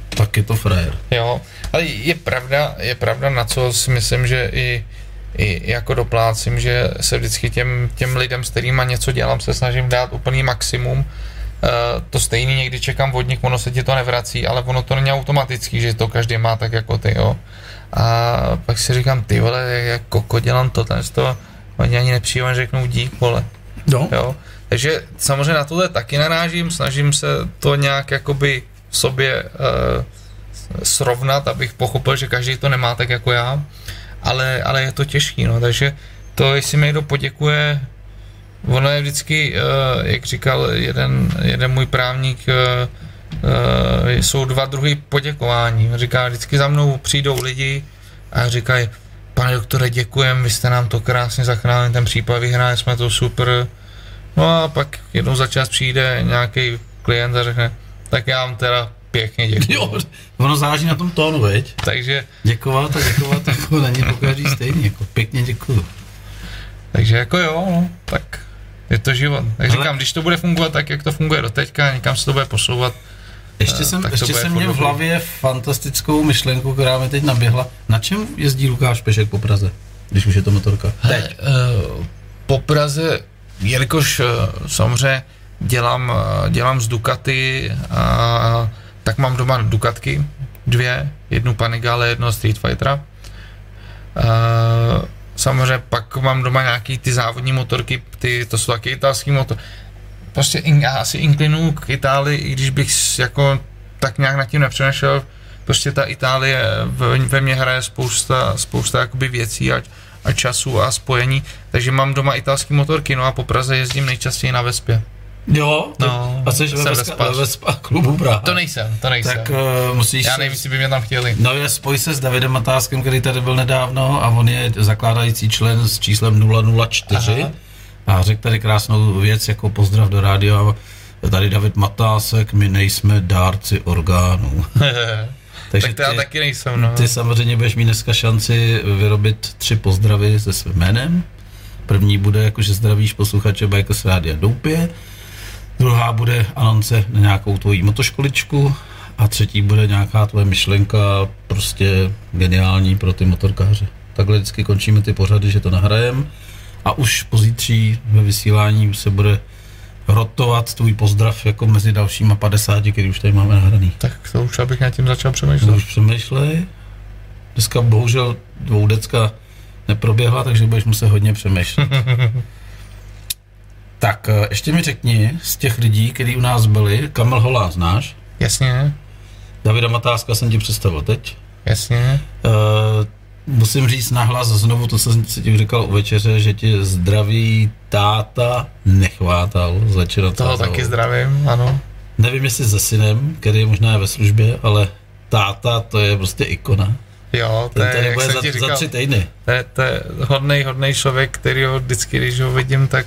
tak je to frajer. Jo, ale je pravda, je pravda, na co si myslím, že i, i jako doplácím, že se vždycky těm, těm lidem, s kterými něco dělám, se snažím dát úplný maximum. Uh, to stejný někdy čekám od nich, ono se ti to nevrací, ale ono to není automatický, že to každý má tak jako ty, jo. A pak si říkám, ty vole, jak koko dělám to, ten z toho, oni ani nepřijde, řeknou dík, vole. No. Jo? Takže samozřejmě na tohle taky narážím, snažím se to nějak jakoby v sobě uh, srovnat, abych pochopil, že každý to nemá tak jako já, ale, ale je to těžký, no, takže to, jestli mi někdo poděkuje, ono je vždycky, uh, jak říkal jeden, jeden můj právník, uh, uh, jsou dva druhy poděkování. Říká, vždycky za mnou přijdou lidi a říkají, pane doktore, děkujem, vy jste nám to krásně zachránili, ten případ vyhráli jsme to super. No a pak jednou za čas přijde nějaký klient a řekne, tak já vám teda pěkně děkuji. Jo, ono záleží na tom tónu, veď? Takže, Děkovat a děkovat jako není po každý stejný, jako pěkně děkuju. takže jako jo, no, tak je to život. Tak Ale- říkám, když to bude fungovat tak, jak to funguje do teďka, někam se to bude posouvat, Ještě Eh, jsem, tak ještě jsem furt měl v hlavě fantastickou myšlenku, která mi teď naběhla. Na čem jezdí Lukáš Pešek po Praze, když už je to motorka? Teď. Eh, po Praze, jelikož eh, samozřejmě dělám, dělám z Ducati, a, tak mám doma Ducatky, dvě, jednu Panigale, jedno Street Fightera. Eh, samozřejmě pak mám doma nějaký ty závodní motorky, ty, to jsou taky italský motor. Prostě in, já asi inklinu k Itálii, i když bych jako tak nějak nad tím nepřemýšlel, prostě ta Itálie ve, ve mně hraje spousta, spousta jakoby věcí a, a času a spojení, takže mám doma italský motorky, no a po Praze jezdím nejčastěji na Vespě. Jo, No, a jsi ve Vespa, ve Vespa klubu Praha. To nejsem, to nejsem. Tak uh, musíš... já nevím, jestli by mě tam chtěli. No je, spoj se s Davidem Matáskem, který tady byl nedávno a on je zakládající člen s číslem 004 Aha. a řekl tady krásnou věc jako pozdrav do rádia. Tady David Matásek, my nejsme dárci orgánů. tak to já ty, taky nejsem, no. ty samozřejmě budeš mít dneska šanci vyrobit tři pozdravy se svým jménem. První bude jako, že zdravíš posluchače Bikers Rádia Doupě. Druhá bude anonce na nějakou tvoji motoškoličku. A třetí bude nějaká tvoje myšlenka, prostě geniální pro ty motorkáře. Takhle vždycky končíme ty pořady, že to nahrajem. A už pozítří ve vysílání se bude rotovat tvůj pozdrav jako mezi dalšíma 50, který už tady máme nahraný. Tak to už abych nad tím začal To přemýšlet. už přemýšlej. Dneska bohužel dvoudecka neproběhla, takže budeš muset hodně přemýšlet. tak eh, ještě mi řekni z těch lidí, kteří u nás byli, Kamil Holá znáš? Jasně, Davida Matáska jsem ti představil teď. jasně. Uh, musím říct nahlas znovu to, co jsem si ti říkal u večeře, že ti zdraví táta nechvátal z večera. Toho taky zdravím, ano. Nevím, jestli se synem, který je možná ve službě, ale táta to je prostě ikona. Jo, to Ten je, tady jak bude jsem za, ti za říkal, tři týdny. to je, to je hodnej, hodnej člověk, který ho vždycky, když ho vidím, tak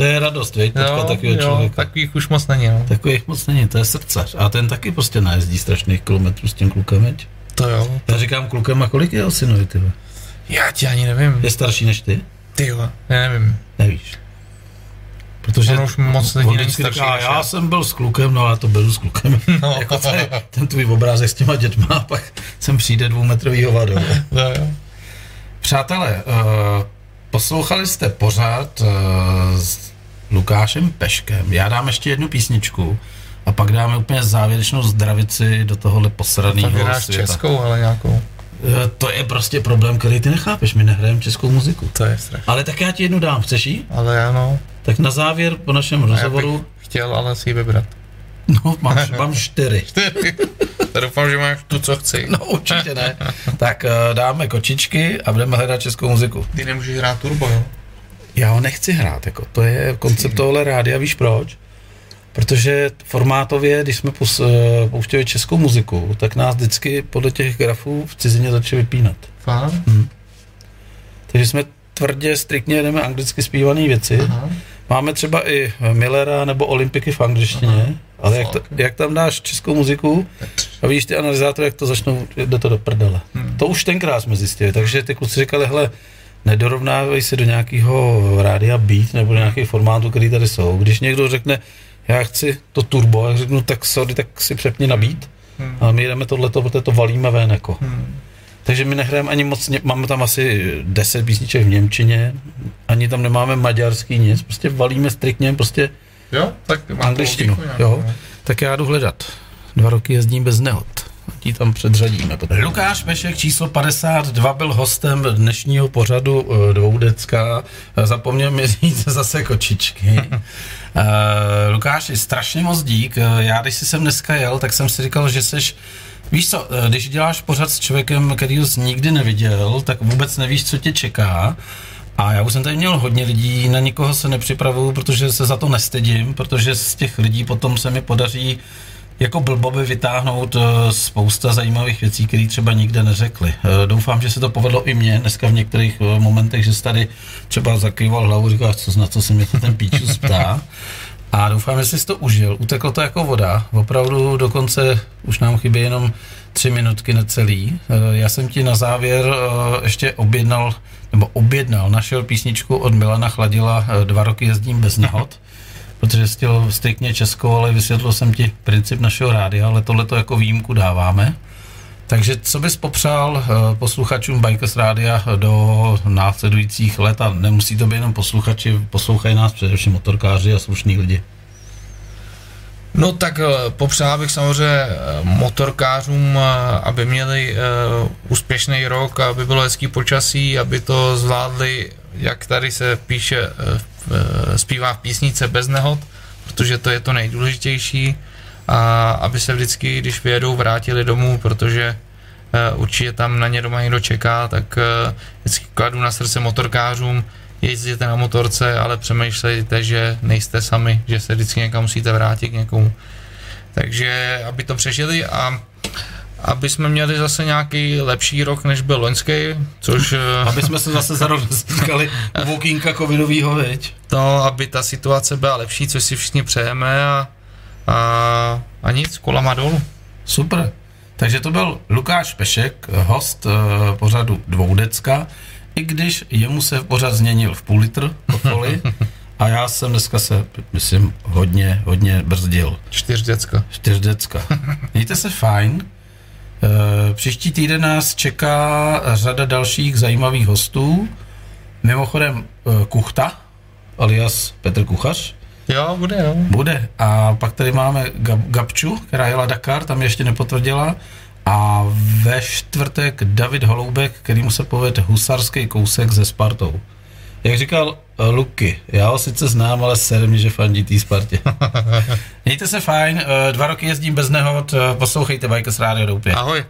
To je radost, viď? Teďka takového člověka. takových už moc není, no. Takových moc není, to je srdcař. A ten taky prostě najezdí strašných kilometrů s tím klukem, viď? To jo. Já říkám klukem, a kolik je jeho synovi, ty? Já ti ani nevím. Je starší než ty? Ty jo, já nevím. Nevíš. Protože On už moc lidí on není starší říká, než já já. jsem byl s klukem, no já to byl s klukem. No. jako je ten tvůj obrázek s těma dětma, a pak sem přijde dvoumetrový hovado. To jo. Přátelé, uh, poslouchali jste pořád uh, Lukášem Peškem. Já dám ještě jednu písničku a pak dáme úplně závěrečnou zdravici do tohohle posraného světa. českou, ale nějakou. Eh, To je prostě problém, který ty nechápeš. My nehrajeme českou muziku. To je strašné. Ale tak já ti jednu dám. Chceš jí? Ale ano, Tak na závěr po našem rozhovoru, chtěl ale si ji vybrat. no mám, mám čtyři. Já doufám, že máš tu, co chci. No určitě ne. Tak eh, dáme kočičky a budeme hledat českou muziku. Ty nemůžeš hrát turbo, jo? Já ho nechci hrát, jako to je koncept tohle rádia, víš proč? Protože formátově, když jsme eh, pouštěli českou muziku, tak nás vždycky podle těch grafů v cizině začali vypínat. Fakt? Takže jsme tvrdě, striktně jedeme anglicky zpívané věci. Aha. Máme třeba i Millera nebo Olympiky v angličtině, ale jak, to, jak tam dáš českou muziku a vidíš ty analyzátory, jak to začnou, jde to do prdele. Hmm. To už tenkrát jsme zjistili, takže ty kluci říkali, hele, nedorovnávej se do nějakého rádia beat nebo do nějakých formátů, který tady jsou. Když někdo řekne, já chci to turbo, jak řeknu, tak sorry, tak si přepni na beat. Hmm. A my jdeme tohleto, protože to valíme ven jako. Hmm. Takže my nehrajeme ani moc, máme tam asi 10 písniček v Němčině, ani tam nemáme maďarský nic, prostě valíme striktně prostě, Jo? Tak Angličtinu, logiku jo. no. tak já jdu hledat. Dva roky jezdím bez nehod. Ti tam předřadíme. Lukáš Pešek číslo 52 byl hostem dnešního pořadu eh, dvoudecka. Eh, Zapomněl mi říct zase kočičky. Uh, Lukáš, strašně moc dík. Eh, Já když jsi sem dneska jel, tak jsem si říkal, že seš Víš co, eh, když děláš pořad s člověkem, který jsi nikdy neviděl, tak vůbec nevíš, co tě čeká. A já už jsem tady měl hodně lidí, na nikoho se nepřipravuju, protože se za to nestydím, protože z těch lidí potom se mi podaří jako blboby vytáhnout eh, spousta zajímavých věcí, které třeba nikde neřekli. Eh, Doufám, že se to povedlo i mně dneska v některých eh, momentech, že jsi tady třeba zakýval hlavu, říkáš, co, na co se mě to ten píčus ptá. A doufám, že jsi to užil. Uteklo to jako voda. Opravdu dokonce už nám chybí jenom tři minutky necelý. Já jsem ti na závěr ještě objednal, nebo objednal, našel písničku od Milana Chladila Dva roky jezdím bez nehod, protože jsi chtěl striktně českou, ale vysvětlil jsem ti princip našeho rádia, ale tohle to jako výjimku dáváme. Takže co bys popřál eh, posluchačům Bikers Rádia do následujících let a nemusí to být jenom posluchači, poslouchají nás především motorkáři a slušní lidi. No tak eh, popřál bych samozřejmě eh, motorkářům, aby měli úspěšný rok, aby bylo hezký počasí, aby to zvládli, jak tady se píše, zpívá v písnice bez nehod, protože to je to nejdůležitější a aby se vždycky, když vyjedou, vrátili domů, protože určitě tam na ně doma někdo čeká, tak vždycky kladu na srdce motorkářům, jezdíte na motorce, ale přemýšlejte, že nejste sami, že se vždycky někam musíte vrátit k někomu. Takže aby to přežili a aby jsme měli zase nějaký lepší rok, než byl loňský, což... Eh, aby jsme se zase za rok setkali u vokínka covidovýho, veď? No, aby ta situace byla lepší, což si všichni přejeme a, a, a nic, kola má dolů. Super. Takže to byl Lukáš Pešek, host uh, pořadu Dvoudecka i když jemu se pořád změnil v půl litr poli, a já jsem dneska se, myslím, hodně, hodně brzdil. Čtyř děcka. Čtyř děcka. Mějte se fajn. E, příští týden nás čeká řada dalších zajímavých hostů. Mimochodem e, Kuchta, alias Petr Kuchař. Jo, bude, jo. Bude. A pak tady máme Gab- Gabču, která jela Dakar, tam ještě nepotvrdila. A ve čtvrtek David Holoubek, který mu se povede husarský kousek ze Spartou. Jak říkal uh, Luky, já ho sice znám, ale sere mě, že fandí té Spartě. Mějte se fajn, uh, dva roky jezdím bez nehod, uh, poslouchejte Bikers Radio Doupě. Ahoj.